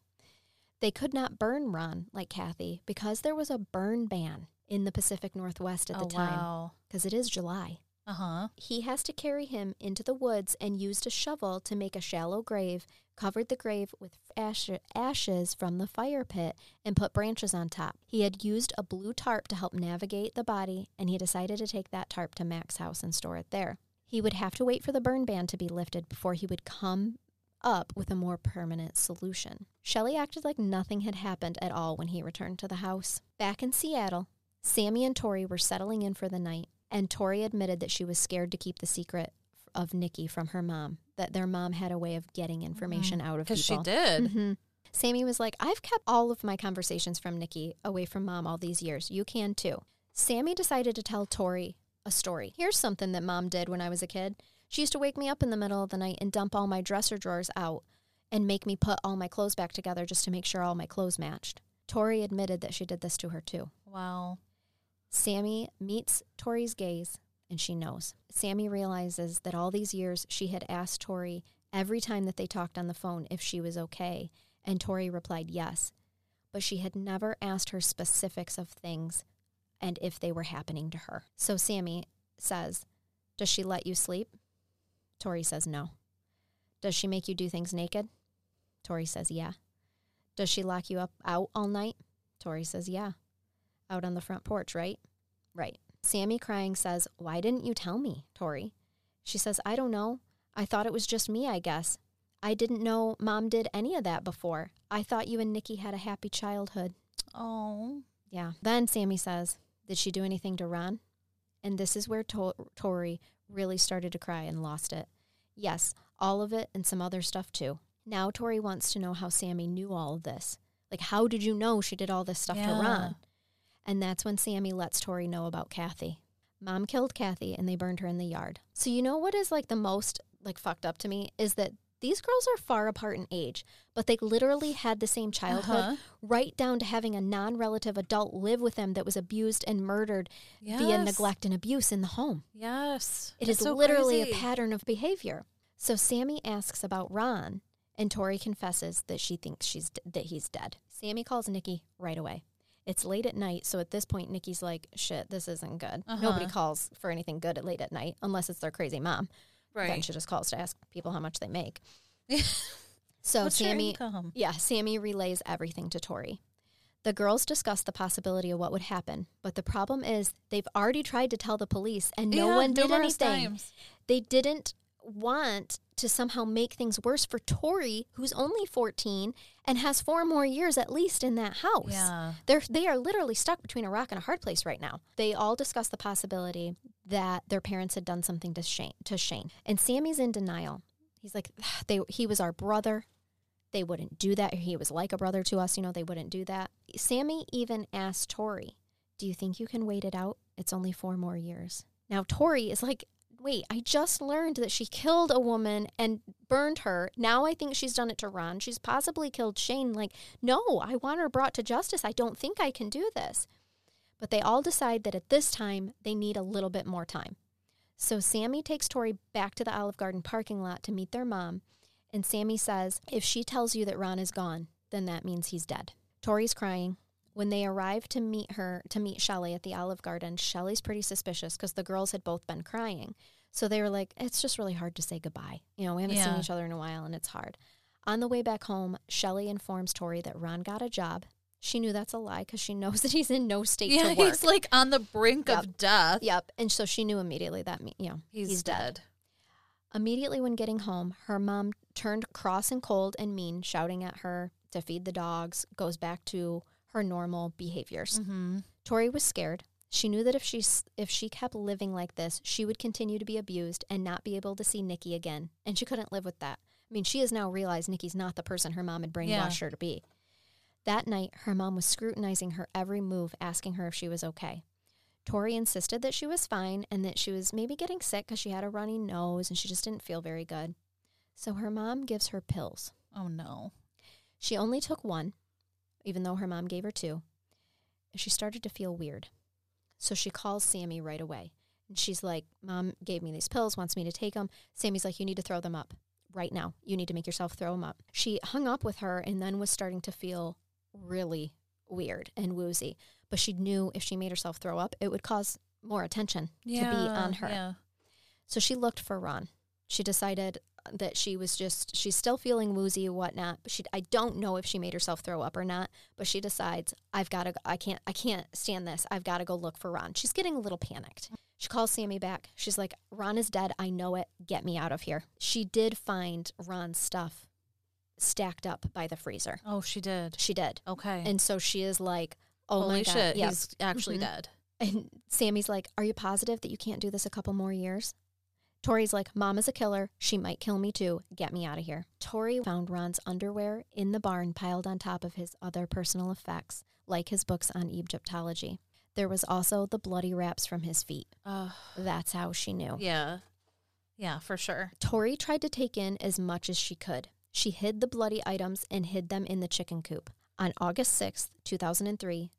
They could not burn Ron like Kathy because there was a burn ban in the Pacific Northwest at oh the time wow. because it is July. Uh huh. He has to carry him into the woods and used a shovel to make a shallow grave, covered the grave with ash- ashes from the fire pit, and put branches on top. He had used a blue tarp to help navigate the body, and he decided to take that tarp to Mac's house and store it there. He would have to wait for the burn ban to be lifted before he would come up with a more permanent solution. Shelly acted like nothing had happened at all when he returned to the house. Back in Seattle, Sammy and Tori were settling in for the night, and Tori admitted that she was scared to keep the secret of Nikki from her mom, that their mom had a way of getting information out of people. Because she did. hmm Sammy was like, I've kept all of my conversations from Nikki away from mom all these years. You can too. Sammy decided to tell Tori a story. Here's something that mom did when I was a kid. She used to wake me up in the middle of the night and dump all my dresser drawers out and make me put all my clothes back together just to make sure all my clothes matched. Tori admitted that she did this to her too. Wow. Sammy meets Tori's gaze and she knows. Sammy realizes that all these years she had asked Tori every time that they talked on the phone if she was okay, and Tori replied yes. But she had never asked her specifics of things and if they were happening to her. So Sammy says, Does she let you sleep? Tori says no. Does she make you do things naked? Tori says yeah. Does she lock you up out all night? Tori says yeah. Out on the front porch, right? Right. Sammy crying says, Why didn't you tell me, Tori? She says, I don't know. I thought it was just me, I guess. I didn't know mom did any of that before. I thought you and Nikki had a happy childhood. Oh. Yeah. Then Sammy says, Did she do anything to Ron? And this is where to- Tori really started to cry and lost it. Yes, all of it and some other stuff too. Now Tori wants to know how Sammy knew all of this. Like, how did you know she did all this stuff to Yeah. Ron? And that's when Sammy lets Tori know about Kathy. Mom killed Kathy and they burned her in the yard. So you know what is like the most like fucked up to me is that these girls are far apart in age, but they literally had the same childhood, Uh-huh. right down to having a non-relative adult live with them that was abused and murdered via neglect and abuse in the home. Yes. It It's is so literally crazy. a pattern of behavior. So Sammy asks about Ron, and Tori confesses that she thinks she's that he's dead. Sammy calls Nikki right away. It's late at night, so at this point, Nikki's like, "Shit, this isn't good." Nobody Uh-huh. calls for anything good at late at night unless it's their crazy mom. Right. Then she just calls to ask people how much they make. [LAUGHS] So What's Sammy, yeah, Sammy relays everything to Tori. The girls discuss the possibility of what would happen, but the problem is they've already tried to tell the police and no Yeah, one did anything. times. They didn't want to somehow make things worse for Tori, who's only 14 and has four more years at least in that house. Yeah. They're they are literally stuck between a rock and a hard place right now. They all discuss the possibility that their parents had done something to Shane to Shane. And Sammy's in denial. He's like [SIGHS] they he was our brother. They wouldn't do that. He was like a brother to us, you know, they wouldn't do that. Sammy even asked Tori, "Do you think you can wait it out? It's only 4 more years." Now Tori is like Wait, I just learned that she killed a woman and burned her. Now I think she's done it to Ron. She's possibly killed Shane. Like, no, I want her brought to justice. I don't think I can do this. But they all decide that at this time, they need a little bit more time. So Sammy takes Tori back to the Olive Garden parking lot to meet their mom. And Sammy says, if she tells you that Ron is gone, then that means he's dead. Tori's crying. When they arrive to meet her, to meet Shelly at the Olive Garden, Shelly's pretty suspicious because the girls had both been crying. So they were like, it's just really hard to say goodbye. You know, we haven't seen each other in a while and it's hard. On the way back home, Shelly informs Tori that Ron got a job. She knew that's a lie because she [LAUGHS] knows that he's in no state Yeah, to work. he's like on the brink Yep. of death. Yep. And so she knew immediately that, me- you know, He's, dead. Immediately when getting home, her mom turned cross and cold and mean, shouting at her to feed the dogs, goes back to her normal behaviors. Mm-hmm. Tori was scared. She knew that if she if she kept living like this, she would continue to be abused and not be able to see Nikki again, and she couldn't live with that. I mean, she has now realized Nikki's not the person her mom had brainwashed Yeah. her to be. That night, her mom was scrutinizing her every move, asking her if she was okay. Tori insisted that she was fine and that she was maybe getting sick because she had a runny nose and she just didn't feel very good. So her mom gives her pills. Oh no. She only took one, even though her mom gave her two. And she started to feel weird. So she calls Sammy right away. And she's like, Mom gave me these pills, wants me to take them. Sammy's like, You need to throw them up right now. You need to make yourself throw them up. She hung up with her and then was starting to feel really weird and woozy. But she knew if she made herself throw up, it would cause more attention to be on her. Yeah. So she looked for Ron. She decided that she was just she's still feeling woozy and whatnot. But she I don't know if she made herself throw up or not. But she decides I've got to I can't I can't stand this. I've got to go look for Ron. She's getting a little panicked. She calls Sammy back. She's like, Ron is dead. I know it. Get me out of here. She did find Ron's stuff stacked up by the freezer. Oh, she did. She did. Okay. And so she is like, oh Holy my God. shit, Yeah. he's actually Mhm. dead. And Sammy's like, Are you positive that you can't do this a couple more years? Tori's like, Mom is a killer. She might kill me too. Get me out of here. Tori found Ron's underwear in the barn piled on top of his other personal effects, like his books on Egyptology. There was also the bloody wraps from his feet. Uh, That's how she knew. yeah. Yeah, for sure. Tori tried to take in as much as she could. She hid the bloody items and hid them in the chicken coop. On August 6th, 2003,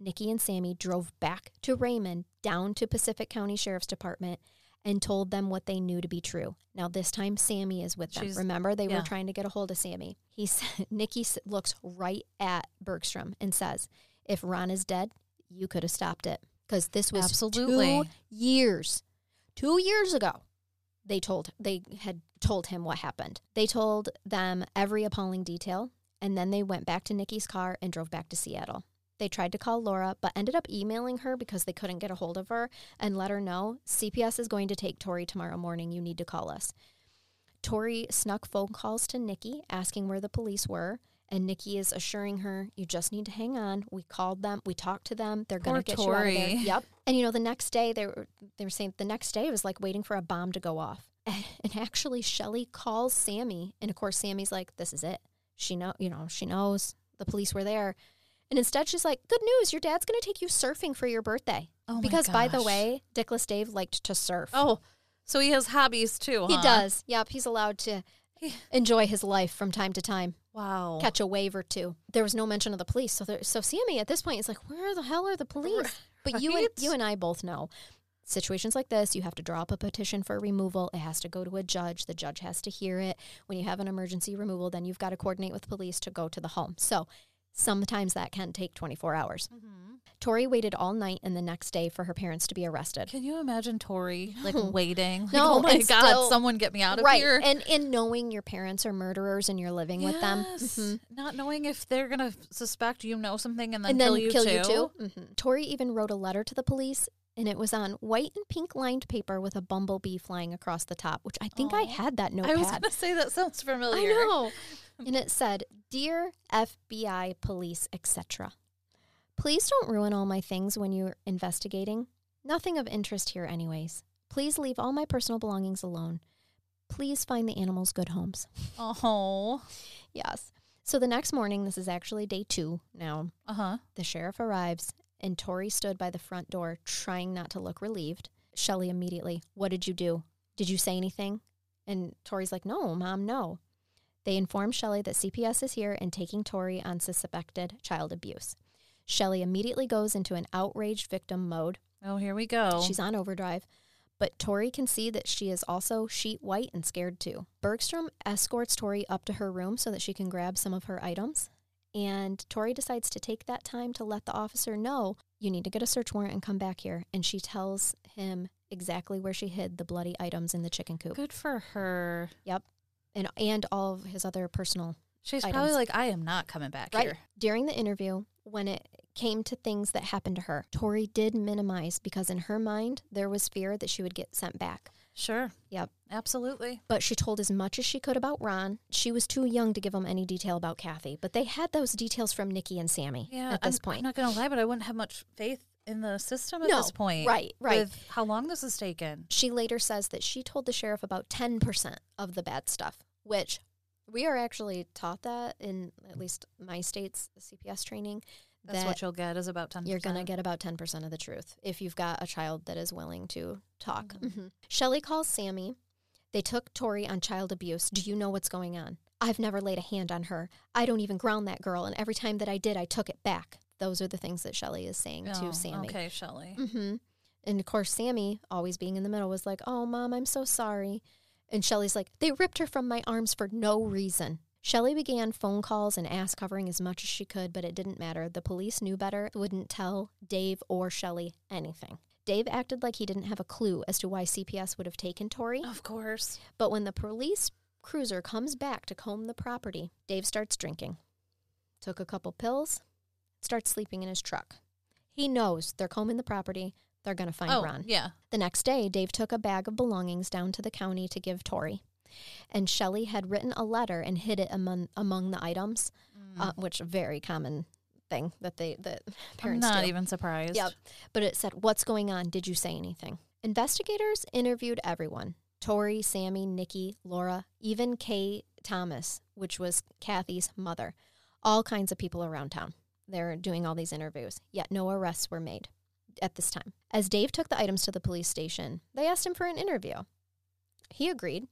Nikki and Sammy drove back to Raymond down to Pacific County Sheriff's Department and told them what they knew to be true. Now this time Sammy is with them. She's- Remember they yeah. were trying to get a hold of Sammy. He [LAUGHS] Nikki looks right at Bergstrom and says, "If Ron is dead, you could have stopped it because this was Absolutely. two years, two years ago." They told they had told him what happened. They told them every appalling detail, and then they went back to Nikki's car and drove back to Seattle. They tried to call Laura, but ended up emailing her because they couldn't get a hold of her and let her know CPS is going to take Tori tomorrow morning. You need to call us. Tori snuck phone calls to Nikki asking where the police were, and Nikki is assuring her, "You just need to hang on. We called them. We talked to them. They're going to get you out of there." Yep. And you know, the next day they were they were saying the next day it was like waiting for a bomb to go off. [LAUGHS] And actually, Shelly calls Sammy, and of course, Sammy's like, "This is it. She know, you know, she knows the police were there." And instead, she's like, "Good news! Your dad's going to take you surfing for your birthday." Oh my because, by the way, Dickless Dave liked to surf. Oh, so he has hobbies too, he huh? does. Yep, he's allowed to enjoy his life from time to time. Wow. catch a wave or two. There was no mention of the police, so there, so Sammy at this point is like, "Where the hell are the police?" But you and you and I both know situations like this, you have to draw up a petition for removal. It has to go to a judge. The judge has to hear it. When you have an emergency removal, then you've got to coordinate with police to go to the home. So sometimes that can take 24 hours. Mm-hmm. Tori waited all night and the next day for her parents to be arrested. Can you imagine Tori [LAUGHS] like waiting? Like, No, oh my god, still- someone get me out of here. right. here. And and knowing your parents are murderers and you're living with them. Yes. Mhm. Not knowing if they're gonna suspect you know something and then, and then kill you kill too. you too. Mhm. Tori even wrote a letter to the police, and it was on white and pink lined paper with a bumblebee flying across the top. Which I think I had that note. I was gonna say that sounds familiar. I know. And it said, "Dear FBI, police, etc. Please don't ruin all my things when you're investigating. Nothing of interest here, anyways. Please leave all my personal belongings alone. Please find the animals good homes." Oh. Yes. So the next morning, this is actually day two now. Uh huh. The sheriff arrives, and Tori stood by the front door, trying not to look relieved. Shelly immediately, What did you do? Did you say anything? And Tori's like, No, mom, no. They inform Shelly that CPS is here and taking Tori on suspected child abuse. Shelly immediately goes into an outraged victim mode. Oh, here we go. She's on overdrive. But Tori can see that she is also sheet white and scared too. Bergstrom escorts Tori up to her room so that she can grab some of her items. And Tori decides to take that time to let the officer know you need to get a search warrant and come back here. And she tells him exactly where she hid the bloody items in the chicken coop. Good for her. And and all of his other personal She's Items. probably like, I am not coming back Right. here. During the interview, when it came to things that happened to her, Tori did minimize because in her mind there was fear that she would get sent back. Sure. Yep. Absolutely. but she told as much as she could about Ron. She was too young to give him any detail about Kathy, but they had those details from Nikki and Sammy Yeah. at this I'm, point. I'm not gonna lie, but I wouldn't have much faith in the system at No, this point. right, right. With how long this has taken. she later says that she told the sheriff about 10% of the bad stuff, which we are actually taught that in at least my state's CPS training. That's that what you'll get is about 10%. you're going to get about 10% of the truth if you've got a child that is willing to talk. Mhm. Shelly calls Sammy. They took Tori on child abuse. Do you know what's going on? I've never laid a hand on her. I don't even ground that girl. And every time that I did, I took it back. Those are the things that Shelly is saying Oh, to Sammy. Okay, Shelly. hmm And of course, Sammy, always being in the middle, was like, Oh, mom, I'm so sorry. And Shelly's like, They ripped her from my arms for no reason. Shelly began phone calls and ass covering as much as she could, but it didn't matter. The police knew better, wouldn't tell Dave or Shelly anything. Dave acted like he didn't have a clue as to why CPS would have taken Tori. Of course. But when the police cruiser comes back to comb the property, Dave starts drinking. Took a couple pills, starts sleeping in his truck. He knows they're combing the property, they're going to find oh, Ron. yeah. The next day, Dave took a bag of belongings down to the county to give Tori. And Shelly had written a letter and hid it among, among the items, uh, which a very common thing that they that [LAUGHS] I'm parents not do. even surprised. Yep. But it said, What's going on? Did you say anything? Investigators interviewed everyone Tori, Sammy, Nikki, Laura, even Kay Thomas, which was Kathy's mother. All kinds of people around town. They're doing all these interviews, yet no arrests were made at this time. As Dave took the items to the police station, they asked him for an interview. He agreed.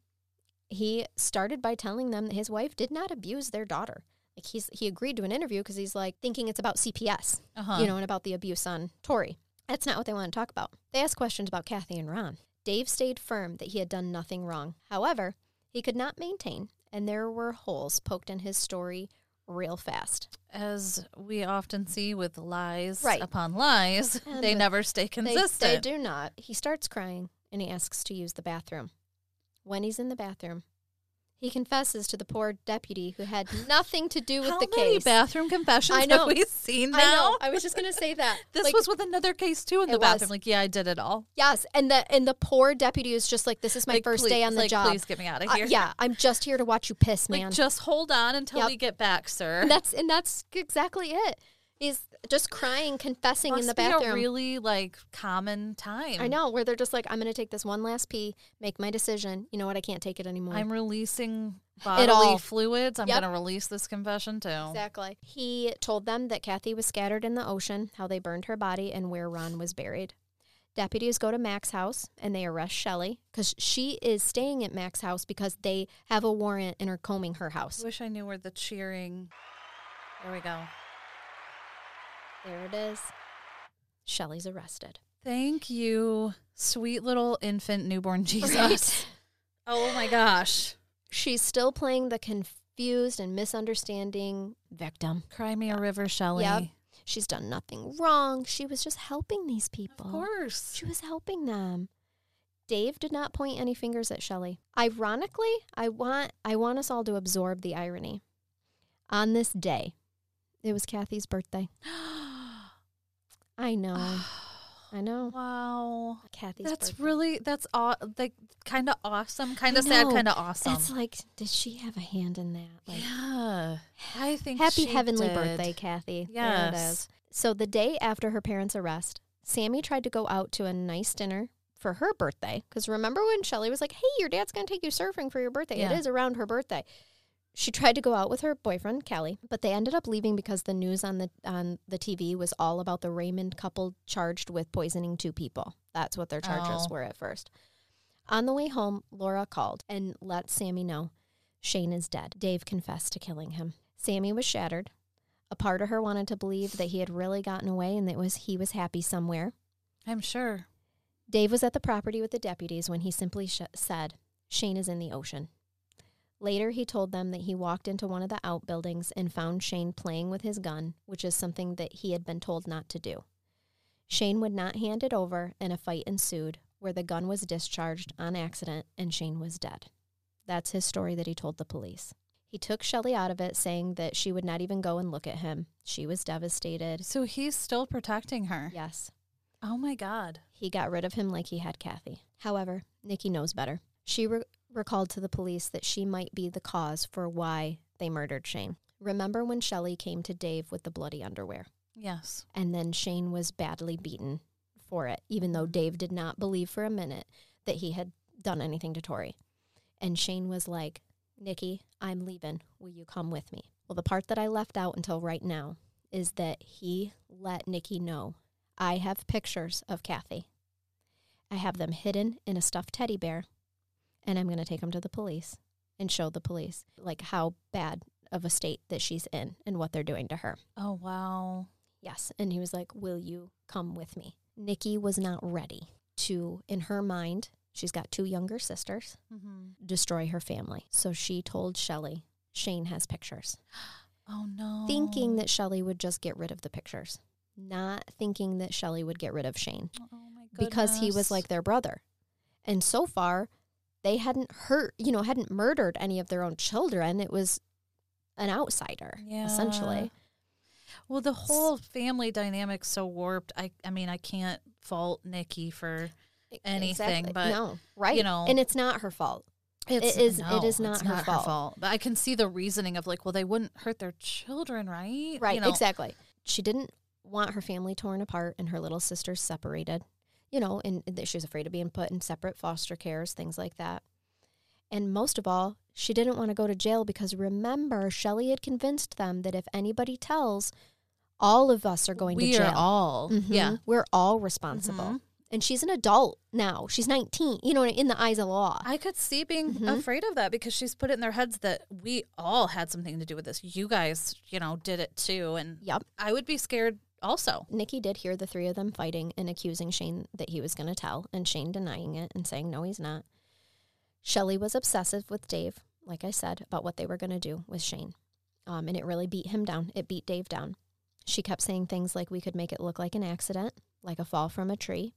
He started by telling them that his wife did not abuse their daughter. Like he's he agreed to an interview because he's like thinking it's about CPS Uh-huh. you know, and about the abuse on Tori. That's not what they want to talk about. They asked questions about Kathy and Ron. Dave stayed firm that he had done nothing wrong. However, he could not maintain, and there were holes poked in his story real fast. As we often see with lies Right. upon lies, [LAUGHS] And they never stay They, consistent. they do not. He starts crying and he asks to use the bathroom. When he's in the bathroom, he confesses to the poor deputy who had nothing to do with How the many case. bathroom confessions I know. have we seen now? I know. I was just going to say [LAUGHS] that. This Like, was with another case too in It the was. bathroom. Like, yeah, I did it all. yes, and the and the poor deputy is just like, "This is my Like, first please- day on the like, job. Please get me out of Uh, here. yeah, I'm just here to watch you piss, Like, man. just hold on until Yep. we get back, sir. and that's and that's exactly it. He's just crying, confessing Must in the bathroom. a really like common time. I know where they're just like, I'm going to take this one last pee, make my decision. You know what? I can't take it anymore. I'm releasing [LAUGHS] bodily fluids. I'm Yep. going to release this confession too. exactly. He told them that Kathy was scattered in the ocean, how they burned her body, and where Ron was buried. Deputies go to Mac's house and they arrest Shelly because she is staying at Mac's house because they have a warrant and are combing her house. I wish I knew where the cheering. There we go. There it is. Shelly's arrested. Thank you, sweet little infant newborn [LAUGHS] Jesus. Right? Oh my gosh. She's still playing the confused and misunderstanding victim. Cry me a river, Shelly. Yep. She's done nothing wrong. She was just helping these people. Of course. She was helping them. Dave did not point any fingers at Shelly. Ironically, I want I want us all to absorb the irony. On this day, it was Kathy's birthday. [GASPS] [GASPS] [GASPS] I know. [SIGHS] I know. wow. Kathy's That's birthday. really that's aw- like kind of awesome, kind of sad, kind of awesome. It's like, did she have a hand in that? Like, yeah, I think happy heavenly did. birthday, Kathy. Yes. So the day after her parents' arrest, Sammy tried to go out to a nice dinner for her birthday. Because remember when Shelly was like, "Hey, your dad's gonna take you surfing for your birthday." Yeah. It is around her birthday. She tried to go out with her boyfriend Kelly, but they ended up leaving because the news on the on the TV was all about the Raymond couple charged with poisoning two people. That's what their charges Oh. were at first. On the way home, Laura called and let Sammy know Shane is dead. Dave confessed to killing him. Sammy was shattered. A part of her wanted to believe that he had really gotten away and that was he was happy somewhere. I'm sure. Dave was at the property with the deputies when he simply sh- said, "Shane is in the ocean." Later, he told them that he walked into one of the outbuildings and found Shane playing with his gun, which is something that he had been told not to do. Shane would not hand it over, and a fight ensued where the gun was discharged on accident and Shane was dead. That's his story that he told the police. He took Shelly out of it, saying that she would not even go and look at him. She was devastated. So he's still protecting her. Yes, Oh my god. he got rid of him like he had Kathy. However, Nikki knows better. She re- recalled to the police that she might be the cause for why they murdered Shane. Remember when Shelly came to Dave with the bloody underwear? Yes. And then Shane was badly beaten for it, even though mm-hmm. Dave did not believe for a minute that he had done anything to Tori. And Shane was like, Nikki, I'm leaving. Will you come with me? Well, the part that I left out until right now is that he let Nikki know I have pictures of Kathy. I have them hidden in a stuffed teddy bear, and I'm going to take them to the police and show the police like how bad of a state that she's in and what they're doing to her. Oh wow. Yes. And he was like, Will you come with me? Nikki was not ready to, in her mind, she's got two younger sisters, Mm-hmm. destroy her family. So she told Shelly, Shane has pictures, [GASPS] Oh no. thinking that Shelly would just get rid of the pictures, not thinking that Shelly would get rid of Shane Oh my because he was like their brother. And so far, they hadn't hurt, you know, hadn't murdered any of their own children. It was an outsider, Yeah. essentially. Well, the whole family dynamic's so warped. I I mean, I can't fault Nikki for anything, but, no, right? You know- and it's not her fault. it's, is- it no, is not it's her fault. But I can see the reasoning of like, well, they wouldn't hurt their children, right? Right, You know, exactly. She didn't want her family torn apart and her little sisters separated, you know, and that she was afraid of being put in separate foster cares, things like that. And most of all, she didn't want to go to jail because remember, Shelly had convinced them that if anybody tells, all of us are going we to jail. We are all Mhm. yeah. We're all responsible. Mhm. And she's an adult now. She's 19, you know, in the eyes of the law. I could see being Mhm. afraid of that because she's put it in their heads that we all had something to do with this. You guys, you know, did it too, and yep. I would be scared also. Nikki did hear the three of them fighting and accusing Shane that he was going to tell, and Shane denying it and saying, no, he's not. Shelly was obsessive with Dave, like I said, about what they were going to do with Shane. Um, and it really beat him down. It beat Dave down. She kept saying things like we could make it look like an accident, like a fall from a tree.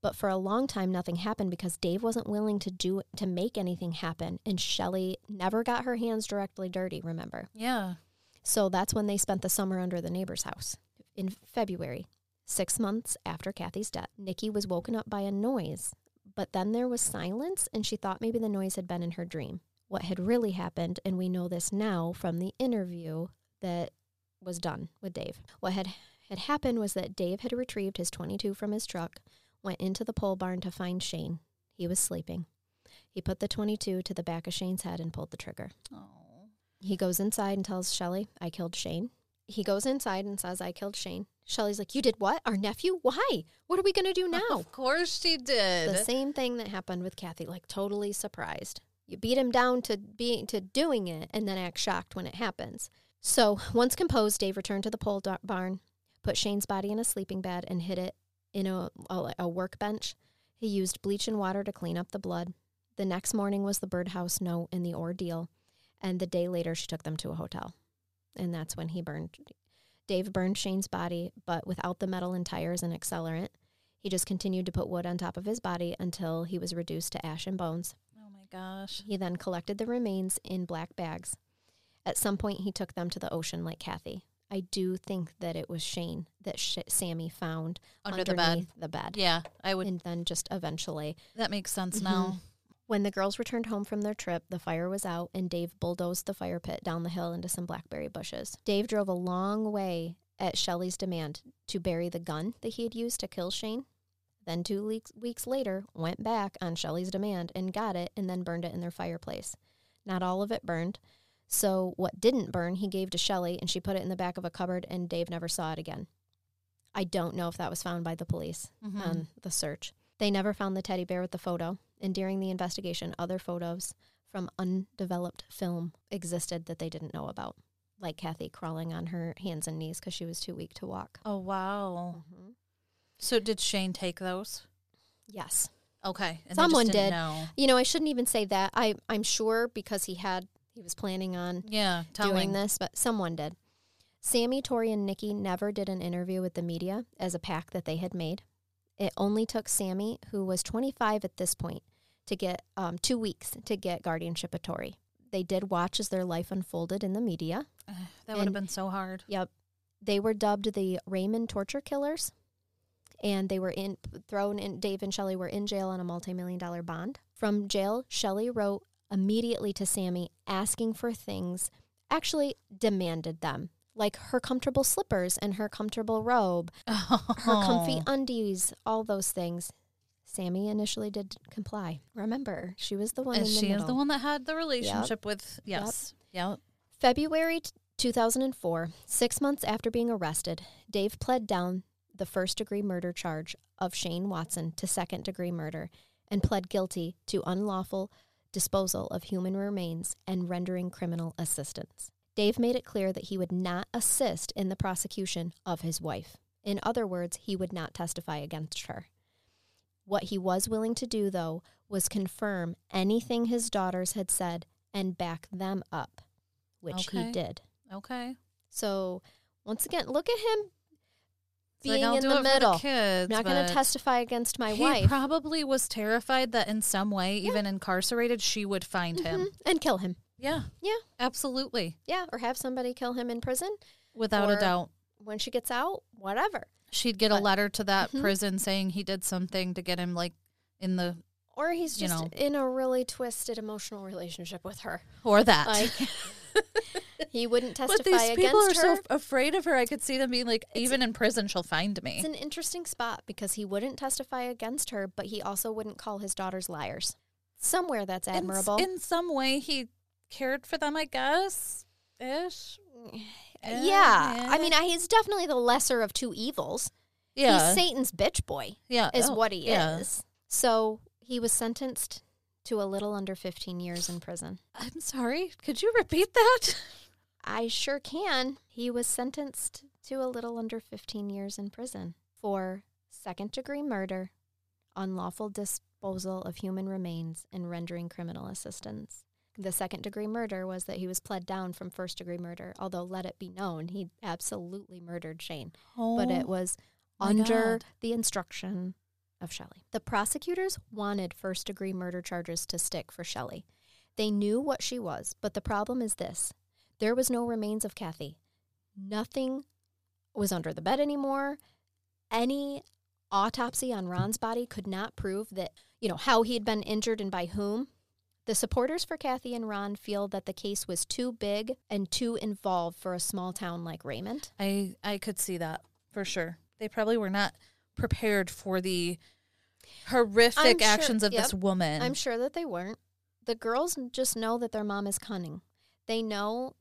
But for a long time, nothing happened because Dave wasn't willing to do to make anything happen, and Shelly never got her hands directly dirty. Remember, Yeah. so that's when they spent the summer under the neighbor's house. In February, six months after Kathy's death, Nikki was woken up by a noise, but then there was silence, and she thought maybe the noise had been in her dream. What had really happened, and we know this now from the interview that was done with Dave. What had, had happened was that Dave had retrieved his 22 from his truck, went into the pole barn to find Shane. He was sleeping. He put the 22 to the back of Shane's head and pulled the trigger. Oh. He goes inside and tells Shelly, I killed Shane. He goes inside and says, I killed Shane. Shelly's like, You did what? Our nephew? Why? What are we going to do now? Of course she did. the same thing that happened with Kathy, like totally surprised. You beat him down to being to doing it and then act shocked when it happens. So, once composed, Dave returned to the pole barn, put Shane's body in a sleeping bed and hid it in a, a, a workbench. He used bleach and water to clean up the blood. The next morning was the birdhouse note and the ordeal, and the day later she took them to a hotel. And that's when he burned Dave burned Shane's body, but without the metal and tires and accelerant. He just continued to put wood on top of his body until he was reduced to ash and bones. oh my gosh. He then collected the remains in black bags. At some point, he took them to the ocean like Kathy. I do think that it was Shane that Sh- Sammy found Under the bed. the bed. Yeah, I would. And then just eventually, that makes sense Mhm. now. When the girls returned home from their trip, the fire was out and Dave bulldozed the fire pit down the hill into some blackberry bushes. Dave drove a long way at Shelly's demand to bury the gun that he had used to kill Shane. Then, two weeks, weeks later, went back on Shelly's demand and got it and then burned it in their fireplace. Not all of it burned. So, what didn't burn, he gave to Shelly and she put it in the back of a cupboard and Dave never saw it again. I don't know if that was found by the police Mhm. on the search. They never found the teddy bear with the photo, and during the investigation, other photos from undeveloped film existed that they didn't know about, like Kathy crawling on her hands and knees because she was too weak to walk. Oh wow. Mm-hmm. So did Shane take those? Yes. Okay. And they just Someone did. Know. You know, I shouldn't even say that. I, I'm sure because he had, he was planning on Yeah, telling. doing this, but someone did. Sammy, Tori, and Nikki never did an interview with the media as a pact that they had made. It only took Sammy, who was 25 at this point, to get um, two weeks to get guardianship of Tori. They did watch as their life unfolded in the media. Ugh, that would have been so hard. Yep. They were dubbed the Raymond torture killers. And they were in thrown in Dave and Shelly were in jail on a multi-million dollar bond. From jail, Shelly wrote immediately to Sammy asking for things, actually demanded them. Like her comfortable slippers and her comfortable robe, her comfy [LAUGHS] undies, all those things. Sammy initially did comply. Remember, she was the one And she is the one that had the relationship with. Yes. Yep. February t- 2004, six months after being arrested, Dave pled down the first degree murder charge of Shane Watson to second degree murder and pled guilty to unlawful disposal of human remains and rendering criminal assistance. Dave made it clear that he would not assist in the prosecution of his wife. In other words, he would not testify against her. What he was willing to do, though, was confirm anything his daughters had said and back them up, which Okay. he did. Okay. So, once again, look at him It's like, being in the middle. kids, I'm not going to testify against my wife. he wife probably was terrified that in some way, even incarcerated, she would find him. Mhm. and kill him. Yeah. Yeah. Absolutely. Yeah, or have somebody kill him in prison Without a doubt. when she gets out, whatever. She'd get a letter to that Mhm. prison saying he did something to get him like in the Or he's just know. in a really twisted emotional relationship with her. or that. Like [LAUGHS] he wouldn't testify but these people are against so her. f- afraid of her. I could see them being like, It's- even in prison, she'll find me. It's an interesting spot because he wouldn't testify against her, but he also wouldn't call his daughters liars. Somewhere that's In admirable. In, some way, he cared for them, I guess. Ish. Yeah. I mean, I, he's definitely the lesser of two evils. Yeah. He's Satan's bitch boy, yeah. is oh, what he yeah. is. So he was sentenced to a little under 15 years in prison. I'm sorry. Could you repeat that? [LAUGHS] I sure can. He was sentenced to a little under 15 years in prison for second degree murder, unlawful disposal of human remains, and rendering criminal assistance. The second degree murder was that he was pled down from first degree murder, although let it be known he absolutely murdered Shane. Oh, But it oh was under God. the instruction of Shelly. The prosecutors wanted first degree murder charges to stick for Shelly. They knew what she was, but the problem is this there was no remains of Kathy. Nothing was under the bed anymore. Any autopsy on Ron's body could not prove that, you know, how he had been injured and by whom. The supporters for Kathy and Ron feel that the case was too big and too involved for a small town like Raymond. I I could see that for sure. They probably were not prepared for the horrific sure- actions of yep. this woman. I'm sure that they weren't. The girls just know that their mom is cunning. They know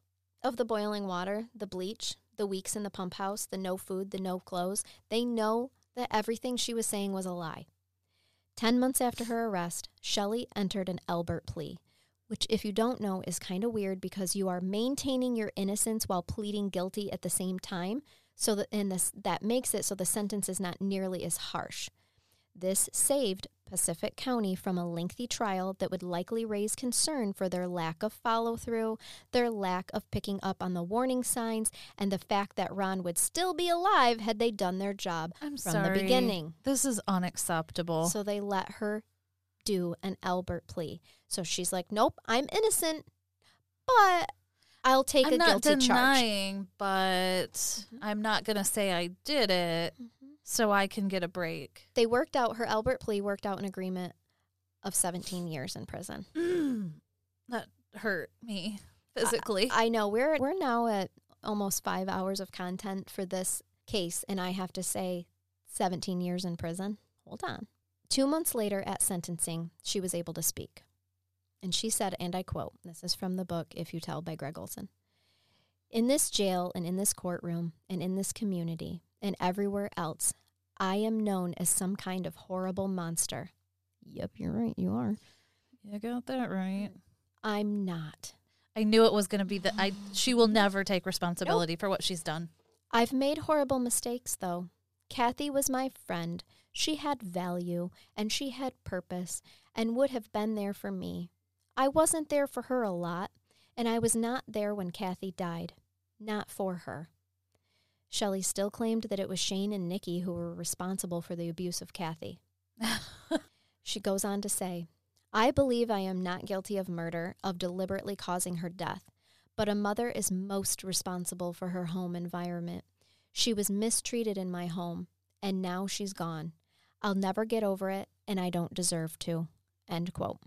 of the boiling water, the bleach. the weeks in the pump house, the no food, the no clothes, they know that everything she was saying was a lie. Ten months after her arrest, Shelly entered an Alford plea, which, if you don't know, is kind of weird because you are maintaining your innocence while pleading guilty at the same time. So that and this that makes it so the sentence is not nearly as harsh. This saved Pacific County from a lengthy trial that would likely raise concern for their lack of follow through, their lack of picking up on the warning signs, and the fact that Ron would still be alive had they done their job I'm from sorry. the beginning. This is unacceptable. So they let her do an Alford plea. So she's like, "Nope, I'm innocent, but I'll take I'm a guilty charge." denying, but I'm not gonna say I did it Mhm. So I can get a break. They worked out her Alford plea worked out an agreement of 17 years in prison. Mm. that hurt me physically. I know we're we're now at almost 5 hours of content for this case and I have to say 17 years in prison. Hold on. 2 months later at sentencing, she was able to speak. And she said, and I quote, this is from the book If You Tell by Gregg Olsen. In this jail and in this courtroom and in this community and everywhere else, I am known as some kind of horrible monster. Yep, you're right, you are. you got that right. I'm not. I knew it was gonna be that I she will never take responsibility for what she's done. I've made horrible mistakes, though. Kathy was my friend. She had value and she had purpose and would have been there for me. I wasn't there for her a lot, and I was not there when Kathy died. Not for her. Shelly still claimed that it was Shane and Nikki who were responsible for the abuse of Kathy. [LAUGHS] She goes on to say, I believe I am not guilty of murder, of deliberately causing her death, but a mother is most responsible for her home environment. She was mistreated in my home, and now she's gone. I'll never get over it, and I don't deserve to. End quote.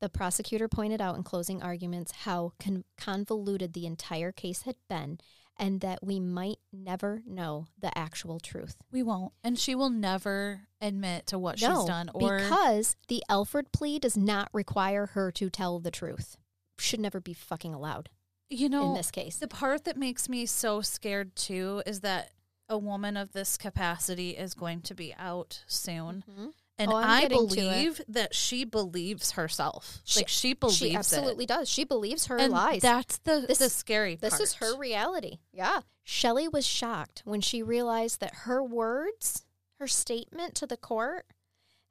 The prosecutor pointed out in closing arguments how con- convoluted the entire case had been and that we might never know the actual truth. We won't. And she will never admit to what no, she's done or because the Alford plea does not require her to tell the truth. Should never be fucking allowed you know in this case. The part that makes me so scared too is that a woman of this capacity is going to be out soon. Mhm. And Oh, I it. believe that she believes herself. She- like she believes She it. absolutely does. She believes her and lies. That's the This- the scary part. This is her reality. Yeah. Shelly was shocked when she realized that her words, her statement to the court,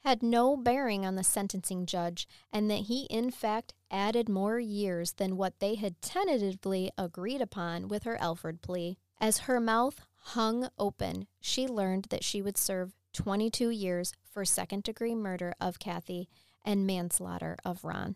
had no bearing on the sentencing judge and that he, in fact, added more years than what they had tentatively agreed upon with her Alford plea. As her mouth hung open, she learned that she would serve 22 years for second degree murder of Kathy and manslaughter of Ron.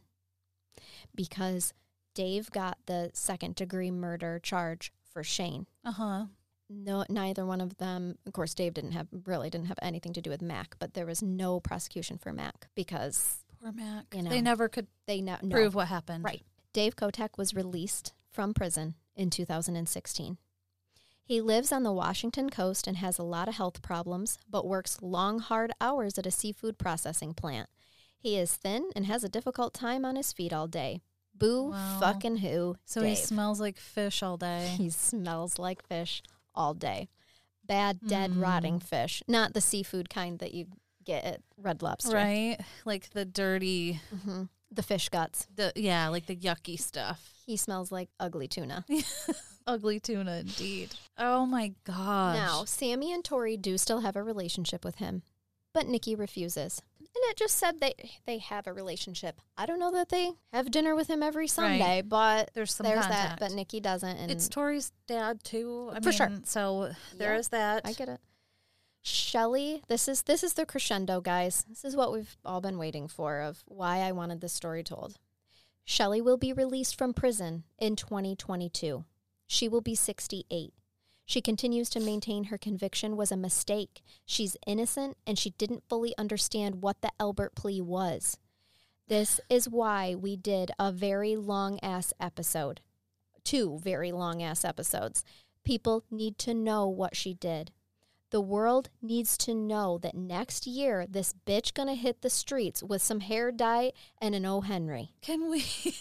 Because Dave got the second degree murder charge for Shane. Uh-huh. No, neither one of them. Of course, Dave didn't have really didn't have anything to do with Mac, but there was no prosecution for Mac because Poor Mac. You know. They never could they no, no. prove what happened. Right. Dave Knotek was released from prison in 2016. He lives on the Washington coast and has a lot of health problems, but works long, hard hours at a seafood processing plant. He is thin and has a difficult time on his feet all day. Boo Wow. fucking who. So Dave. he smells like fish all day. [LAUGHS] He smells like fish all day. Bad, dead, Mm. rotting fish. Not the seafood kind that you get at Red Lobster. right? Like the dirty hmm The fish guts. the yeah, like the yucky stuff. He smells like ugly tuna. [LAUGHS] Ugly tuna indeed. Oh my gosh. Now, Sammy and Tori do still have a relationship with him, but Nikki refuses. And it just said they they have a relationship. I don't know that they have dinner with him every Sunday, but there's some there's that. But Nikki doesn't, and it's Tori's dad too. I For sure. So there Yeah, is that. I get it. Shelly, this is this is the crescendo, guys. This is what we've all been waiting for of why I wanted this story told. Shelly will be released from prison in 2022. She will be 68. She continues to maintain her conviction was a mistake. She's innocent and she didn't fully understand what the Alford plea was. This is why we did a very long ass episode. Two very long ass episodes. People need to know what she did. The world needs to know that next year this bitch gonna hit the streets with some hair dye and an O. Henry. Can we? [LAUGHS]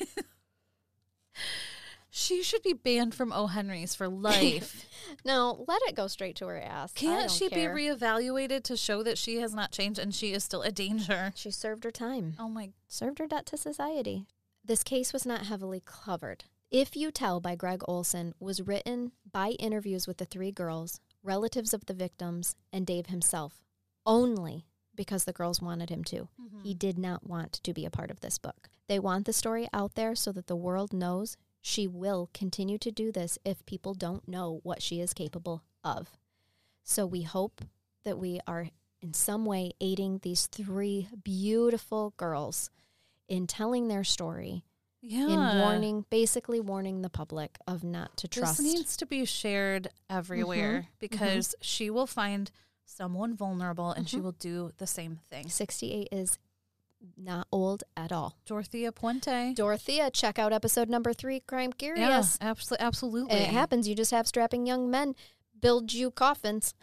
she should be banned from O. Henry's for [LAUGHS] life. No, let it go straight to her ass. Can't she care. be reevaluated to show that she has not changed and she is still a danger? She served her time. Oh my served her debt to society. This case was not heavily covered. If You Tell by Gregg Olsen was written by interviews with the three girls, relatives of the victims, and Dave himself, only because the girls wanted him to. He mm-hmm. did not want to be a part of this book. They want the story out there so that the world knows she will continue to do this if people don't know what she is capable of. So we hope that we are in some way aiding these three beautiful girls in telling their story, Yeah. in warning, basically warning the public of not to trust. This needs to be shared everywhere mm-hmm. Mm-hmm. because she will find someone vulnerable and she mm-hmm. will do the same thing. 68 is not old at all. Dorothea Puente. Dorothea, check out episode number three, Crime Curious. Yeah, abso- absolutely. It happens. You just have strapping young men build you coffins.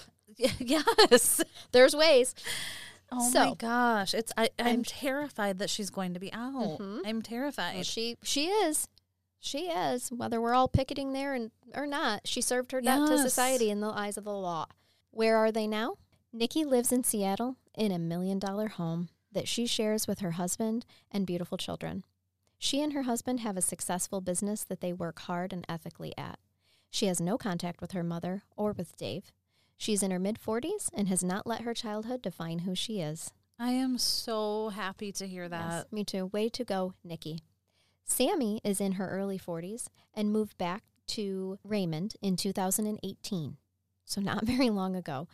[LAUGHS] yes. There's ways. Oh my gosh, it's I, I'm, I'm- terrified that she's going to be out. Mhm. I'm terrified. She she is. She is. Whether we're all picketing there and or not, she served her debt to society in the eyes of the law. Where are they now? Nikki lives in Seattle in a million dollar home that she shares with her husband and beautiful children. She and her husband have a successful business that they work hard and ethically at. She has no contact with her mother or with Dave. She's in her mid 40s and has not let her childhood define who she is. I am so happy to hear Yes, that. me too. Way to go, Nikki. Sammy is in her early 40s and moved back to Raymond in 2018. So not [LAUGHS] very long ago.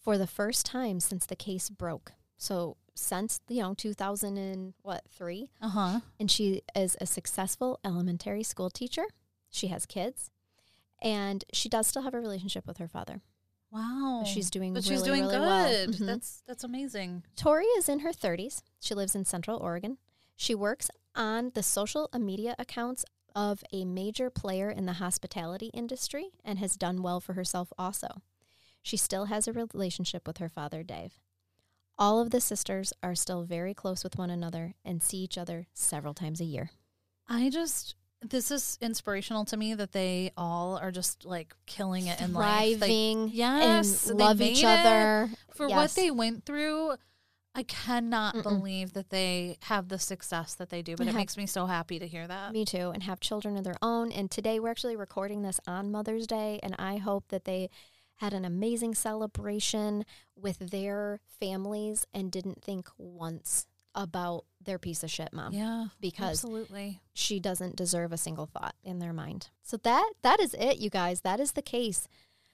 For the first time since the case broke. So since, you know, 2000 and what, 3? Uh huh. And she is a successful elementary school teacher. She has kids. And she does still have a relationship with her father. Wow. She's doing but really, she's doing really good. well. Mhm. That's that's amazing. Tori is in her 30s. She lives in Central Oregon. She works on the social media accounts of a major player in the hospitality industry and has done well for herself also. She still has a relationship with her father, Dave. All of the sisters are still very close with one another and see each other several times a year. I just this is inspirational to me that they all are just like killing it in life. Like, yes, and love each other. for Yes. what they went through. I cannot Mm-mm. believe that they have the success that they do, but They it makes me so happy to hear that. Me too, and have children of their own. And today we're actually recording this on Mother's Day, and I hope that they had an amazing celebration with their families and didn't think once about their piece of shit mom Yeah, because absolutely. she doesn't deserve a single thought in their mind. So that that is it, you guys. That is the case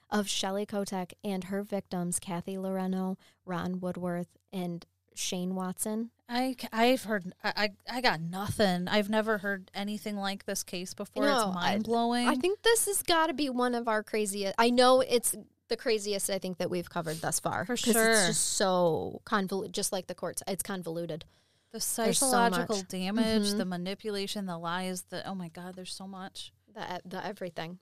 of Shelly Knotek and her victims, Kathy Loreno, Ron Woodworth, and Shane Watson. I I've heard I I I got nothing. I've never heard anything like this case before. know, it's mind blowing. I think this has got to be one of our craziest. I know it's the craziest I think that we've covered thus far. For sure. It's just so convoluted, just like the courts. It's convoluted. the so psychological much. damage, Mhm. the manipulation, the lies. The oh my god, there's so much. The, the everything.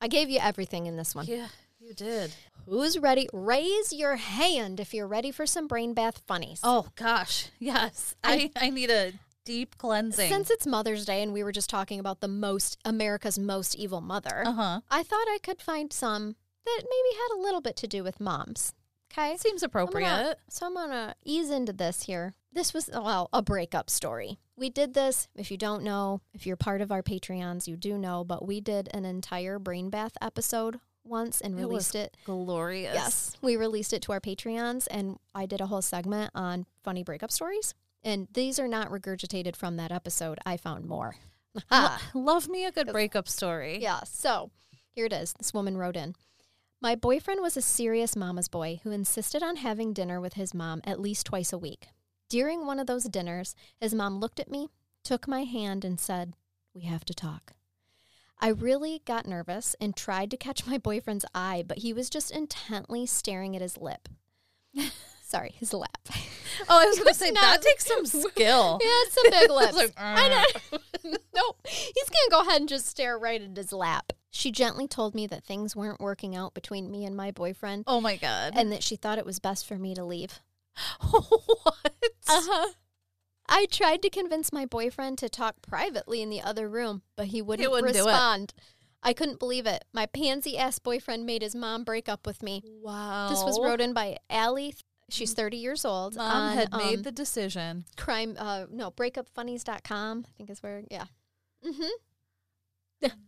I gave you everything in this one. Yeah, you did. Who's ready? Raise your hand if you're ready for some brain bath funnies. Oh gosh, yes. I I need a deep cleansing. Since it's Mother's Day and we were just talking about the most America's most evil mother, uh huh. I thought I could find some that maybe had a little bit to do with moms. Okay. Seems I'm gonna- appropriate. so I'm gonna ease into this here. This was well a breakup story. We did this. If you don't know, if you're part of our Patreons, you do know. But we did an entire brain bath episode once and It released it. Glorious. Yes, we released it to our Patreons, and I did a whole segment on funny breakup stories. And these are not regurgitated from that episode. I found more. Lo- love me a good breakup story. Yeah. So here it is. This woman wrote in My boyfriend was a serious mama's boy who insisted on having dinner with his mom at least twice a week. During one of those dinners, his mom looked at me, took my hand, and said, We have to talk. I really got nervous and tried to catch my boyfriend's eye, but he was just intently staring at his lip. [LAUGHS] Sorry, his lap. Oh, I was going to say not- that takes some [LAUGHS] skill. Yeah, it's a big [LAUGHS] was like, I uh. know. nope. He's going to go ahead and just stare right at his lap. She gently told me that things weren't working out between me and my boyfriend Oh my god. and that she thought it was best for me to leave. [LAUGHS] what? Uh-huh. I tried to convince my boyfriend to talk privately in the other room, but he wouldn't, wouldn't respond. I couldn't believe it. My pansy ass boyfriend made his mom break up with me. Wow. This was wrote in by Allie. She's 30 years old. Mom on, had made um, the decision. crime, uh, no, breakupfunnies.com, I think is where, yeah. Mm-hmm.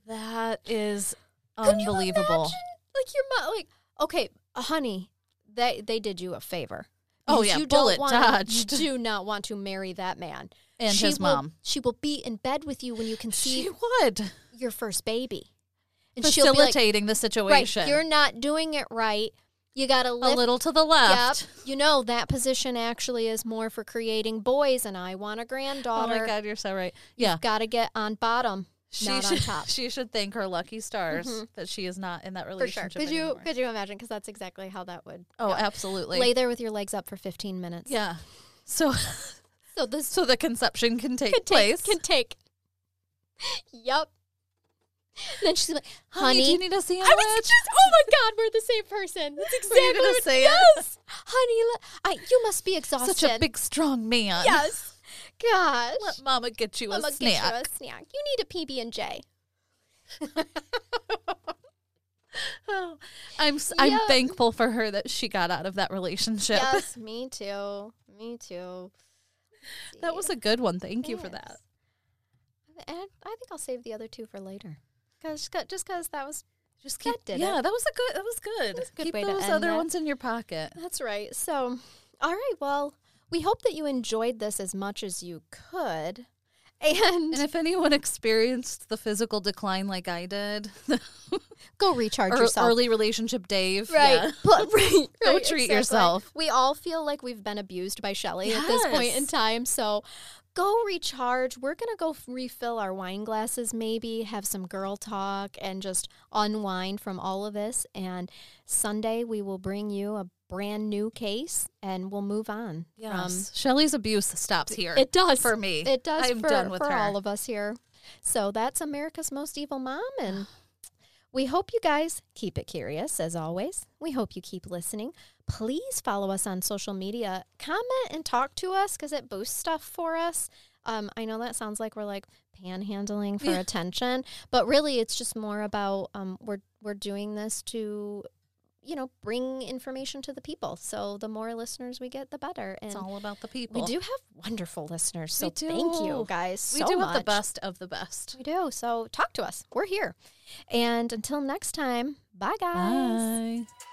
That is Can you unbelievable. Like your mom, like, okay, honey, they they did you a favor. Oh, yeah, you bullet don't wanna, dodged. You do not want to marry that man. And She his will- mom. She will be in bed with you when you conceive. She would. your first baby, and she'll be like, Facilitating the "Right, situation. you're not doing it right. You got to a little to the Yep. left. You know that position actually is more for creating boys, and I want a granddaughter. Oh my God, you're so right. Yeah. Got to get on bottom, She not should, on top. [LAUGHS] she should thank her lucky stars Mhm. that she is not in that For sure. relationship Could you could you imagine? Because that's exactly how that would. oh, go. absolutely. Lay there with your legs up for 15 minutes. Yeah. So [LAUGHS] So this so the conception can take can take place. can take. Yep. then she's like, Honey, "Honey, do you need a sandwich? I was just, oh my God, we're the same person. [LAUGHS] That's exactly what say it? yes. Honey, I, you must be exhausted. Such a big, strong man. Yes. Gosh. Let mama get you a I'm gonna snack. get you a snack. You need a PB and J. [LAUGHS] Oh, I'm I'm thankful for her that she got out of that relationship. Yes, [LAUGHS] me too. Me too. That was a good one. Thank you for that. And I think I'll save the other two for later. Cause just because that was Just That keep did yeah, it. that was a good that was good. was a good keep way to those other that. ones in your pocket. that's right. So, all right. Well, we hope that you enjoyed this as much as you could, [LAUGHS] and, And if anyone experienced the physical decline like I did, [LAUGHS] go recharge yourself. early relationship Dave, Right. yeah. [LAUGHS] But, right. Go right, treat exactly. yourself. We all feel like we've been abused by Shelly at this point in time. So go recharge. We're going to go refill our wine glasses, maybe have some girl talk and just unwind from all of this. And Sunday, we will bring you a brand new case and we'll move on. Yes. Shelly's abuse stops here. It does. for me. It does I'm for, done with for her. all of us here. So that's America's Most Evil Mom. And we hope you guys keep it curious, as always. We hope you keep listening. Please follow us on social media. Comment and talk to us because it boosts stuff for us. Um, I know that sounds like we're like panhandling for Yeah. attention, but really it's just more about um, we're we're doing this to, you know, bring information to the people. So the more listeners we get, the better. And it's all about the people. we do have wonderful listeners, so thank you guys We so do have the best of the best. We do. So talk to us. We're here. And until next time, bye guys. Bye.